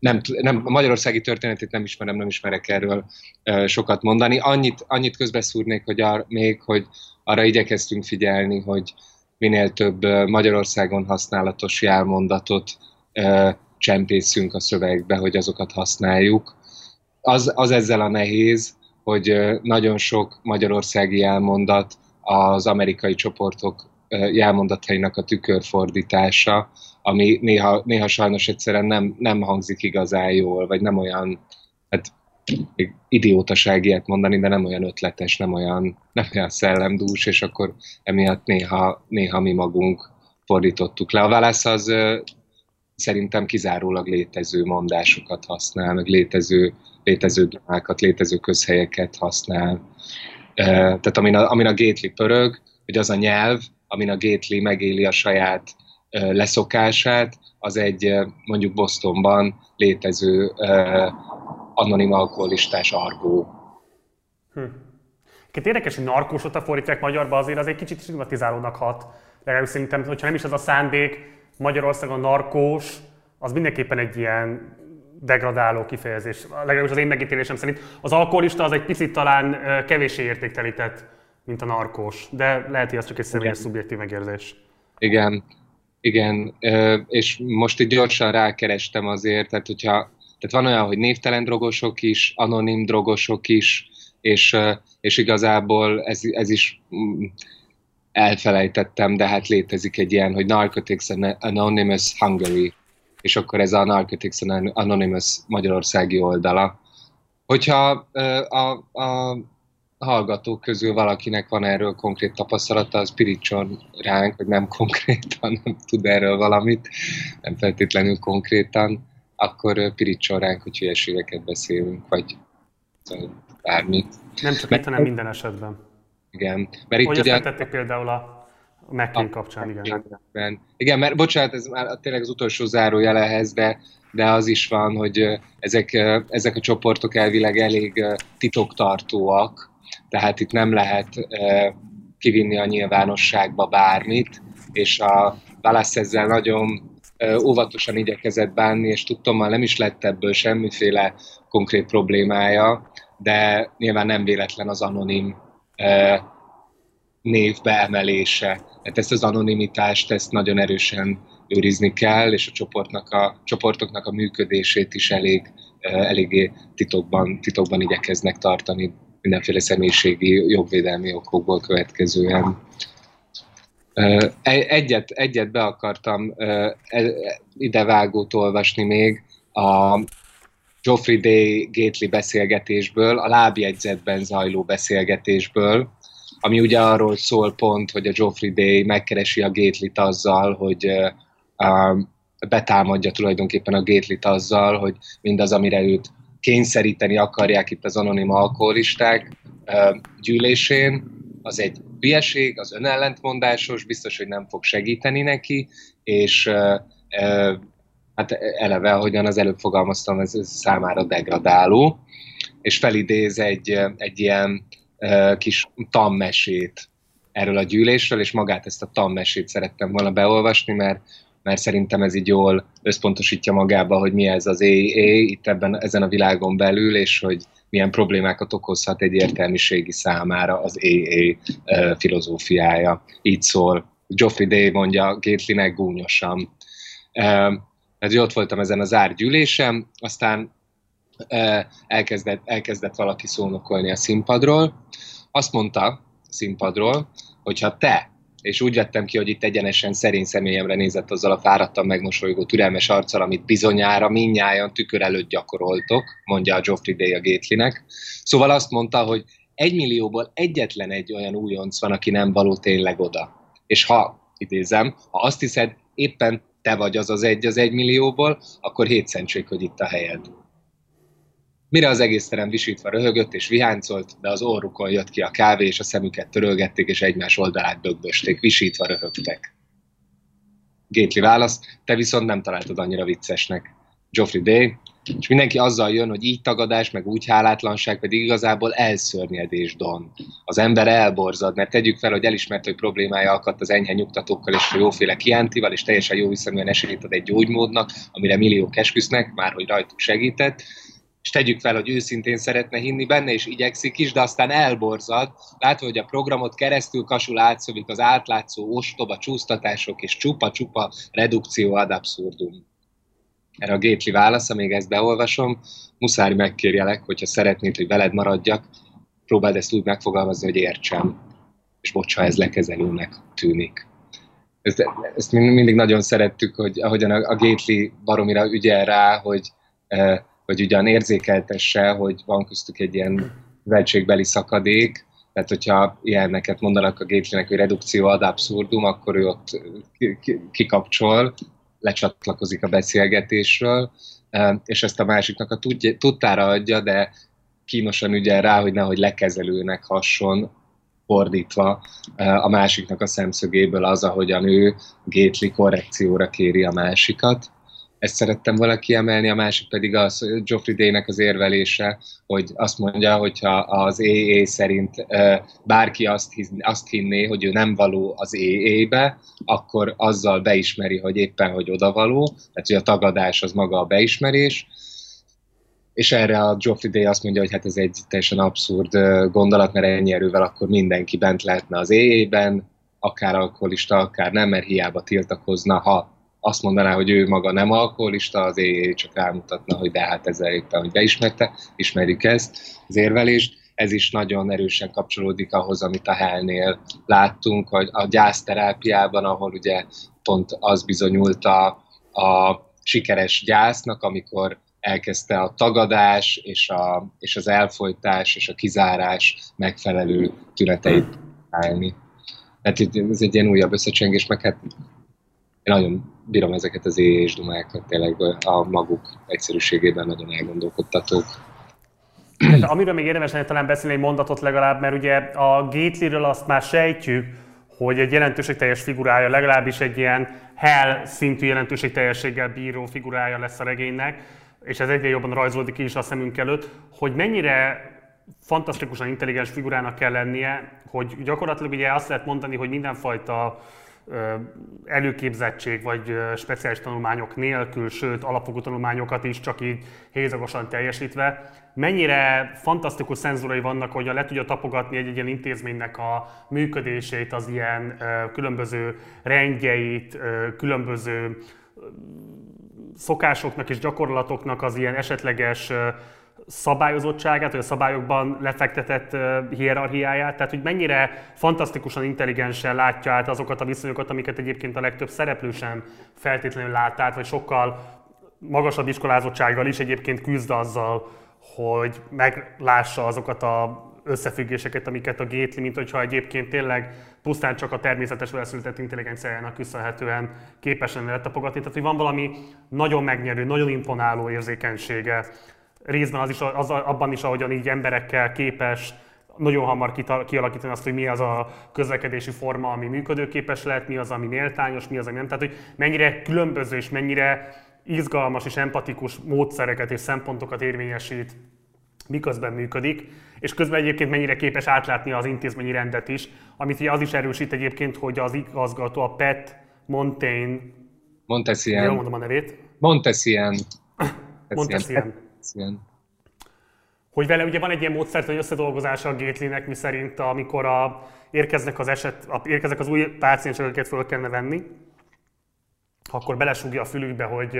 Nem, nem, a magyarországi történetét nem ismerem, nem ismerek erről sokat mondani. Annyit, annyit közbeszúrnék, hogy ar, még, hogy arra igyekeztünk figyelni, hogy minél több Magyarországon használatos jelmondatot csempészünk a szövegbe, hogy azokat használjuk. Az, az ezzel a nehéz, hogy nagyon sok magyarországi jelmondat az amerikai csoportok jelmondatainak a tükörfordítása, ami néha, néha sajnos egyszerűen nem, nem hangzik igazán jól, vagy nem olyan, hát idiótaság ilyet mondani, de nem olyan ötletes, nem olyan, nem olyan szellemdús, és akkor emiatt néha, néha mi magunk fordítottuk le. A válasz az szerintem kizárólag létező mondásokat használ, meg létező, létező drámákat, létező közhelyeket használ. Tehát amin a, amin a Gately pörög, hogy az a nyelv, amin a Gately megéli a saját leszokását, az egy mondjuk Bostonban létező anonim alkoholistás argó. Hm. Két érdekes, hogy narkósot fordítják magyarba, azért az egy kicsit stigmatizálónak hat. Legalábbis szerintem, hogyha nem is ez a szándék, Magyarországon a narkós, az mindenképpen egy ilyen degradáló kifejezés. Legalábbis az én megítélésem szerint. Az alkoholista az egy picit talán kevéssé értéktelített, mint a narkós. De lehet, hogy ez csak egy személyes szubjektív megérzés. Igen. Igen, és most itt gyorsan rákerestem azért, tehát hogyha tehát van olyan, hogy névtelen drogosok is, anonim drogosok is, és, és igazából ez, ez is mm, elfelejtettem, de hát létezik egy ilyen, hogy Narcotics Anonymous Hungary, és akkor ez a Narcotics Anonymous magyarországi oldala. Hogyha a, a hallgatók közül valakinek van erről konkrét tapasztalata, az pirítson ránk, hogy nem konkrétan, nem tud erről valamit, nem feltétlenül konkrétan, akkor pirítson ránk, hogy hülyeségeket beszélünk, vagy bármi. Nem csak itt, hanem minden esetben. Igen. Mert itt hogy ugye... tették például a McCain kapcsán, igen. igen. Igen, mert bocsánat, ez már tényleg az utolsó zárójel ehhez, de, de az is van, hogy ezek, ezek a csoportok elvileg elég titoktartóak, tehát itt nem lehet kivinni a nyilvánosságba bármit, és a Válasz ezzel nagyon óvatosan igyekezett bánni, és tudtommal nem is lett ebből semmiféle konkrét problémája, de nyilván nem véletlen az anonim név beemelése. Tehát ezt az anonimitást, ezt nagyon erősen őrizni kell, és a, csoportnak a csoportoknak a működését is elég, eléggé titokban, titokban igyekeznek tartani mindenféle személyiségi jogvédelmi okokból következően. Egyet, egyet be akartam e, idevágót olvasni még a Geoffrey Day Gately beszélgetésből, a lábjegyzetben zajló beszélgetésből, ami ugye arról szól pont, hogy a Geoffrey Day megkeresi a Gately-t azzal, hogy betámadja tulajdonképpen a Gately-t azzal, hogy mindaz, amire őt kényszeríteni akarják itt az anonim alkoholisták gyűlésén, az egy hülyeség, az önellentmondásos, biztos, hogy nem fog segíteni neki, és hát eleve, ahogyan az előbb fogalmaztam, ez, számára degradáló, és felidéz egy, egy ilyen kis tammesét erről a gyűlésről, és magát ezt a tammesét szerettem volna beolvasni, mert mert szerintem ez így jól összpontosítja magába, hogy mi ez az AA itt ebben, ezen a világon belül, és hogy milyen problémákat okozhat egy értelmiségi számára az AA filozófiája. Így szól. Geoffrey Day mondja Gatelynek gúnyosan. Ez ott voltam ezen az árgyűlésem, aztán elkezdett, elkezdett valaki szónokolni a színpadról. Azt mondta a színpadról, hogyha te és úgy vettem ki, hogy itt egyenesen szerény személyemre nézett azzal a fáradtan megmosolygó türelmes arccal, amit bizonyára minnyáján tükör előtt gyakoroltok, mondja a Geoffrey Day a Gatelynek. Szóval azt mondta, hogy egy millióból egyetlen egy olyan újonc van, aki nem való tényleg oda. És ha, idézem, ha azt hiszed, éppen te vagy az az egy az egy millióból, akkor hétszentség, hogy itt a helyed. Mire az egész terem visítva röhögött és viháncolt, de az orrukon jött ki a kávé, és a szemüket törölgették, és egymás oldalát dögbösték, visítva röhögtek. Gétli válasz, te viszont nem találtad annyira viccesnek. Geoffrey Day, és mindenki azzal jön, hogy így tagadás, meg úgy hálátlanság, pedig igazából elszörnyedés, Don. Az ember elborzad, mert tegyük fel, hogy elismert, hogy problémája akadt az enyhe nyugtatókkal és a jóféle kiántival, és teljesen jó viszonyúan esélyt ad egy gyógymódnak, amire milliók esküsznek, már hogy rajtuk segített, és tegyük fel, hogy őszintén szeretne hinni benne, és igyekszik is, de aztán elborzad, látva, hogy a programot keresztül kasul átszövik az átlátszó ostoba csúsztatások és csupa-csupa redukció ad abszurdum. Erre a Gétli válasz, amíg ezt beolvasom, muszáj megkérjelek, hogyha szeretnéd, hogy veled maradjak, próbáld ezt úgy megfogalmazni, hogy értsem. És bocs, ez lekezelőnek tűnik. Ezt, ezt mindig nagyon szerettük, hogy ahogyan a, a Gately baromira ügyel rá, hogy eh, hogy ugyan érzékeltesse, hogy van köztük egy ilyen veltségbeli szakadék, tehát hogyha ilyeneket mondanak a Gatelynek, hogy redukció ad abszurdum, akkor ő ott kikapcsol, lecsatlakozik a beszélgetésről, és ezt a másiknak a tudtára adja, de kínosan ügyel rá, hogy nehogy lekezelőnek hasson, fordítva. A másiknak a szemszögéből az, ahogyan ő Gately korrekcióra kéri a másikat ezt szerettem valaki emelni, a másik pedig az Geoffrey Day-nek az érvelése, hogy azt mondja, hogyha az AA szerint bárki azt, azt hinné, hogy ő nem való az AA-be, akkor azzal beismeri, hogy éppen, hogy odavaló, tehát hogy a tagadás az maga a beismerés, és erre a Geoffrey Day azt mondja, hogy hát ez egy teljesen abszurd gondolat, mert ennyi erővel akkor mindenki bent lehetne az AA-ben, akár alkoholista, akár nem, mert hiába tiltakozna, ha azt mondaná, hogy ő maga nem alkoholista, az éjjel csak rámutatna, hogy de hát ezzel éppen, hogy beismerte, ismerjük ezt, az érvelést. Ez is nagyon erősen kapcsolódik ahhoz, amit a Hellnél láttunk, hogy a gyászterápiában, ahol ugye pont az bizonyult a, a sikeres gyásznak, amikor elkezdte a tagadás és, a, és az elfolytás és a kizárás megfelelő tüneteit állni. Hát ez egy ilyen újabb összecsengés, meg hát én nagyon bírom ezeket az és dumákat, tényleg a maguk egyszerűségében nagyon elgondolkodtatók. Hát, amiről még érdemes lenne talán beszélni egy mondatot legalább, mert ugye a Gatelyről azt már sejtjük, hogy egy jelentőségteljes figurája, legalábbis egy ilyen hell szintű jelentőségteljességgel bíró figurája lesz a regénynek, és ez egyre jobban rajzolódik ki is a szemünk előtt, hogy mennyire fantasztikusan intelligens figurának kell lennie, hogy gyakorlatilag ugye azt lehet mondani, hogy mindenfajta előképzettség vagy speciális tanulmányok nélkül, sőt alapfokú tanulmányokat is csak így hézagosan teljesítve, mennyire fantasztikus szenzorai vannak, hogy le tudja tapogatni egy, egy ilyen intézménynek a működését, az ilyen különböző rendjeit, különböző szokásoknak és gyakorlatoknak az ilyen esetleges szabályozottságát, vagy a szabályokban lefektetett hierarchiáját, tehát hogy mennyire fantasztikusan intelligensen látja át azokat a viszonyokat, amiket egyébként a legtöbb szereplő sem feltétlenül lát át, vagy sokkal magasabb iskolázottsággal is egyébként küzd azzal, hogy meglássa azokat a összefüggéseket, amiket a Gately, mint hogyha egyébként tényleg pusztán csak a természetes veleszületett intelligenciájának köszönhetően képesen lehet tapogatni. Tehát, hogy van valami nagyon megnyerő, nagyon imponáló érzékenysége részben az is, az, abban is, ahogyan így emberekkel képes nagyon hamar kialakítani azt, hogy mi az a közlekedési forma, ami működőképes lehet, mi az, ami méltányos, mi az, ami nem. Tehát, hogy mennyire különböző és mennyire izgalmas és empatikus módszereket és szempontokat érvényesít, miközben működik, és közben egyébként mennyire képes átlátni az intézményi rendet is, amit az is erősít egyébként, hogy az igazgató, a Pet Montaigne, Montesien. Jól mondom a nevét. Montesien. (coughs) Montesien. Igen. Hogy vele ugye van egy ilyen módszert, hogy összedolgozása a Gatelynek, mi szerint amikor a, érkeznek az eset, a, érkeznek az új pácienseket föl kellene venni, akkor belesúgja a fülükbe, hogy,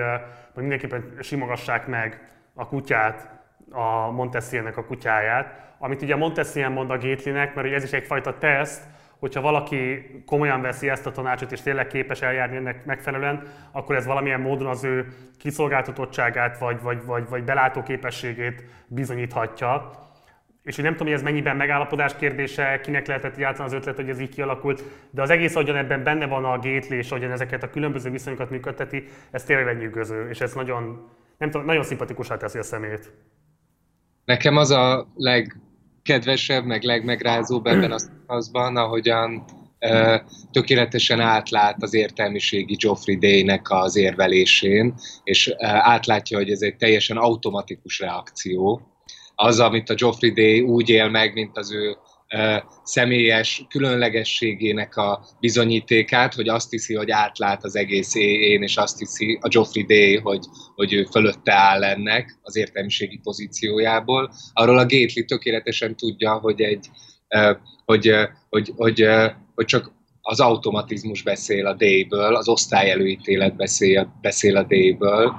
hogy mindenképpen simogassák meg a kutyát a Montessiennek a kutyáját, amit ugye Montessien mond a Gétlinek, mert ez is egyfajta teszt, hogyha valaki komolyan veszi ezt a tanácsot, és tényleg képes eljárni ennek megfelelően, akkor ez valamilyen módon az ő kiszolgáltatottságát, vagy, vagy, vagy, vagy belátó képességét bizonyíthatja. És hogy nem tudom, hogy ez mennyiben megállapodás kérdése, kinek lehetett játszani az ötlet, hogy ez így kialakult, de az egész, ahogyan ebben benne van a gately, és ahogyan ezeket a különböző viszonyokat működteti, ez tényleg lenyűgöző, és ez nagyon, nem tudom, nagyon szimpatikusá teszi a szemét. Nekem az a legkedvesebb, meg legmegrázóbb ebben az, azban, ahogyan uh, tökéletesen átlát az értelmiségi Geoffrey Day-nek az érvelésén, és uh, átlátja, hogy ez egy teljesen automatikus reakció. Az, amit a Geoffrey Day úgy él meg, mint az ő személyes különlegességének a bizonyítékát, hogy azt hiszi, hogy átlát az egész én, és azt hiszi a Geoffrey Day, hogy, hogy ő fölötte áll ennek az értelmiségi pozíciójából. Arról a Gately tökéletesen tudja, hogy egy hogy, hogy, hogy, hogy csak az automatizmus beszél a D-ből, az osztályelőítélet beszél, beszél a D-ből,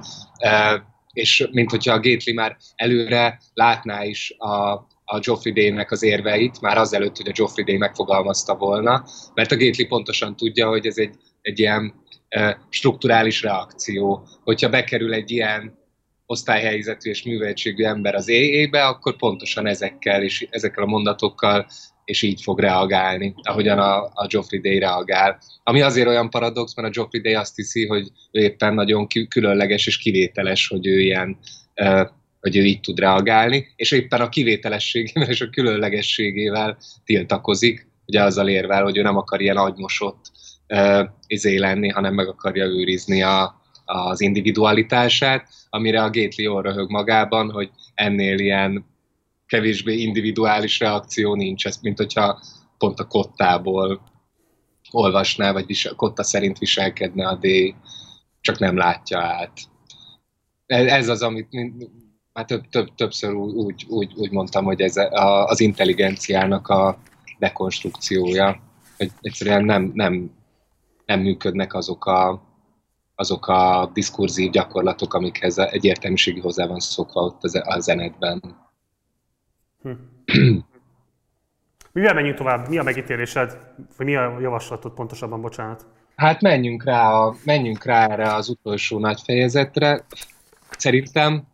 és mint hogyha a Gately már előre látná is a, a Geoffrey Day-nek az érveit, már azelőtt, hogy a Geoffrey Day megfogalmazta volna, mert a Gately pontosan tudja, hogy ez egy, egy ilyen e, strukturális reakció. Hogyha bekerül egy ilyen osztályhelyzetű és műveltségű ember az éjébe, akkor pontosan ezekkel és ezekkel a mondatokkal és így fog reagálni, ahogyan a, a Geoffrey Day reagál. Ami azért olyan paradox, mert a Geoffrey Day azt hiszi, hogy ő éppen nagyon különleges és kivételes, hogy ő ilyen hogy ő így tud reagálni, és éppen a kivételességével és a különlegességével tiltakozik, ugye azzal érvel, hogy ő nem akar ilyen agymosott uh, izé lenni, hanem meg akarja őrizni a, az individualitását, amire a Gately jól röhög magában, hogy ennél ilyen kevésbé individuális reakció nincs, ez mint hogyha pont a kottából olvasná, vagy visel, kotta szerint viselkedne a D, csak nem látja át. Ez az, amit már több, több, többször úgy, úgy, úgy mondtam, hogy ez a, az intelligenciának a dekonstrukciója, hogy egyszerűen nem, nem, nem működnek azok a, azok a diskurzív gyakorlatok, amikhez egy értelmiségi hozzá van szokva ott a zenetben. Hm. Mivel menjünk tovább? Mi a megítélésed? Vagy mi a javaslatod pontosabban, bocsánat? Hát menjünk rá, a, menjünk rá erre az utolsó nagy fejezetre. Szerintem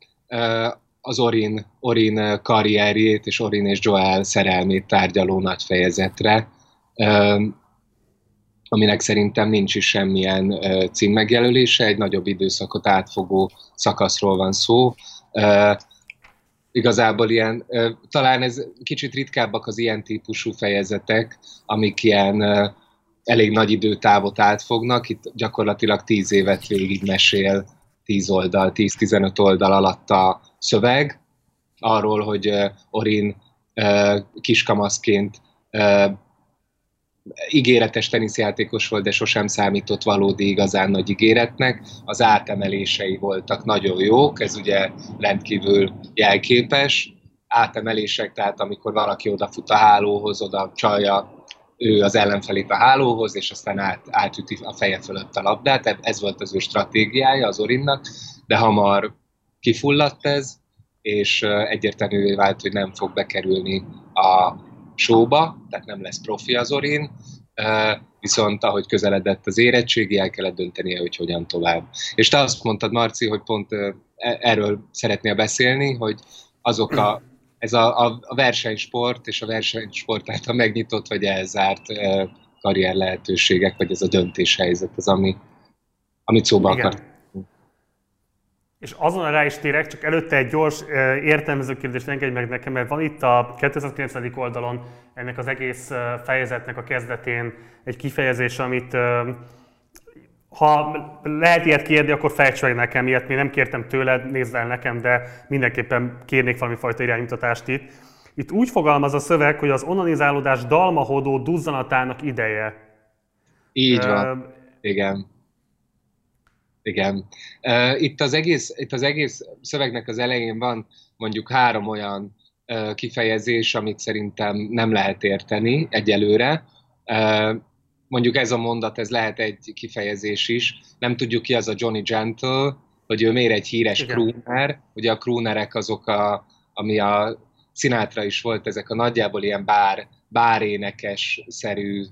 az Orin, Orin karrierjét és Orin és Joel szerelmét tárgyaló nagy fejezetre, aminek szerintem nincs is semmilyen címmegjelölése, egy nagyobb időszakot átfogó szakaszról van szó. Igazából ilyen, talán ez kicsit ritkábbak az ilyen típusú fejezetek, amik ilyen elég nagy időtávot átfognak, itt gyakorlatilag tíz évet végig mesél 10 oldal, 10-15 oldal alatt a szöveg, arról, hogy Orin kiskamaszként ígéretes teniszjátékos volt, de sosem számított valódi igazán nagy ígéretnek. Az átemelései voltak nagyon jók, ez ugye rendkívül jelképes. Átemelések, tehát amikor valaki odafut a hálóhoz, oda csalja ő az ellenfelét a hálóhoz, és aztán át, átüti a feje fölött a labdát. Ez volt az ő stratégiája az Orinnak, de hamar kifulladt ez, és egyértelművé vált, hogy nem fog bekerülni a showba, tehát nem lesz profi az Orin, viszont ahogy közeledett az érettségi, el kellett döntenie, hogy hogyan tovább. És te azt mondtad, Marci, hogy pont e, erről szeretnél beszélni, hogy azok a ez a, a, a versenysport és a versenysport által megnyitott vagy elzárt e, karrier lehetőségek, vagy ez a döntéshelyzet, az, ami, amit szóba Igen. akar. És azon rá is térek, csak előtte egy gyors értelmező kérdést engedj meg nekem, mert van itt a 290. oldalon ennek az egész fejezetnek a kezdetén egy kifejezés, amit ha lehet ilyet kérni, akkor fejtsd meg nekem, ilyet még nem kértem tőled, nézd el nekem, de mindenképpen kérnék valami fajta iránymutatást itt. Itt úgy fogalmaz a szöveg, hogy az onanizálódás dalmahodó duzzanatának ideje. Így van. Uh, Igen. Igen. Uh, itt, az egész, itt az egész szövegnek az elején van mondjuk három olyan uh, kifejezés, amit szerintem nem lehet érteni egyelőre. Uh, mondjuk ez a mondat, ez lehet egy kifejezés is. Nem tudjuk ki az a Johnny Gentle, hogy ő miért egy híres Igen. crooner. Ugye a croonerek azok a, ami a Sinatra is volt, ezek a nagyjából ilyen bár, bárénekes-szerű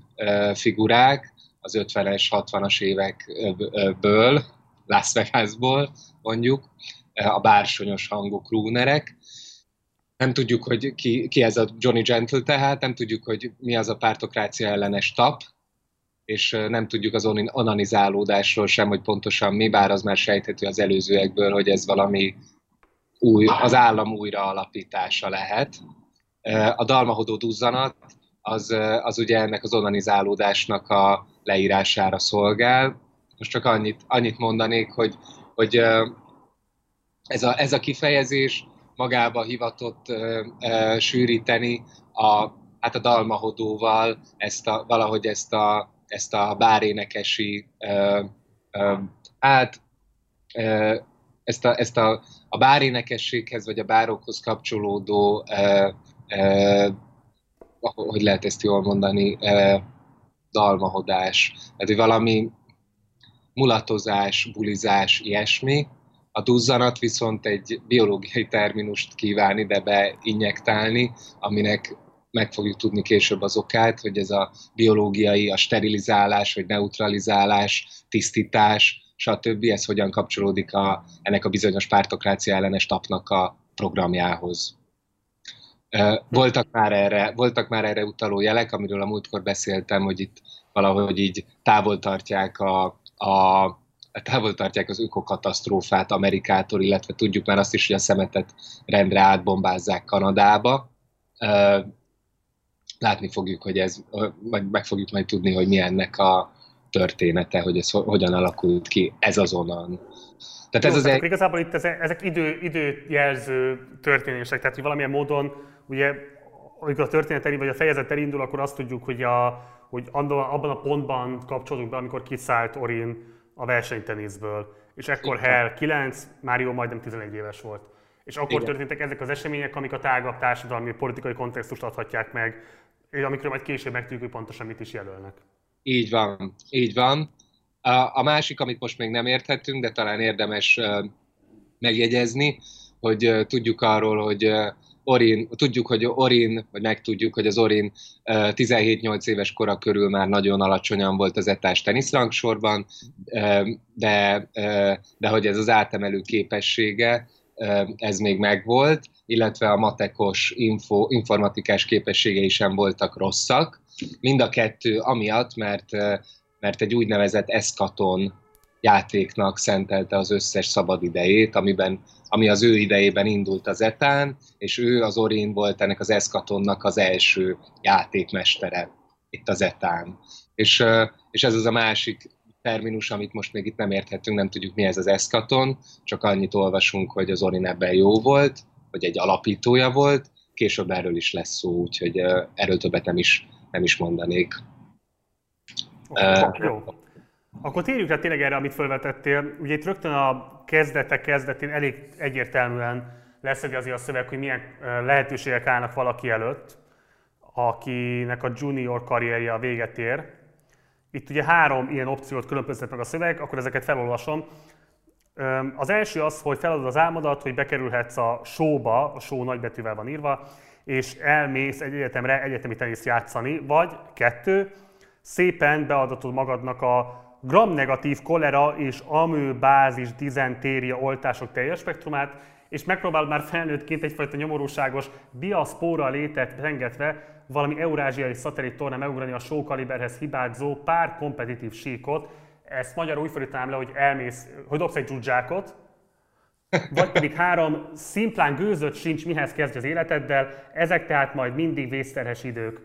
figurák az 50-es, 60-as évekből, Las Vegasból mondjuk, a bársonyos hangú croonerek. Nem tudjuk, hogy ki, ki ez a Johnny Gentle tehát, nem tudjuk, hogy mi az a pártokrácia ellenes tap, és nem tudjuk az onanizálódásról sem, hogy pontosan mi, bár az már sejthető az előzőekből, hogy ez valami új, az állam újra alapítása lehet. A dalmahodó duzzanat az, az ugye ennek az onanizálódásnak a leírására szolgál. Most csak annyit, annyit mondanék, hogy, hogy ez, a, ez a kifejezés magába hivatott sűríteni a, hát a dalmahodóval ezt a, valahogy ezt a, ezt a bárénekesi uh, hát ezt a, ezt a, a bárénekességhez vagy a bárokhoz kapcsolódó uh, uh, hogy lehet ezt jól mondani, uh, dalmahodás, tehát valami mulatozás, bulizás, ilyesmi. A duzzanat viszont egy biológiai terminust kíván ide beinjektálni, aminek meg fogjuk tudni később az okát, hogy ez a biológiai, a sterilizálás, vagy neutralizálás, tisztítás, stb. ez hogyan kapcsolódik a, ennek a bizonyos pártokrácia ellenes tapnak a programjához. Voltak már, erre, voltak már erre utaló jelek, amiről a múltkor beszéltem, hogy itt valahogy így távol tartják a, a távol tartják az ökokatasztrófát Amerikától, illetve tudjuk már azt is, hogy a szemetet rendre átbombázzák Kanadába. Látni fogjuk, hogy ez, vagy meg fogjuk majd tudni, hogy mi ennek a története, hogy ez hogyan alakult ki, ez azonnan. Tehát ez Jó, az egy... Igazából itt ezek idő, időjelző történések, tehát hogy valamilyen módon, ugye, amikor a történet elindul, vagy a fejezet elindul, akkor azt tudjuk, hogy, a, hogy abban a pontban kapcsolódunk be, amikor kiszállt Orin a versenyteniszből, és ekkor Hell 9, Mário majdnem 11 éves volt. És akkor Igen. történtek ezek az események, amik a tágabb társadalmi, politikai kontextust adhatják meg, és amikről majd később megtudjuk, hogy pontosan mit is jelölnek. Így van, így van. A, másik, amit most még nem érthetünk, de talán érdemes megjegyezni, hogy tudjuk arról, hogy Orin, tudjuk, hogy Orin, vagy megtudjuk, hogy az Orin 17-8 éves kora körül már nagyon alacsonyan volt az etás teniszrangsorban, de, de hogy ez az átemelő képessége, ez még megvolt, illetve a matekos info, informatikás képességei sem voltak rosszak. Mind a kettő amiatt, mert, mert egy úgynevezett eszkaton játéknak szentelte az összes szabad idejét, amiben, ami az ő idejében indult az etán, és ő az Orin volt ennek az eszkatonnak az első játékmestere itt az etán. És, és ez az a másik terminus, amit most még itt nem érthetünk, nem tudjuk mi ez az eszkaton, csak annyit olvasunk, hogy az Orin ebben jó volt, hogy egy alapítója volt, később erről is lesz szó, úgyhogy erről többet nem is, nem is mondanék. Okay, uh, jó. Akkor térjünk rá tényleg erre, amit felvetettél. Ugye itt rögtön a kezdetek kezdetén elég egyértelműen leszedi azért a szöveg, hogy milyen lehetőségek állnak valaki előtt, akinek a junior karrierje a véget ér. Itt ugye három ilyen opciót különböztet meg a szöveg, akkor ezeket felolvasom. Az első az, hogy feladod az álmodat, hogy bekerülhetsz a showba, a show nagybetűvel van írva, és elmész egy egyetemre egyetemi teniszt játszani, vagy kettő, szépen beadatod magadnak a gram-negatív kolera és amőbázis dizentéria oltások teljes spektrumát, és megpróbál már felnőttként egyfajta nyomorúságos diaszpóra létet rengetve valami eurázsiai szatellit torna megugrani a sókaliberhez hibázó pár kompetitív síkot. Ezt magyarul úgy fordítanám le, hogy elmész, hogy dobsz egy dzsudzsákot, vagy pedig három szimplán gőzött sincs, mihez kezdj az életeddel, ezek tehát majd mindig vészterhes idők.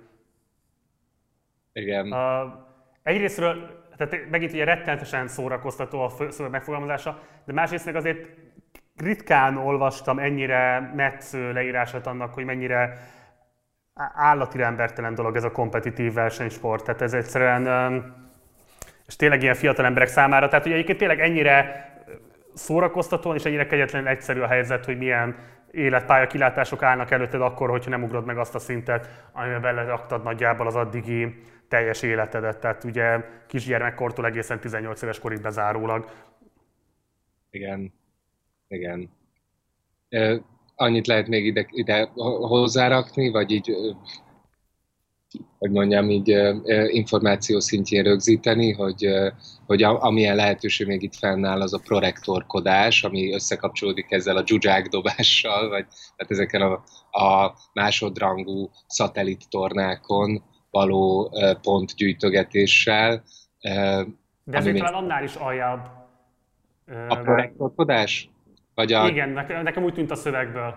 Igen. Uh, egyrésztről tehát megint ugye rettenetesen szórakoztató a szöveg megfogalmazása, de másrészt meg azért ritkán olvastam ennyire metsző leírását annak, hogy mennyire állati embertelen dolog ez a kompetitív versenysport. Tehát ez egyszerűen, és tényleg ilyen fiatal emberek számára, tehát ugye egyébként tényleg ennyire szórakoztatóan és ennyire kegyetlenül egyszerű a helyzet, hogy milyen életpálya kilátások állnak előtted akkor, hogyha nem ugrod meg azt a szintet, amiben beleraktad nagyjából az addigi teljes életedet, tehát ugye kisgyermekkortól egészen 18 éves korig bezárólag. Igen, igen. Annyit lehet még ide, ide hozzárakni, vagy így hogy mondjam, így információ szintjén rögzíteni, hogy, hogy amilyen lehetőség még itt fennáll, az a prorektorkodás, ami összekapcsolódik ezzel a dzsuzsák dobással, vagy hát ezeken a, a másodrangú szatellit tornákon való pontgyűjtögetéssel. De ezért talán annál is aljább. A prorektorkodás? Vagy a... Igen, nekem, nekem úgy tűnt a szövegből.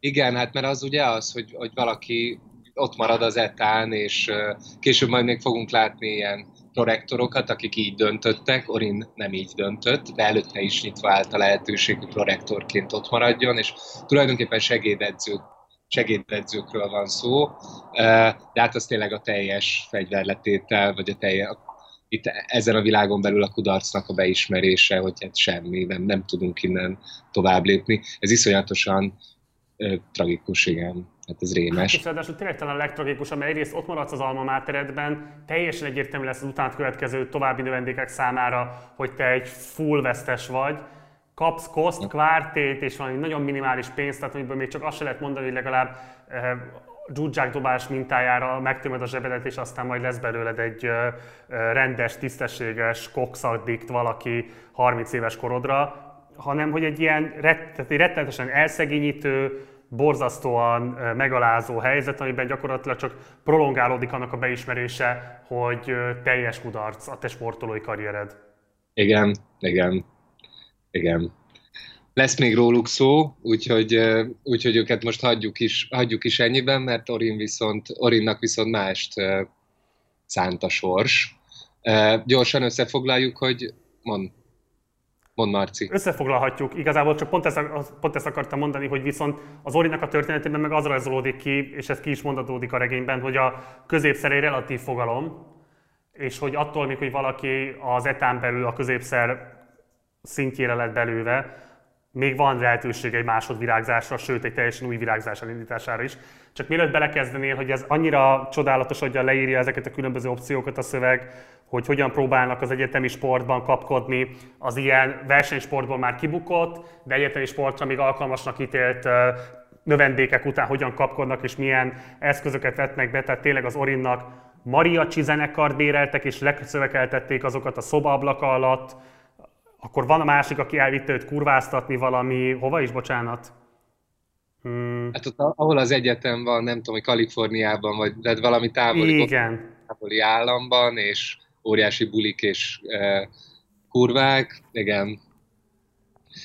Igen, hát mert az ugye az, hogy, hogy valaki ott marad az etán, és később majd még fogunk látni ilyen prorektorokat, akik így döntöttek, Orin nem így döntött, de előtte is nyitva állt a lehetőség, hogy prorektorként ott maradjon, és tulajdonképpen segédedzők segédedzőkről van szó, de hát az tényleg a teljes fegyverletétel, vagy a teljes, itt ezen a világon belül a kudarcnak a beismerése, hogy hát semmi, nem, nem tudunk innen tovább lépni. Ez iszonyatosan tragikus, igen. Hát ez rémes. Hát, és ráadásul tényleg talán a legtragikusabb, mert egyrészt ott maradsz az alma máteredben, teljesen egyértelmű lesz az után következő további növendékek számára, hogy te egy full vesztes vagy, kapsz koszt, kvártét és valami nagyon minimális pénzt, tehát amiből még csak azt se lehet mondani, hogy legalább eh, dzsúdzsák dobás mintájára megtömöd a zsebedet, és aztán majd lesz belőled egy rendes, tisztességes kokszaddikt valaki 30 éves korodra, hanem hogy egy ilyen rett, rettenetesen elszegényítő, borzasztóan megalázó helyzet, amiben gyakorlatilag csak prolongálódik annak a beismerése, hogy teljes kudarc a te sportolói karriered. Igen, igen, igen. Lesz még róluk szó, úgyhogy, úgyhogy őket most hagyjuk is, hagyjuk is ennyiben, mert Orin viszont, Orinnak viszont mást szánt a sors. Gyorsan összefoglaljuk, hogy mond. Mond Marci. Összefoglalhatjuk. Igazából csak pont ezt, pont ezt akartam mondani, hogy viszont az Orinak a történetében meg az rajzolódik ki, és ez ki is mondatódik a regényben, hogy a középszer egy relatív fogalom, és hogy attól hogy valaki az etán belül a középszer szintjére lett belőve, még van lehetőség egy másodvirágzásra, sőt egy teljesen új virágzás elindítására is. Csak mielőtt belekezdenél, hogy ez annyira csodálatos, hogy leírja ezeket a különböző opciókat a szöveg, hogy hogyan próbálnak az egyetemi sportban kapkodni, az ilyen versenysportból már kibukott, de egyetemi sportra még alkalmasnak ítélt növendékek után hogyan kapkodnak és milyen eszközöket vetnek be, tehát tényleg az Orinnak mariachi zenekart béreltek és leszövekeltették azokat a szobaablaka alatt, akkor van a másik, aki elvitte őt kurváztatni valami, hova is, bocsánat? Hmm. Hát ott, ahol az egyetem van, nem tudom, hogy Kaliforniában, vagy de valami távoli, Igen. távoli államban, és óriási bulik és e, kurvák, igen.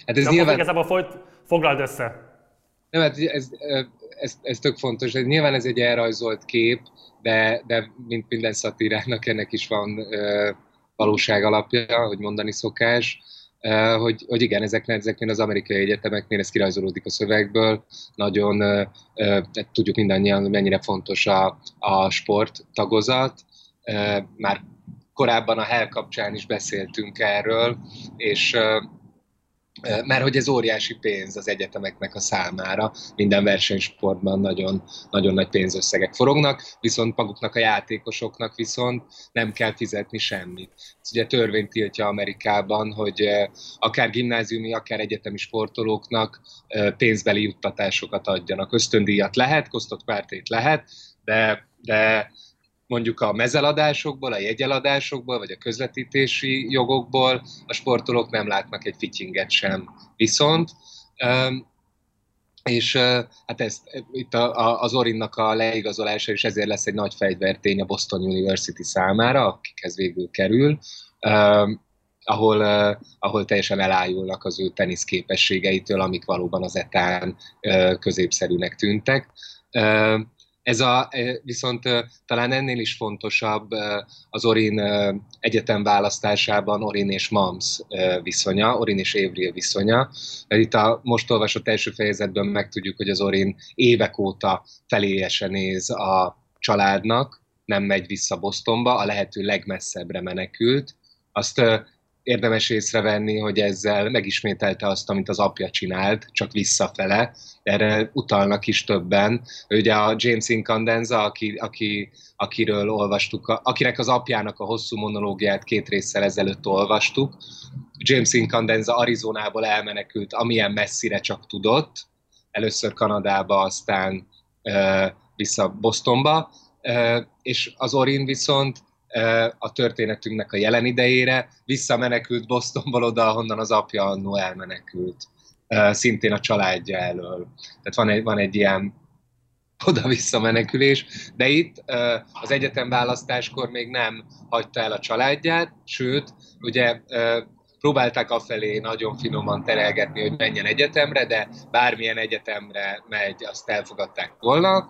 Hát ez De nyilván... Igazából folyt, foglald össze. Nem, hát ez, ez, ez tök fontos. Ez, nyilván ez egy elrajzolt kép, de, de mint minden szatírának ennek is van e, valóság alapja, hogy mondani szokás. Hogy, hogy igen, ezeknél, ezeknél az amerikai egyetemeknél ez kirajzolódik a szövegből, nagyon tudjuk mindannyian, mennyire fontos a, a sport tagozat. Már korábban a Hell kapcsán is beszéltünk erről, és mert hogy ez óriási pénz az egyetemeknek a számára, minden versenysportban nagyon, nagyon nagy pénzösszegek forognak, viszont maguknak a játékosoknak viszont nem kell fizetni semmit. Ez ugye törvény tiltja Amerikában, hogy akár gimnáziumi, akár egyetemi sportolóknak pénzbeli juttatásokat adjanak. Ösztöndíjat lehet, kosztott pártét lehet, de, de mondjuk a mezeladásokból, a jegyeladásokból, vagy a közvetítési jogokból a sportolók nem látnak egy fittinget sem. Viszont és hát ez, itt a, a, az Orinnak a leigazolása, és ezért lesz egy nagy fegyvertény a Boston University számára, akikhez végül kerül, ahol, ahol teljesen elájulnak az ő tenisz képességeitől, amik valóban az etán középszerűnek tűntek. Ez a, viszont talán ennél is fontosabb az Orin egyetem választásában Orin és Mams viszonya, Orin és Avril viszonya. Itt a most olvasott első fejezetben megtudjuk, hogy az Orin évek óta feléjesen néz a családnak, nem megy vissza Bostonba, a lehető legmesszebbre menekült. Azt érdemes észrevenni, hogy ezzel megismételte azt, amit az apja csinált, csak visszafele. Erre utalnak is többen. Ugye a James Incandenza, aki, aki, akiről olvastuk, akinek az apjának a hosszú monológiát két résszel ezelőtt olvastuk. James Incandenza Arizonából elmenekült, amilyen messzire csak tudott, először Kanadába, aztán vissza Bostonba, és az Orin viszont a történetünknek a jelen idejére visszamenekült Bostonból oda, ahonnan az apja annó elmenekült, szintén a családja elől. Tehát van egy, van egy ilyen oda-vissza menekülés, de itt az egyetem választáskor még nem hagyta el a családját, sőt, ugye próbálták afelé nagyon finoman terelgetni, hogy menjen egyetemre, de bármilyen egyetemre megy, azt elfogadták volna.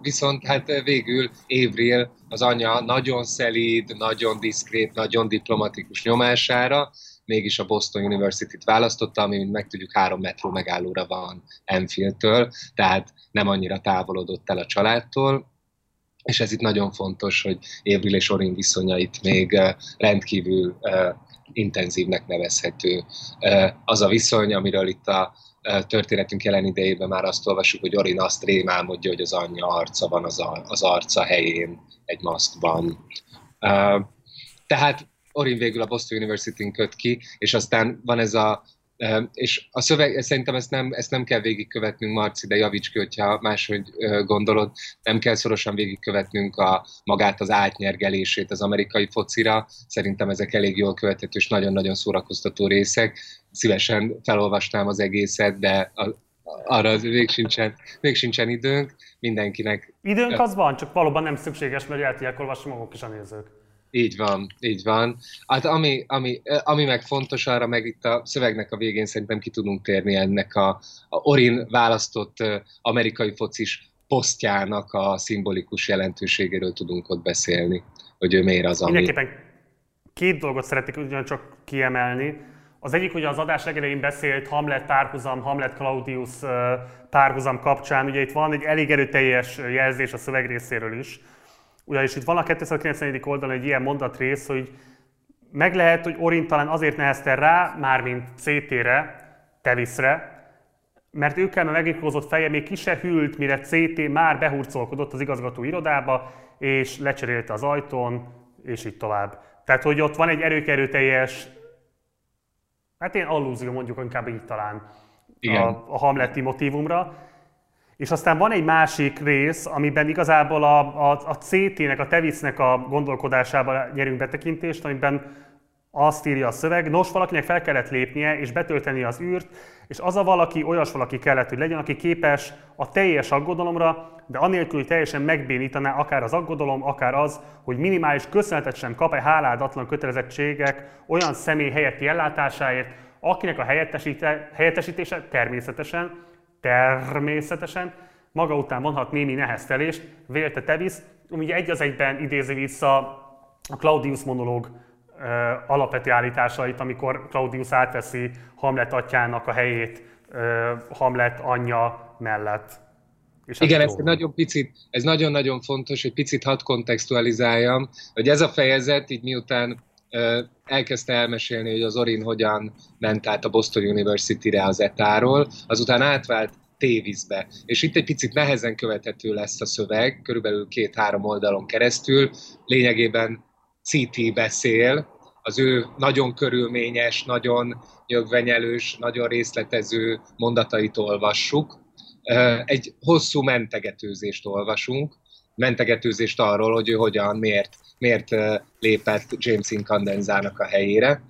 Viszont hát végül Évril az anya nagyon szelíd, nagyon diszkrét, nagyon diplomatikus nyomására mégis a Boston University-t választotta, ami, mint megtudjuk, három metró megállóra van Enfieldtől, tehát nem annyira távolodott el a családtól, és ez itt nagyon fontos, hogy Évril és Orin viszonyait még rendkívül intenzívnek nevezhető. Az a viszony, amiről itt a történetünk jelen idejében már azt olvasjuk, hogy Orin azt rémálmodja, hogy az anyja arca van az, a, az arca helyén egy maszkban. Tehát Orin végül a Boston University-n köt ki, és aztán van ez a és a szöveg, szerintem ezt nem, ezt nem kell végigkövetnünk, Marci, de javíts ki, hogyha máshogy gondolod, nem kell szorosan végigkövetnünk a, magát az átnyergelését az amerikai focira. Szerintem ezek elég jól követhető és nagyon-nagyon szórakoztató részek. Szívesen felolvasnám az egészet, de a, arra még sincsen, még sincsen időnk. Mindenkinek... Időnk az van, csak valóban nem szükséges, mert el tudják olvasni maguk is a nézők. Így van, így van. Hát ami, ami, ami meg fontos, arra meg itt a szövegnek a végén szerintem ki tudunk térni ennek a, a Orin választott amerikai focis posztjának a szimbolikus jelentőségéről tudunk ott beszélni, hogy ő miért az, ami... Mindenképpen két dolgot szeretnék ugyancsak kiemelni. Az egyik, hogy az adás legelején beszélt Hamlet párhuzam, Hamlet Claudius párhuzam kapcsán, ugye itt van egy elég erőteljes jelzés a szöveg részéről is, ugyanis itt van a 290. oldalon egy ilyen mondatrész, hogy meg lehet, hogy Orin talán azért nehezte rá, mármint CT-re, Teviszre, mert ő kell megirkózott feje még ki se hűlt, mire CT már behurcolkodott az igazgató irodába, és lecserélte az ajtón, és így tovább. Tehát, hogy ott van egy erőkerőteljes, hát én allúzió mondjuk inkább így talán Igen. a, a hamleti motivumra. És aztán van egy másik rész, amiben igazából a, a, a CT-nek, a Tevisznek a gondolkodásába nyerünk betekintést, amiben azt írja a szöveg, nos, valakinek fel kellett lépnie és betölteni az űrt, és az a valaki olyas valaki kellett, hogy legyen, aki képes a teljes aggodalomra, de anélkül, hogy teljesen megbénítaná akár az aggodalom, akár az, hogy minimális köszönetet sem kap egy háládatlan kötelezettségek olyan személy helyetti ellátásáért, akinek a helyettesítése természetesen Természetesen maga után vonhat némi neheztelést, vélte Tevis, ugye egy az egyben idézi vissza a Claudius monológ alapvető állításait, amikor Claudius átveszi Hamlet atyának a helyét Hamlet anyja mellett. És Igen, ez egy nagyon picit, ez nagyon-nagyon fontos, hogy picit hadd kontextualizáljam, hogy ez a fejezet, így miután elkezdte elmesélni, hogy az Orin hogyan ment át a Boston University-re az etáról, azután átvált tévizbe. És itt egy picit nehezen követhető lesz a szöveg, körülbelül két-három oldalon keresztül. Lényegében CT beszél, az ő nagyon körülményes, nagyon nyögvenyelős, nagyon részletező mondatait olvassuk. Egy hosszú mentegetőzést olvasunk, mentegetőzést arról, hogy ő hogyan, miért miért lépett James Incandenzának a helyére.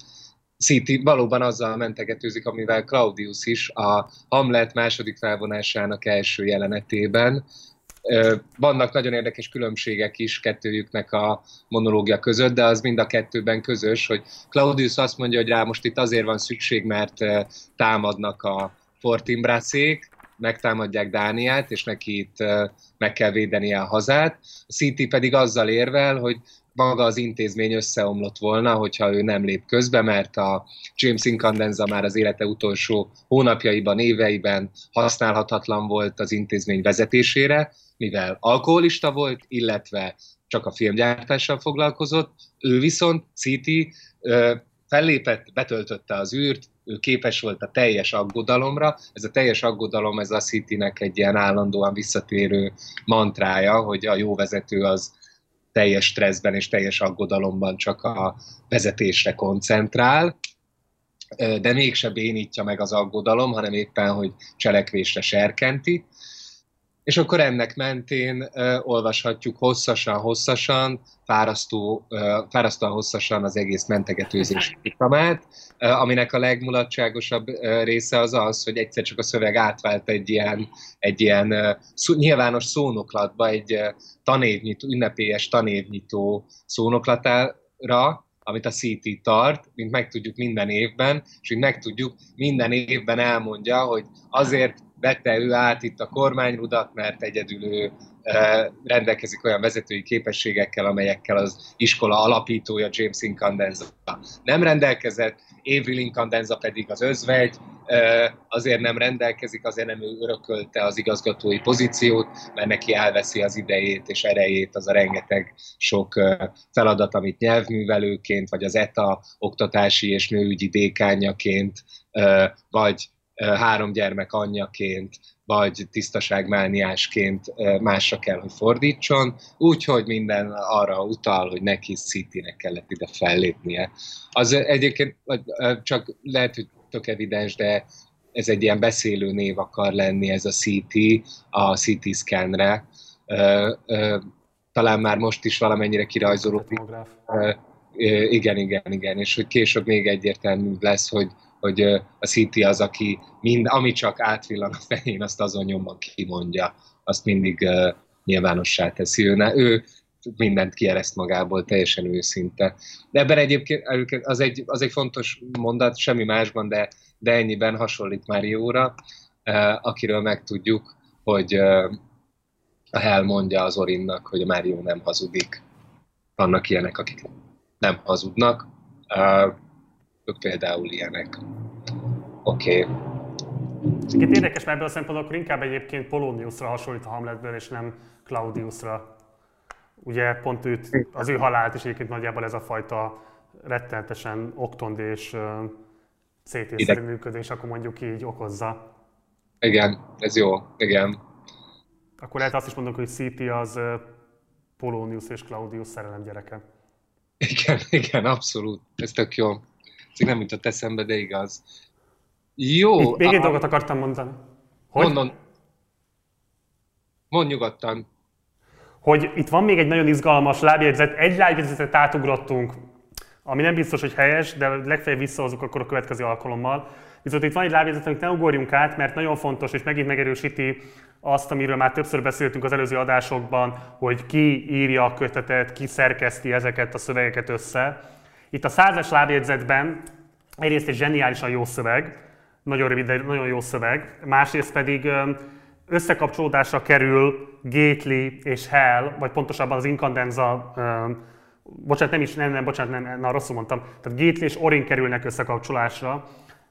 City valóban azzal mentegetőzik, amivel Claudius is a Hamlet második felvonásának első jelenetében. Vannak nagyon érdekes különbségek is kettőjüknek a monológia között, de az mind a kettőben közös, hogy Claudius azt mondja, hogy rá most itt azért van szükség, mert támadnak a Fortinbracék, megtámadják Dániát, és neki itt meg kell védenie a hazát. A City pedig azzal érvel, hogy maga az intézmény összeomlott volna, hogyha ő nem lép közbe, mert a James Incandenza már az élete utolsó hónapjaiban, éveiben használhatatlan volt az intézmény vezetésére, mivel alkoholista volt, illetve csak a filmgyártással foglalkozott. Ő viszont, City, fellépett, betöltötte az űrt, ő képes volt a teljes aggodalomra. Ez a teljes aggodalom, ez a City-nek egy ilyen állandóan visszatérő mantrája, hogy a jó vezető az teljes stresszben és teljes aggodalomban csak a vezetésre koncentrál. de mégse bénítja meg az aggodalom, hanem éppen, hogy cselekvésre serkenti. És akkor ennek mentén uh, olvashatjuk hosszasan-hosszasan, fárasztó, uh, fárasztóan hosszasan az egész mentegetőzés (laughs) uh, aminek a legmulatságosabb uh, része az az, hogy egyszer csak a szöveg átvált egy ilyen, egy ilyen uh, szó, nyilvános szónoklatba, egy uh, tanévnyitó, ünnepélyes tanévnyitó szónoklatára, amit a CT tart, mint megtudjuk minden évben, és mint megtudjuk, minden évben elmondja, hogy azért vette ő át itt a kormányrudat, mert egyedül ő rendelkezik olyan vezetői képességekkel, amelyekkel az iskola alapítója James Incandenza nem rendelkezett, Avery Incandenza pedig az özvegy, azért nem rendelkezik, azért nem ő örökölte az igazgatói pozíciót, mert neki elveszi az idejét és erejét az a rengeteg sok feladat, amit nyelvművelőként, vagy az ETA oktatási és nőügyi dékányaként, vagy három gyermek anyjaként, vagy tisztaságmániásként másra kell, hogy fordítson, úgyhogy minden arra utal, hogy neki City-nek kellett ide fellépnie. Az egyébként csak lehet, hogy tök evidens, de ez egy ilyen beszélő név akar lenni, ez a CT, a CT scanre. Talán már most is valamennyire kirajzolódik. Igen, igen, igen, és hogy később még egyértelmű lesz, hogy hogy a City az, aki mind, ami csak átvillan a fején, azt azon nyomban kimondja, azt mindig nyilvánossá teszi. Ő, ő mindent kiereszt magából, teljesen őszinte. De ebben egyébként az egy, az egy fontos mondat, semmi másban, de, de ennyiben hasonlít Márióra, uh, akiről megtudjuk, hogy a Hell mondja az Orinnak, hogy a Mário nem hazudik. Vannak ilyenek, akik nem hazudnak. Ők például ilyenek. Oké. Okay. Egyébként érdekes, mert ebből a szempontból akkor inkább egyébként Poloniusra hasonlít a Hamletből, és nem Claudiusra. Ugye pont őt, az ő halált is egyébként nagyjából ez a fajta rettenetesen oktond és CT-szerű működés, akkor mondjuk így okozza. Igen, ez jó, igen. Akkor lehet azt is mondani, hogy CT az Polonius és Claudius szerelem gyereke. Igen, igen, abszolút. Ez tök jó. Ez nem jutott eszembe, de igaz. Jó. Még egy a... dolgot akartam mondani. Hogy? Mondon. Mondj nyugodtan. Hogy itt van még egy nagyon izgalmas lábjegyzet, egy lábjegyzetet átugrottunk, ami nem biztos, hogy helyes, de legfeljebb visszahozunk akkor a következő alkalommal. Viszont itt van egy lábjegyzet, amit ne ugorjunk át, mert nagyon fontos, és megint megerősíti azt, amiről már többször beszéltünk az előző adásokban, hogy ki írja a kötetet, ki szerkeszti ezeket a szövegeket össze. Itt a százas lábjegyzetben egyrészt egy zseniálisan jó szöveg, nagyon rövid, de nagyon jó szöveg, másrészt pedig összekapcsolódásra kerül Gately és Hell, vagy pontosabban az Incandenza, bocsánat, nem is, nem, nem, bocsánat, nem, na, rosszul mondtam, tehát Gately és Orin kerülnek összekapcsolásra,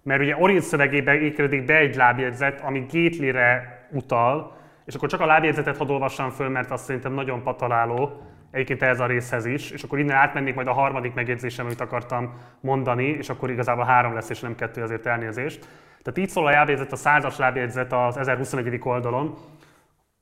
mert ugye Orin szövegében ékelődik be egy lábjegyzet, ami Gatelyre utal, és akkor csak a lábjegyzetet hadd olvassam föl, mert azt szerintem nagyon pataláló egyébként ez a részhez is, és akkor innen átmennék majd a harmadik megjegyzésem, amit akartam mondani, és akkor igazából három lesz, és nem kettő, azért elnézést. Tehát így szól a lábjegyzet, a százas lábjegyzet az 1021. oldalon.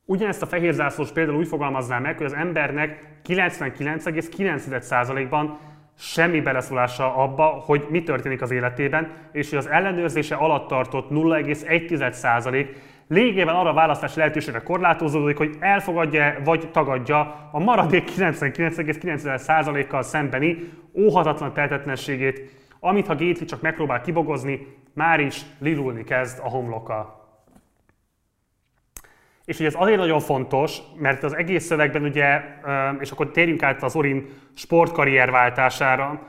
Ugyanezt a fehér zászlós például úgy fogalmaznám meg, hogy az embernek 99,9%-ban semmi beleszólása abba, hogy mi történik az életében, és hogy az ellenőrzése alatt tartott 0,1% lényegében arra a választási lehetőségre korlátozódik, hogy elfogadja vagy tagadja a maradék 99,9%-kal szembeni óhatatlan tehetetlenségét, amit ha Gately csak megpróbál kibogozni, már is lilulni kezd a homloka. És ugye ez azért nagyon fontos, mert az egész szövegben ugye, és akkor térjünk át az Orin sportkarrierváltására,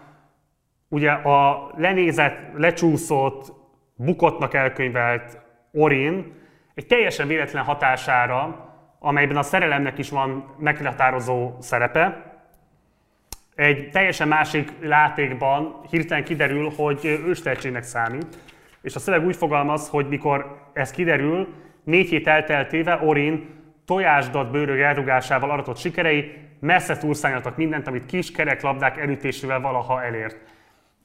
ugye a lenézett, lecsúszott, bukottnak elkönyvelt Orin egy teljesen véletlen hatására, amelyben a szerelemnek is van meghatározó szerepe, egy teljesen másik látékban hirtelen kiderül, hogy őstehetségnek számít. És a szöveg úgy fogalmaz, hogy mikor ez kiderül, négy hét elteltével Orin tojásdat bőrög elrugásával aratott sikerei messze túlszálljanak mindent, amit kis kereklabdák elütésével valaha elért.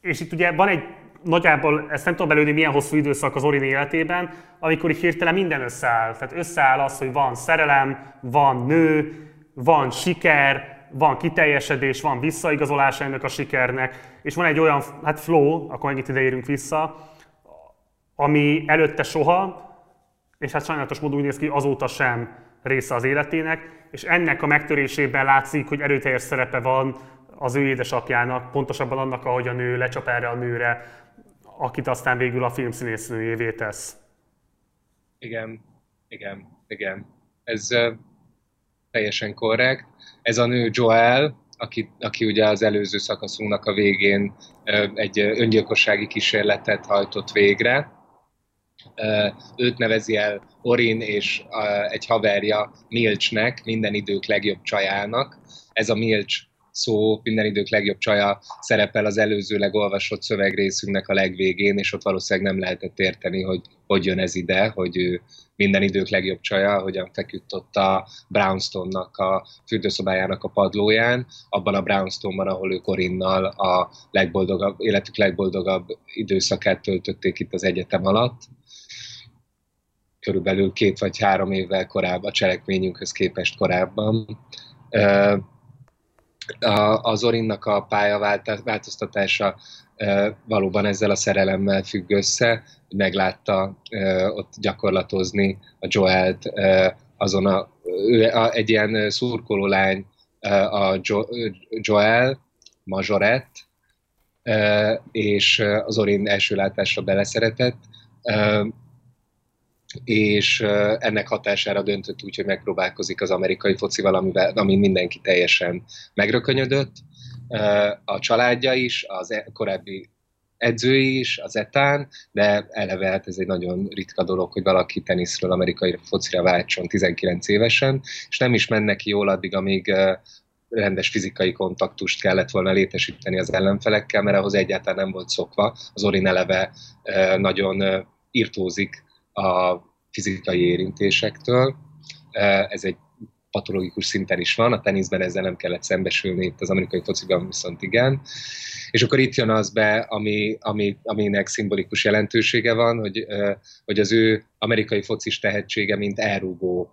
És itt ugye van egy nagyjából ezt nem tudom belőni, milyen hosszú időszak az Orin életében, amikor így hirtelen minden összeáll. Tehát összeáll az, hogy van szerelem, van nő, van siker, van kiteljesedés, van visszaigazolás ennek a sikernek, és van egy olyan hát flow, akkor megint ide érünk vissza, ami előtte soha, és hát sajnálatos módon úgy néz ki, azóta sem része az életének, és ennek a megtörésében látszik, hogy erőteljes szerepe van az ő édesapjának, pontosabban annak, ahogy a nő lecsap erre a nőre, akit aztán végül a filmszínésznőjévé tesz. Igen, igen, igen. Ez uh, teljesen korrekt. Ez a nő Joel, aki, aki ugye az előző szakaszunknak a végén egy öngyilkossági kísérletet hajtott végre. Őt nevezi el Orin és egy haverja Milcsnek, minden idők legjobb csajának. Ez a Milcs szó minden idők legjobb csaja szerepel az előzőleg olvasott szövegrészünknek a legvégén, és ott valószínűleg nem lehetett érteni, hogy hogy jön ez ide, hogy ő minden idők legjobb csaja, hogyan feküdt ott a Brownstone-nak a fürdőszobájának a padlóján, abban a Brownstone-ban, ahol ők Korinnal a legboldogabb, életük legboldogabb időszakát töltötték itt az egyetem alatt. Körülbelül két vagy három évvel korábban, a cselekményünkhöz képest korábban az Orinnak a pályaváltoztatása valóban ezzel a szerelemmel függ össze, meglátta ott gyakorlatozni a Joelt azon a, ő egy ilyen szurkoló lány, a jo, Joel, Majorett, és az Orin első látásra beleszeretett, és ennek hatására döntött úgy, hogy megpróbálkozik az amerikai focival, amivel, ami mindenki teljesen megrökönyödött. A családja is, az e, korábbi edzői is, az etán, de eleve hát ez egy nagyon ritka dolog, hogy valaki teniszről amerikai focira váltson 19 évesen, és nem is menne ki jól addig, amíg rendes fizikai kontaktust kellett volna létesíteni az ellenfelekkel, mert ahhoz egyáltalán nem volt szokva. Az Orin eleve nagyon irtózik a fizikai érintésektől. Ez egy patológikus szinten is van, a teniszben ezzel nem kellett szembesülni, itt az amerikai fociban viszont igen. És akkor itt jön az be, ami, ami, aminek szimbolikus jelentősége van, hogy, hogy az ő amerikai focis tehetsége, mint elrúgó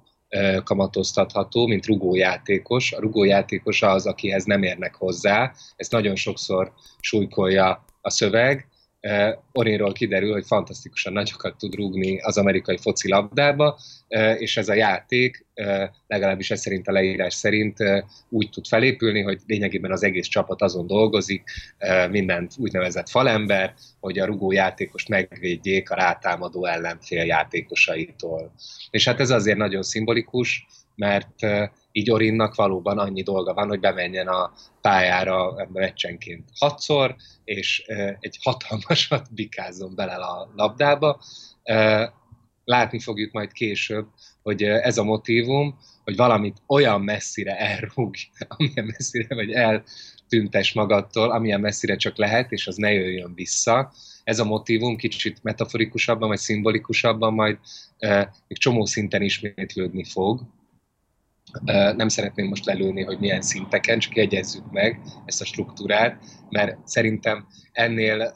kamatoztatható, mint rugójátékos. A rugójátékos az, akihez nem érnek hozzá. Ezt nagyon sokszor súlykolja a szöveg, Uh, Orinról kiderül, hogy fantasztikusan nagyokat tud rúgni az amerikai foci labdába, uh, és ez a játék, uh, legalábbis ez szerint a leírás szerint úgy tud felépülni, hogy lényegében az egész csapat azon dolgozik, mindent úgynevezett falember, hogy a rugó játékost megvédjék a rátámadó ellenfél játékosaitól. És hát ez azért nagyon szimbolikus, mert így Orinnak valóban annyi dolga van, hogy bemenjen a pályára meccsenként hatszor, és egy hatalmasat bikázzon bele a labdába. Látni fogjuk majd később, hogy ez a motivum, hogy valamit olyan messzire elrúg, (laughs) amilyen messzire, vagy eltüntes magadtól, amilyen messzire csak lehet, és az ne jöjjön vissza. Ez a motivum kicsit metaforikusabban, vagy szimbolikusabban majd még csomó szinten ismétlődni fog, nem szeretném most lelőni, hogy milyen szinteken, csak jegyezzük meg ezt a struktúrát, mert szerintem ennél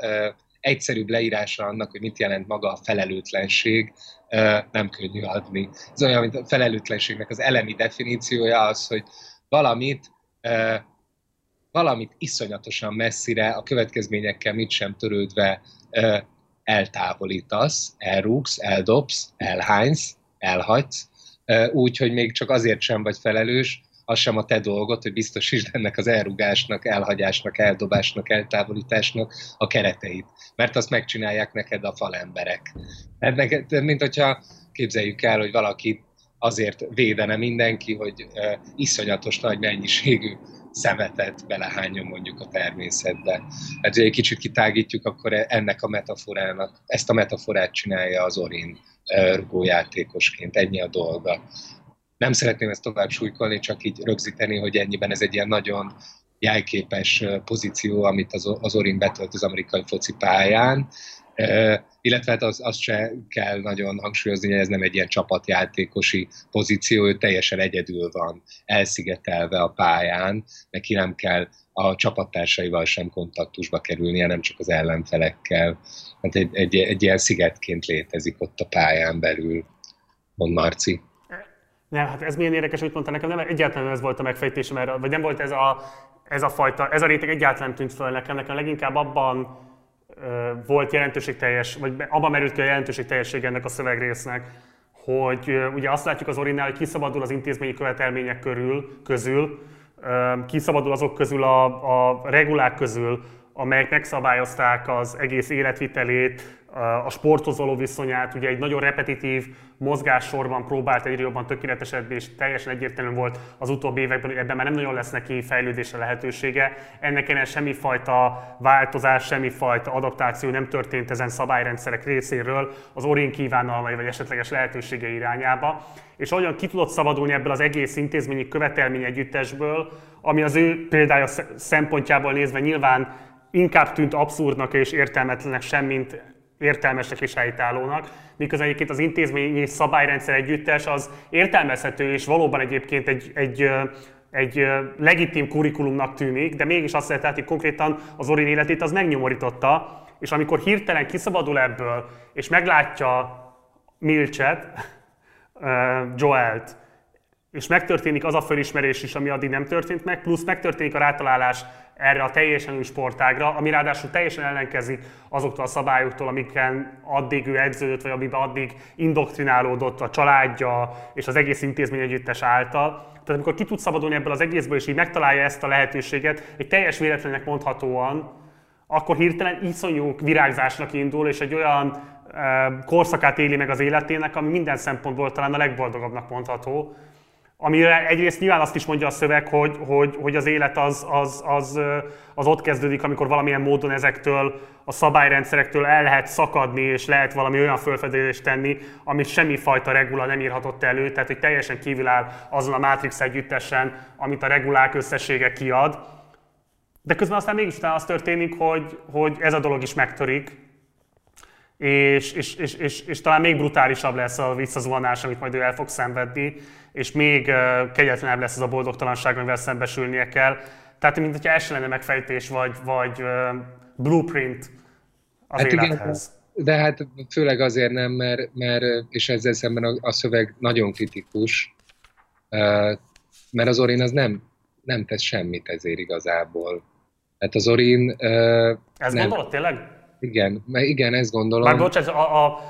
egyszerűbb leírása annak, hogy mit jelent maga a felelőtlenség, nem könnyű adni. Ez olyan, mint a felelőtlenségnek az elemi definíciója az, hogy valamit, valamit iszonyatosan messzire, a következményekkel mit sem törődve eltávolítasz, elrúgsz, eldobsz, elhánysz, elhagysz, úgy, hogy még csak azért sem vagy felelős, az sem a te dolgot, hogy biztosítsd ennek az elrugásnak, elhagyásnak, eldobásnak, eltávolításnak a kereteit. Mert azt megcsinálják neked a falemberek. Ennek, mint hogyha képzeljük el, hogy valaki azért védene mindenki, hogy uh, iszonyatos nagy mennyiségű szemetet belehányom mondjuk a természetbe. Hát, hogy egy kicsit kitágítjuk, akkor ennek a metaforának, ezt a metaforát csinálja az Orin rugójátékosként, ennyi a dolga. Nem szeretném ezt tovább súlykolni, csak így rögzíteni, hogy ennyiben ez egy ilyen nagyon jelképes pozíció, amit az, az Orin betölt az amerikai foci pályán, illetve hát az, azt se kell nagyon hangsúlyozni, hogy ez nem egy ilyen csapatjátékosi pozíció, ő teljesen egyedül van, elszigetelve a pályán, neki nem kell a csapattársaival sem kontaktusba kerülnie, nem csak az ellenfelekkel. Hát egy, egy, egy ilyen szigetként létezik ott a pályán belül. Mond Marci. Nem, hát ez milyen érdekes, hogy mondta nekem, nem egyáltalán ez volt a megfejtésem erre, vagy nem volt ez a, ez a fajta, ez a réteg egyáltalán tűnt föl nekem, nekem leginkább abban volt jelentőségteljes, vagy abban merült ki a jelentőségteljesség ennek a szövegrésznek, hogy ugye azt látjuk az Orinnál, hogy kiszabadul az intézményi követelmények körül, közül, kiszabadul azok közül a, a regulák közül, amelyek megszabályozták az egész életvitelét, a sportozoló viszonyát, ugye egy nagyon repetitív mozgássorban próbált egyre jobban tökéletesedni, és teljesen egyértelmű volt az utóbbi években, hogy ebben már nem nagyon lesz neki fejlődésre lehetősége. Ennek ellen semmifajta változás, semmifajta adaptáció nem történt ezen szabályrendszerek részéről az Orin kívánalmai vagy esetleges lehetősége irányába. És ahogyan ki tudott szabadulni ebből az egész intézményi követelmény együttesből, ami az ő példája szempontjából nézve nyilván inkább tűnt abszurdnak és értelmetlenek semmint értelmesnek és helytállónak, miközben egyébként az intézményi szabályrendszer együttes az értelmezhető és valóban egyébként egy, egy, egy legitim kurikulumnak tűnik, de mégis azt lehet hogy konkrétan az Orin életét az megnyomorította, és amikor hirtelen kiszabadul ebből, és meglátja Milcset, Joelt, és megtörténik az a fölismerés is, ami addig nem történt meg, plusz megtörténik a rátalálás erre a teljesen új sportágra, ami ráadásul teljesen ellenkezik azoktól a szabályoktól, amiken addig ő edződött, vagy amiben addig indoktrinálódott a családja és az egész intézmény együttes által. Tehát amikor ki tud szabadulni ebből az egészből, és így megtalálja ezt a lehetőséget, egy teljes véletlennek mondhatóan, akkor hirtelen iszonyú virágzásnak indul, és egy olyan korszakát éli meg az életének, ami minden szempontból talán a legboldogabbnak mondható. Amire egyrészt nyilván azt is mondja a szöveg, hogy, hogy, hogy az élet az, az, az, az ott kezdődik, amikor valamilyen módon ezektől a szabályrendszerektől el lehet szakadni, és lehet valami olyan felfedezést tenni, amit semmifajta regula nem írhatott elő, tehát hogy teljesen kívül áll azon a Matrix együttesen, amit a regulák összessége kiad. De közben aztán mégis az történik, hogy, hogy ez a dolog is megtörik, és, és, és, és, és talán még brutálisabb lesz a visszazuhanás, amit majd ő el fog szenvedni, és még kegyetlenebb lesz az a boldogtalanság, amivel szembesülnie kell. Tehát, mint hogyha se lenne megfejtés, vagy, vagy blueprint az hát élethez. Igen, de hát főleg azért nem, mert, mert és ezzel szemben a, a szöveg nagyon kritikus, mert az Orin az nem, nem tesz semmit ezért igazából. Hát az Orin... Ez nem, gondolod tényleg? Igen, mert igen, ezt gondolom. Már bocsánat, a, a,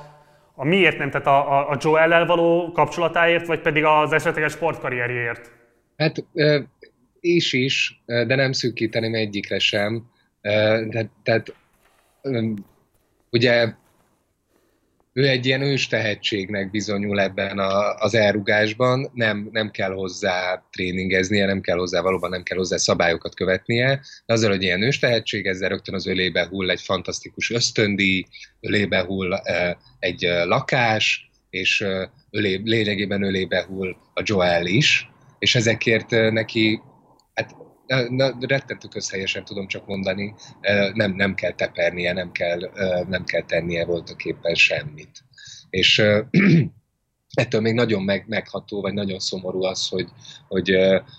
a miért nem? Tehát a, a, a Joel-el való kapcsolatáért, vagy pedig az esetleges sportkarrierjéért? Hát is is, de nem szűkíteném egyikre sem. De, tehát ugye ő egy ilyen ős tehetségnek bizonyul ebben a, az elrugásban, nem, nem kell hozzá tréningeznie, nem kell hozzá, valóban nem kell hozzá szabályokat követnie, de azzal, hogy ilyen ős tehetség, ezzel rögtön az ölébe hull egy fantasztikus ösztöndi, ölébe hull egy lakás, és ölé, lényegében ölébe hull a Joel is, és ezekért neki na, rettentő közhelyesen tudom csak mondani, nem, nem kell tepernie, nem kell, nem kell tennie voltak éppen semmit. És (clears throat) ettől még nagyon meg, megható, vagy nagyon szomorú az, hogy, hogy,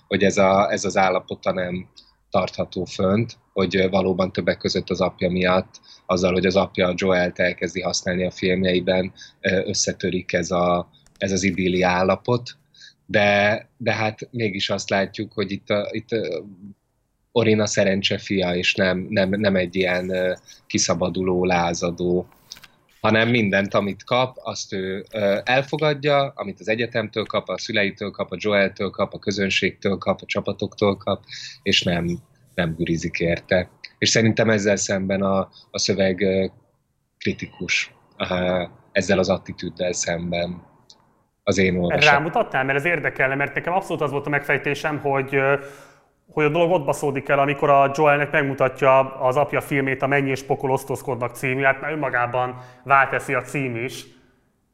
hogy ez, a, ez az állapota nem tartható fönt, hogy valóban többek között az apja miatt, azzal, hogy az apja Joel-t elkezdi használni a filmjeiben, összetörik ez, a, ez az idilli állapot, de, de hát mégis azt látjuk, hogy itt, a, itt Orina szerencse fia, és nem, nem, nem egy ilyen kiszabaduló, lázadó, hanem mindent, amit kap, azt ő elfogadja, amit az egyetemtől kap, a szüleitől kap, a Joeltől kap, a közönségtől kap, a csapatoktól kap, és nem, nem gürizik érte. És szerintem ezzel szemben a, a szöveg kritikus ezzel az attitűddel szemben az én olvasatom. Rámutattál, mert ez érdekelne, mert nekem abszolút az volt a megfejtésem, hogy hogy a dolog ott baszódik el, amikor a Joelnek megmutatja az apja filmét, a Mennyi és pokol osztozkodnak című, hát már önmagában válteszi a cím is,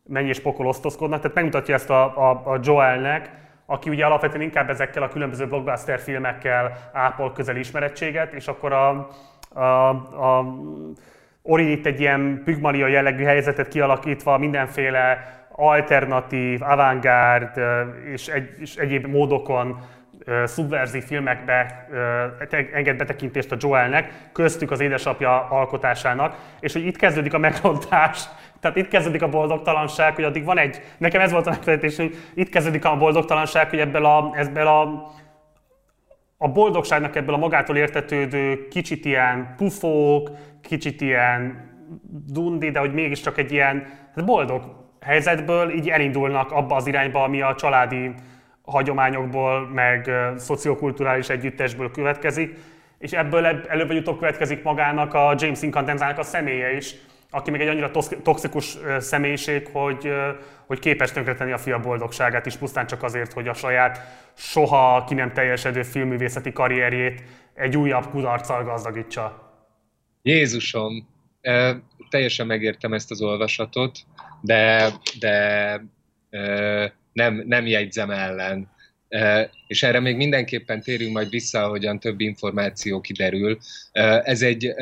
Mennyi és pokol osztozkodnak, tehát megmutatja ezt a, a, a Joelnek, aki ugye alapvetően inkább ezekkel a különböző blockbuster filmekkel ápol közeli ismerettséget, és akkor a, a, a Ori itt egy ilyen pügmalia jellegű helyzetet kialakítva mindenféle alternatív, avantgárd és, egy, és egyéb módokon szubverzív filmekbe enged betekintést a Joelnek, köztük az édesapja alkotásának, és hogy itt kezdődik a megrontás (laughs) tehát itt kezdődik a boldogtalanság, hogy addig van egy, nekem ez volt a megfejtés, hogy itt kezdődik a boldogtalanság, hogy ebből a, ebből a, a boldogságnak ebből a magától értetődő kicsit ilyen pufók, kicsit ilyen dundi, de hogy mégiscsak egy ilyen hát boldog helyzetből így elindulnak abba az irányba, ami a családi hagyományokból, meg szociokulturális együttesből következik, és ebből előbb vagy utóbb következik magának a James Incandenzának a személye is, aki még egy annyira toxikus személyiség, hogy, hogy képes tönkretenni a fia boldogságát is pusztán csak azért, hogy a saját soha ki nem teljesedő filmművészeti karrierjét egy újabb kudarccal gazdagítsa. Jézusom, teljesen megértem ezt az olvasatot, de, de nem, nem jegyzem ellen. És erre még mindenképpen térünk majd vissza, ahogyan több információ kiderül. Ez egy,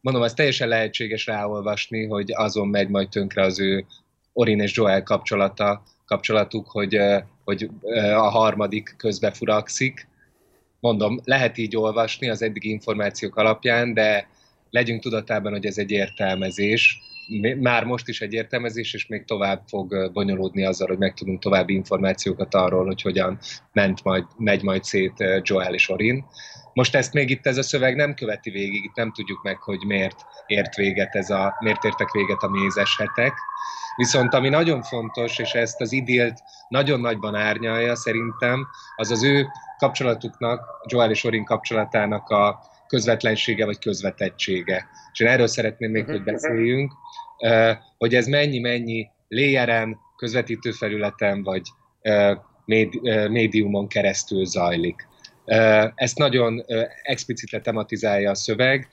mondom, ez teljesen lehetséges ráolvasni, hogy azon megy majd tönkre az ő Orin és Joel kapcsolata, kapcsolatuk, hogy, hogy a harmadik közbefurakszik. Mondom, lehet így olvasni az eddigi információk alapján, de legyünk tudatában, hogy ez egy értelmezés, már most is egy értelmezés, és még tovább fog bonyolódni azzal, hogy megtudunk további információkat arról, hogy hogyan ment majd, megy majd szét Joel és Orin. Most ezt még itt ez a szöveg nem követi végig, itt nem tudjuk meg, hogy miért ért véget ez a, miért értek véget a mézes hetek. Viszont ami nagyon fontos, és ezt az idilt nagyon nagyban árnyalja szerintem, az az ő kapcsolatuknak, Joel és Orin kapcsolatának a közvetlensége vagy közvetettsége. És én erről szeretném még, hogy beszéljünk, hogy ez mennyi-mennyi léjeren, közvetítő felületen vagy médiumon keresztül zajlik. Ezt nagyon explicite tematizálja a szöveg.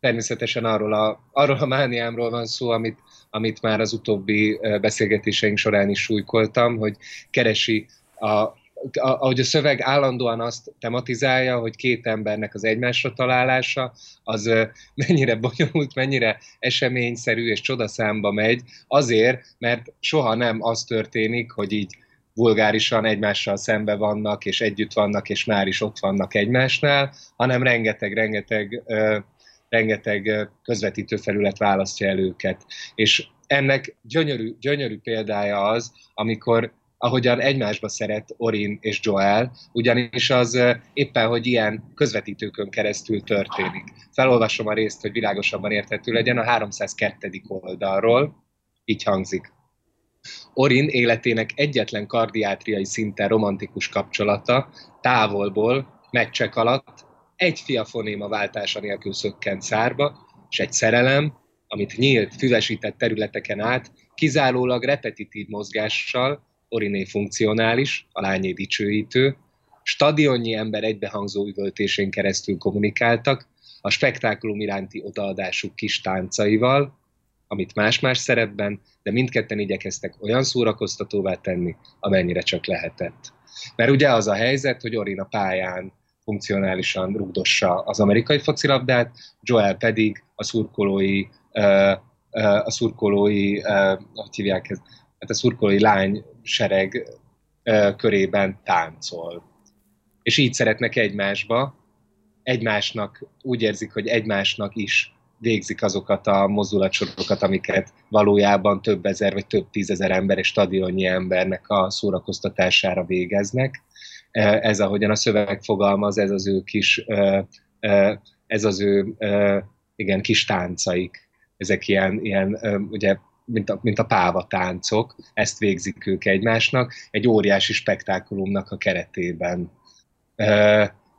Természetesen arról a, arról a mániámról van szó, amit, amit már az utóbbi beszélgetéseink során is súlykoltam, hogy keresi a, ahogy a szöveg állandóan azt tematizálja, hogy két embernek az egymásra találása, az mennyire bonyolult, mennyire eseményszerű és csodaszámba megy, azért, mert soha nem az történik, hogy így vulgárisan egymással szembe vannak, és együtt vannak, és már is ott vannak egymásnál, hanem rengeteg-rengeteg rengeteg közvetítő felület választja el őket. És ennek gyönyörű, gyönyörű példája az, amikor ahogyan egymásba szeret Orin és Joel, ugyanis az éppen, hogy ilyen közvetítőkön keresztül történik. Felolvasom a részt, hogy világosabban érthető legyen, a 302. oldalról, így hangzik. Orin életének egyetlen kardiátriai szinten romantikus kapcsolata távolból, meccsek alatt egy fia fonéma váltása nélkül szökkent szárba, és egy szerelem, amit nyílt, füvesített területeken át, kizárólag repetitív mozgással, Oriné funkcionális, a lányé dicsőítő, stadionnyi ember egybehangzó üvöltésén keresztül kommunikáltak, a spektákulum iránti odaadásuk kis táncaival, amit más-más szerepben, de mindketten igyekeztek olyan szórakoztatóvá tenni, amennyire csak lehetett. Mert ugye az a helyzet, hogy Orin a pályán funkcionálisan rugdossa az amerikai focilabdát, Joel pedig a szurkolói, a szurkolói, hogy hívják ezt, hát a szurkolói lány sereg körében táncol. És így szeretnek egymásba, egymásnak, úgy érzik, hogy egymásnak is végzik azokat a mozdulatsorokat, amiket valójában több ezer vagy több tízezer ember és stadionnyi embernek a szórakoztatására végeznek. Ez, ahogyan a szöveg fogalmaz, ez az ő kis, ez az ő igen, kis táncaik. Ezek ilyen, ilyen ugye mint a, mint a páva táncok, ezt végzik ők egymásnak, egy óriási spektákulumnak a keretében.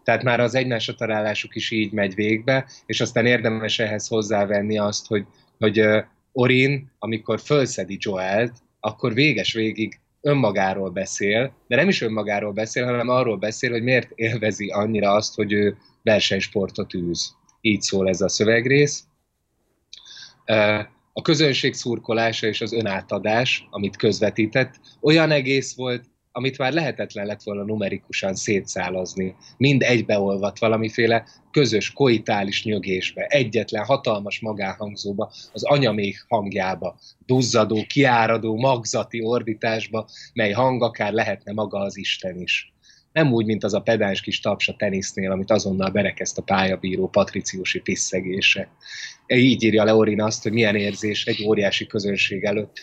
Tehát már az egymásra találásuk is így megy végbe, és aztán érdemes ehhez hozzávenni azt, hogy, hogy Orin, amikor fölszedi Joelt, akkor véges végig önmagáról beszél, de nem is önmagáról beszél, hanem arról beszél, hogy miért élvezi annyira azt, hogy ő versenysportot űz. Így szól ez a szövegrész a közönség szurkolása és az önátadás, amit közvetített, olyan egész volt, amit már lehetetlen lett volna numerikusan szétszálazni. Mind egybeolvat valamiféle közös koitális nyögésbe, egyetlen hatalmas magáhangzóba, az anyamék hangjába, duzzadó, kiáradó, magzati ordításba, mely hang akár lehetne maga az Isten is. nem úgy, mint az a pedáns kis taps a tenisznél, amit azonnal berekezt a pályabíró patriciusi piszegése. Így írja Leorin azt, hogy milyen érzés egy óriási közönség előtt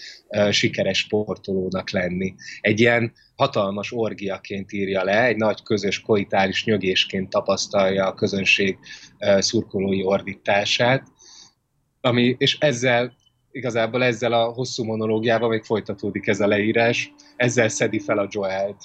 sikeres sportolónak lenni. Egy ilyen hatalmas orgiaként írja le, egy nagy közös koitális nyögésként tapasztalja a közönség szurkolói ordítását, ami, és ezzel igazából ezzel a hosszú monológiával még folytatódik ez a leírás, ezzel szedi fel a Joelt.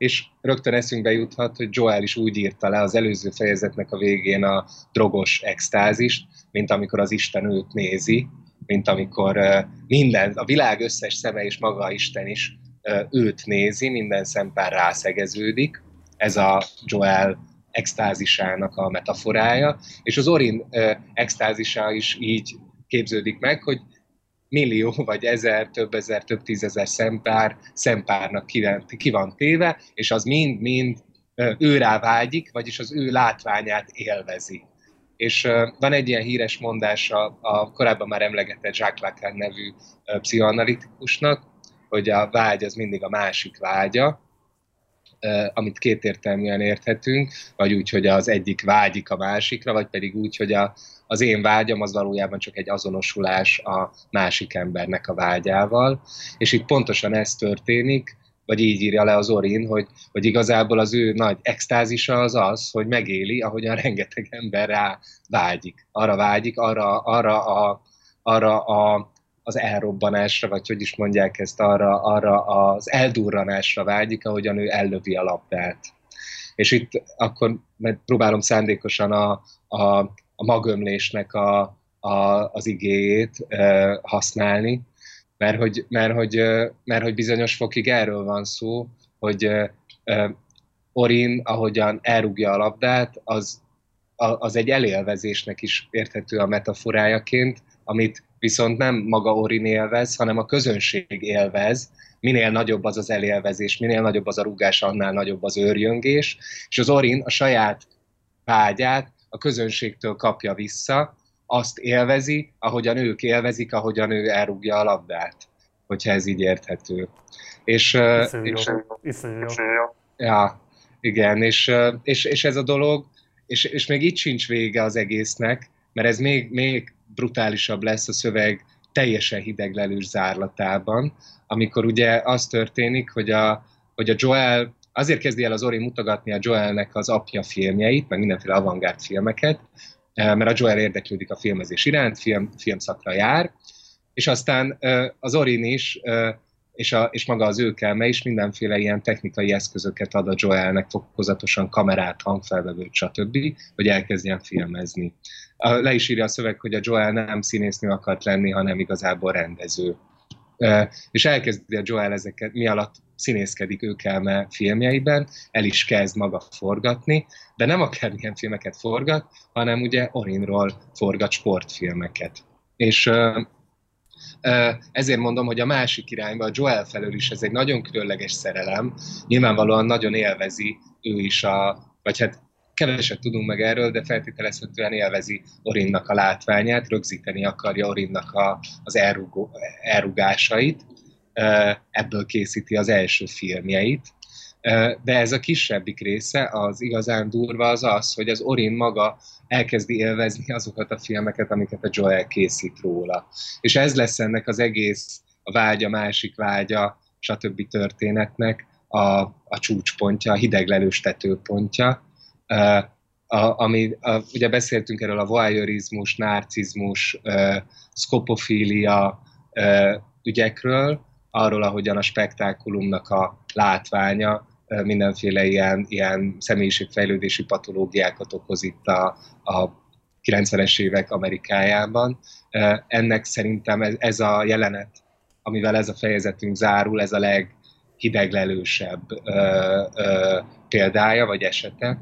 És rögtön eszünkbe juthat, hogy Joel is úgy írta le az előző fejezetnek a végén a drogos extázist, mint amikor az Isten őt nézi, mint amikor minden, a világ összes szeme és maga Isten is őt nézi, minden szempár rászegeződik. Ez a Joel extázisának a metaforája, és az Orin extázisa is így képződik meg, hogy millió, vagy ezer, több ezer, több tízezer szempár, szempárnak ki, van téve, és az mind-mind őrá vágyik, vagyis az ő látványát élvezi. És van egy ilyen híres mondása a korábban már emlegetett Jacques Lacan nevű pszichoanalitikusnak, hogy a vágy az mindig a másik vágya, amit kétértelműen érthetünk, vagy úgy, hogy az egyik vágyik a másikra, vagy pedig úgy, hogy a, az én vágyam az valójában csak egy azonosulás a másik embernek a vágyával. És itt pontosan ez történik, vagy így írja le az Orin, hogy, hogy igazából az ő nagy extázisa az az, hogy megéli, ahogyan (laughs) rengeteg ember rá vágyik. Arra vágyik, arra, arra, a, arra a, az elrobbanásra, vagy hogy is mondják ezt, arra, arra az eldurranásra vágyik, ahogyan ő ellövi a labdát. És itt akkor próbálom szándékosan a, a, a magömlésnek a, a, az igéjét e, használni, mert hogy, mert, hogy, mert hogy bizonyos fokig erről van szó, hogy e, Orin, ahogyan elrúgja a labdát, az, az egy elélvezésnek is érthető a metaforájaként, amit viszont nem maga Orin élvez, hanem a közönség élvez, minél nagyobb az az elélvezés, minél nagyobb az a rúgás, annál nagyobb az őrjöngés, és az Orin a saját vágyát a közönségtől kapja vissza, azt élvezi, ahogyan ők élvezik, ahogyan ő elrúgja a labdát, hogyha ez így érthető. És, Iszonyú és, jó. Iszonyú jó. Ja, igen, és, és, és ez a dolog, és, és még itt sincs vége az egésznek, mert ez még, még brutálisabb lesz a szöveg teljesen hideglelős zárlatában, amikor ugye az történik, hogy a, hogy a Joel azért kezdi el az Ori mutogatni a Joelnek az apja filmjeit, meg mindenféle avantgárd filmeket, eh, mert a Joel érdeklődik a filmezés iránt, film, filmszakra jár, és aztán eh, az Orin is, eh, és, a, és maga az őkelme is mindenféle ilyen technikai eszközöket ad a Joelnek, fokozatosan kamerát, hangfelvevőt, stb., hogy elkezdjen filmezni. Le is írja a szöveg, hogy a Joel nem színésznő akart lenni, hanem igazából rendező és elkezdi a Joel ezeket, mi alatt színészkedik ők elme filmjeiben, el is kezd maga forgatni, de nem akármilyen filmeket forgat, hanem ugye Orinról forgat sportfilmeket. És ezért mondom, hogy a másik irányba, a Joel felől is ez egy nagyon különleges szerelem, nyilvánvalóan nagyon élvezi ő is a, vagy hát keveset tudunk meg erről, de feltételezhetően élvezi Orinnak a látványát, rögzíteni akarja Orinnak a, az elrugó, elrugásait, ebből készíti az első filmjeit. De ez a kisebbik része, az igazán durva az az, hogy az Orin maga elkezdi élvezni azokat a filmeket, amiket a Joel készít róla. És ez lesz ennek az egész a vágya, másik vágya, stb. történetnek a, a csúcspontja, a hideglelős tetőpontja, a, ami, a, ugye beszéltünk erről a voyeurizmus, narcizmus, uh, skopofília uh, ügyekről, arról, ahogyan a spektákulumnak a látványa mindenféle ilyen, ilyen személyiségfejlődési patológiákat okoz itt a, a 90-es évek Amerikájában. Ennek szerintem ez, ez a jelenet, amivel ez a fejezetünk zárul, ez a leghideglelősebb uh, uh, példája vagy esete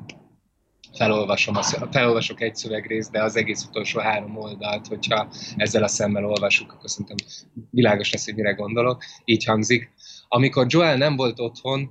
felolvasom a, felolvasok egy szövegrészt, de az egész utolsó három oldalt, hogyha ezzel a szemmel olvasjuk, akkor szerintem világos lesz, hogy mire gondolok. Így hangzik. Amikor Joel nem volt otthon,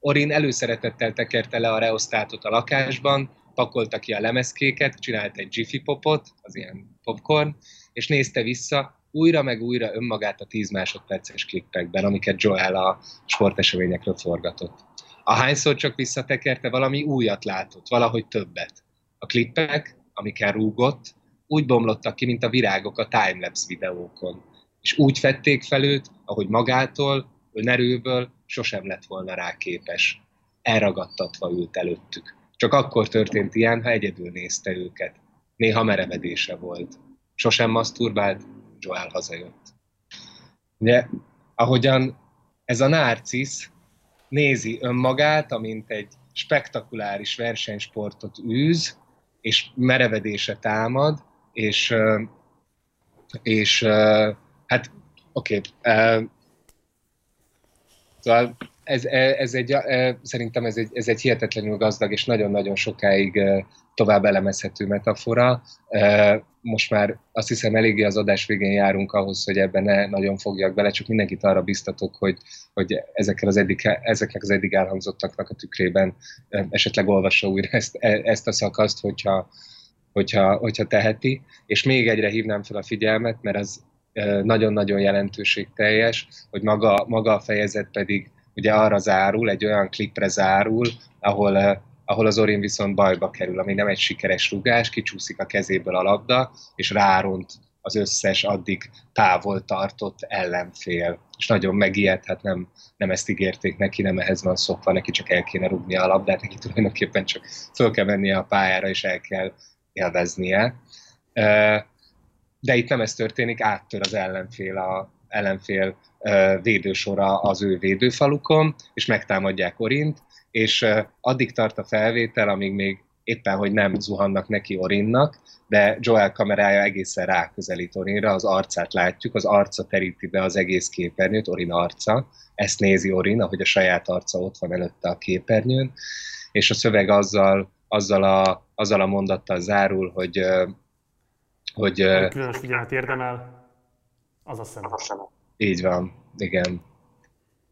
Orin előszeretettel tekerte le a reosztátot a lakásban, pakolta ki a lemezkéket, csinált egy Jiffy popot, az ilyen popcorn, és nézte vissza újra meg újra önmagát a 10 másodperces klippekben, amiket Joel a sporteseményekről forgatott ahányszor csak visszatekerte, valami újat látott, valahogy többet. A klippek, amikkel rúgott, úgy bomlottak ki, mint a virágok a timelapse videókon. És úgy fették fel őt, ahogy magától, önerőből sosem lett volna rá képes. Elragadtatva ült előttük. Csak akkor történt ilyen, ha egyedül nézte őket. Néha merevedése volt. Sosem maszturbált, Joel hazajött. Ugye, ahogyan ez a narcisz nézi önmagát, amint egy spektakuláris versenysportot űz, és merevedése támad, és, és hát oké, okay, szóval ez, ez egy, szerintem ez egy, ez egy hihetetlenül gazdag és nagyon-nagyon sokáig tovább elemezhető metafora. Most már azt hiszem eléggé az adás végén járunk ahhoz, hogy ebben ne nagyon fogjak bele, csak mindenkit arra biztatok, hogy, hogy ezekkel az eddig, ezeknek az eddig elhangzottaknak a tükrében esetleg olvassa újra ezt, e, ezt a szakaszt, hogyha, hogyha, hogyha teheti. És még egyre hívnám fel a figyelmet, mert az nagyon-nagyon jelentőségteljes, hogy maga, maga a fejezet pedig ugye arra zárul, egy olyan klipre zárul, ahol ahol az Orin viszont bajba kerül, ami nem egy sikeres rugás, kicsúszik a kezéből a labda, és ráront az összes addig távol tartott ellenfél. És nagyon megijed, hát nem, nem ezt ígérték neki, nem ehhez van szokva, neki csak el kéne rugni a labdát, neki tulajdonképpen csak föl kell mennie a pályára, és el kell élveznie. De itt nem ez történik, áttör az ellenfél a ellenfél védősora az ő védőfalukon, és megtámadják Orint, és addig tart a felvétel, amíg még éppen, hogy nem zuhannak neki Orinnak, de Joel kamerája egészen ráközelít Orinra, az arcát látjuk, az arca teríti be az egész képernyőt, Orin arca, ezt nézi Orin, ahogy a saját arca ott van előtte a képernyőn, és a szöveg azzal, azzal, a, azzal a mondattal zárul, hogy, hogy különös figyelmet érdemel, az a szeme. Így van, igen.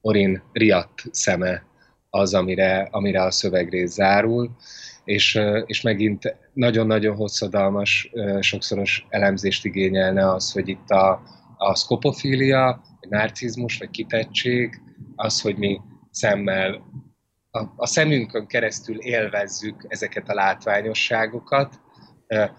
Orin riadt szeme az, amire, amire a szövegrész zárul, és, és megint nagyon-nagyon hosszadalmas, sokszoros elemzést igényelne az, hogy itt a, a szkopofília, a narcizmus, vagy kitettség, az, hogy mi szemmel, a, a szemünkön keresztül élvezzük ezeket a látványosságokat,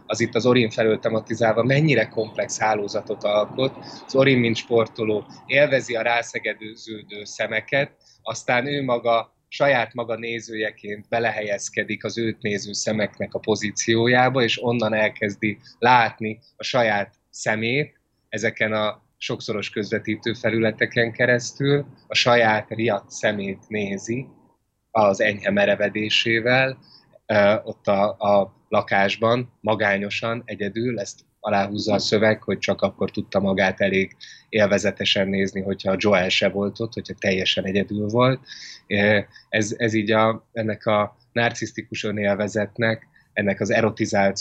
az itt az Orin felől tematizálva mennyire komplex hálózatot alkot. Az Orin, mint sportoló, élvezi a rászegedőződő szemeket, aztán ő maga saját maga nézőjeként belehelyezkedik az őt néző szemeknek a pozíciójába, és onnan elkezdi látni a saját szemét ezeken a sokszoros közvetítő felületeken keresztül, a saját riadt szemét nézi az enyhe merevedésével, ott a, a lakásban, magányosan, egyedül, ezt aláhúzza a szöveg, hogy csak akkor tudta magát elég élvezetesen nézni, hogyha Joel se volt ott, hogyha teljesen egyedül volt. Ez, ez így a, ennek a narcisztikus önélvezetnek, ennek az erotizált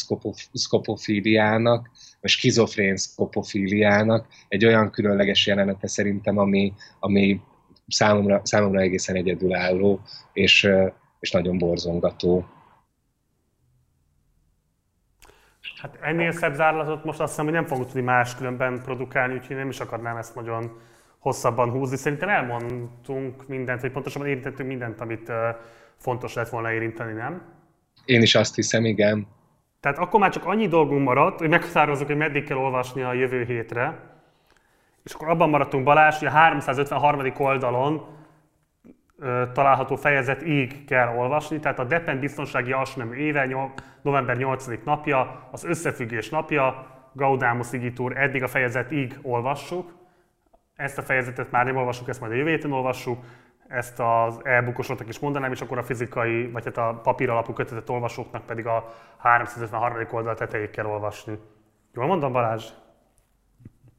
szkopofíliának, vagy skizofrén szkopofíliának egy olyan különleges jelenete szerintem, ami, ami számomra, számomra egészen egyedülálló, és, és nagyon borzongató. Hát ennél szebb zárlatot most azt hiszem, hogy nem fogunk tudni máskülönben produkálni, úgyhogy nem is akarnám ezt nagyon hosszabban húzni. Szerintem elmondtunk mindent, vagy pontosabban érintettünk mindent, amit fontos lett volna érinteni, nem? Én is azt hiszem, igen. Tehát akkor már csak annyi dolgunk maradt, hogy meghatározzuk, hogy meddig kell olvasni a jövő hétre. És akkor abban maradtunk Balázs, hogy a 353. oldalon található fejezet így kell olvasni, tehát a Depend biztonsági alsónemű éve, november 8. napja, az összefüggés napja, Gaudamus Igitur, eddig a fejezet így olvassuk. Ezt a fejezetet már nem olvassuk, ezt majd a jövő héten olvassuk, ezt az elbukosodtak is mondanám, és akkor a fizikai, vagy hát a papír alapú kötetet olvasóknak pedig a 353. oldal tetejét kell olvasni. Jól mondom, Balázs?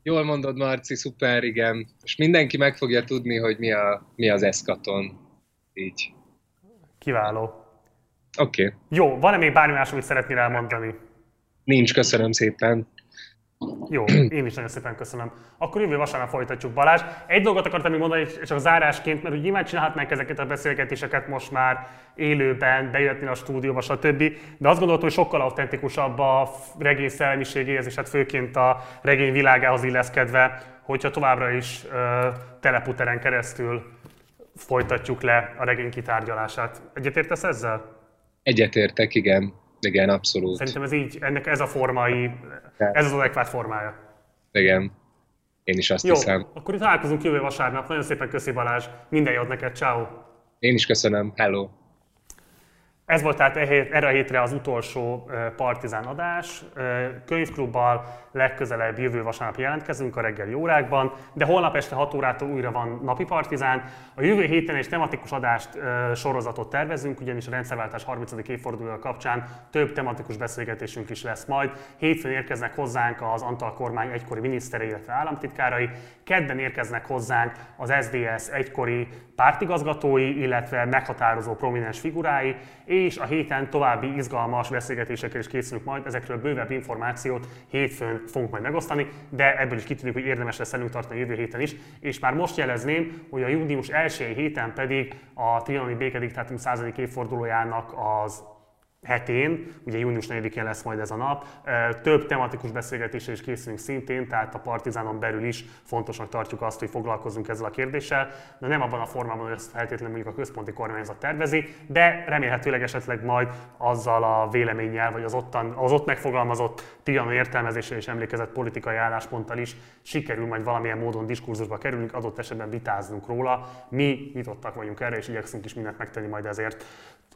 Jól mondod, Marci, szuper, igen. És mindenki meg fogja tudni, hogy mi, a, mi az eszkaton. Így. Kiváló. Oké. Okay. Jó, van-e még bármi más, amit szeretnél elmondani? Nincs, köszönöm szépen. Jó, én is nagyon szépen köszönöm. Akkor jövő vasárnap folytatjuk Balázs. Egy dolgot akartam még mondani, csak zárásként, mert úgy nyilván csinálhatnánk ezeket a beszélgetéseket most már élőben, bejöhetni a stúdióba, stb. De azt gondoltam, hogy sokkal autentikusabb a regény szellemiségéhez, és hát főként a regény világához illeszkedve, hogyha továbbra is uh, teleputeren keresztül folytatjuk le a regény kitárgyalását. Egyetértesz ezzel? Egyetértek, igen. Igen, abszolút. Szerintem ez így, ennek ez a formai, ez az adekvát formája. Igen. Én is azt Jó, hiszem. akkor itt találkozunk jövő vasárnap. Nagyon szépen köszi Balázs. Minden jót neked, ciao. Én is köszönöm. Hello. Ez volt tehát e erre a hétre az utolsó Partizán adás. Könyvklubbal legközelebb jövő vasárnap jelentkezünk a reggeli órákban, de holnap este 6 órától újra van napi Partizán. A jövő héten egy tematikus adást sorozatot tervezünk, ugyanis a rendszerváltás 30. évfordulója kapcsán több tematikus beszélgetésünk is lesz majd. Hétfőn érkeznek hozzánk az Antal kormány egykori minisztere, illetve államtitkárai, kedden érkeznek hozzánk az SDS egykori pártigazgatói, illetve meghatározó prominens figurái, és a héten további izgalmas beszélgetésekkel is készülünk majd, ezekről bővebb információt hétfőn fogunk majd megosztani, de ebből is kitűnik, hogy érdemes lesz velünk tartani a jövő héten is, és már most jelezném, hogy a június első héten pedig a trianoni békediktátum 100. évfordulójának az hetén, ugye június 4-én lesz majd ez a nap, több tematikus beszélgetésre is készülünk szintén, tehát a Partizánon belül is fontosnak tartjuk azt, hogy foglalkozunk ezzel a kérdéssel, de nem abban a formában, hogy ezt feltétlenül mondjuk a központi kormányzat tervezi, de remélhetőleg esetleg majd azzal a véleménnyel, vagy az, ottan, az ott megfogalmazott Trianon értelmezésre és emlékezett politikai állásponttal is sikerül majd valamilyen módon diskurzusba kerülünk, adott esetben vitáznunk róla. Mi nyitottak vagyunk erre, és igyekszünk is mindent megtenni majd ezért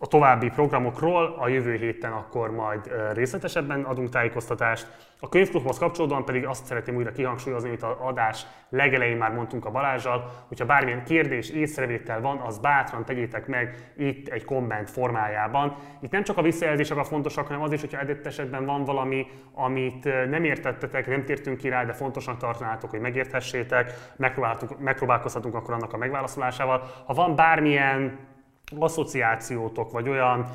a további programokról a jövő héten akkor majd részletesebben adunk tájékoztatást. A könyvklubhoz kapcsolódóan pedig azt szeretném újra kihangsúlyozni, amit az adás legelején már mondtunk a Balázsjal, hogyha bármilyen kérdés, észrevétel van, az bátran tegyétek meg itt egy komment formájában. Itt nem csak a visszajelzések a fontosak, hanem az is, hogyha edett esetben van valami, amit nem értettetek, nem tértünk ki rá, de fontosnak tartanátok, hogy megérthessétek, megpróbálkozhatunk akkor annak a megválaszolásával. Ha van bármilyen asszociációtok, vagy olyan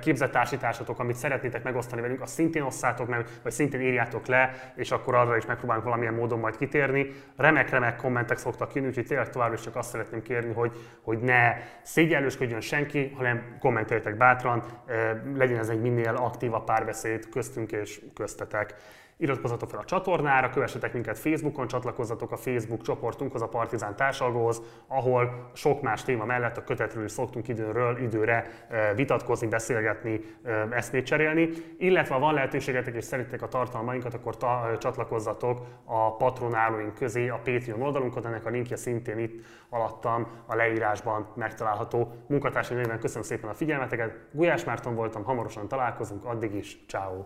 képzettársításatok, amit szeretnétek megosztani velünk, azt szintén osszátok meg, vagy szintén írjátok le, és akkor arra is megpróbálunk valamilyen módon majd kitérni. Remek-remek kommentek szoktak jönni, úgyhogy tényleg továbbra is csak azt szeretném kérni, hogy, hogy ne szégyellősködjön senki, hanem kommenteljetek bátran, legyen ez egy minél aktívabb párbeszéd köztünk és köztetek. Iratkozzatok fel a csatornára, kövessetek minket Facebookon, csatlakozzatok a Facebook csoportunkhoz, a Partizán társalgóhoz, ahol sok más téma mellett a kötetről is szoktunk időről időre vitatkozni, beszélgetni, eszmét cserélni. Illetve ha van lehetőségetek és szeretnék a tartalmainkat, akkor ta- csatlakozzatok a patronálóink közé a Patreon oldalunkon, ennek a linkje szintén itt alattam a leírásban megtalálható. Munkatársai néven köszönöm szépen a figyelmeteket, Gulyás Márton voltam, hamarosan találkozunk, addig is, ciao.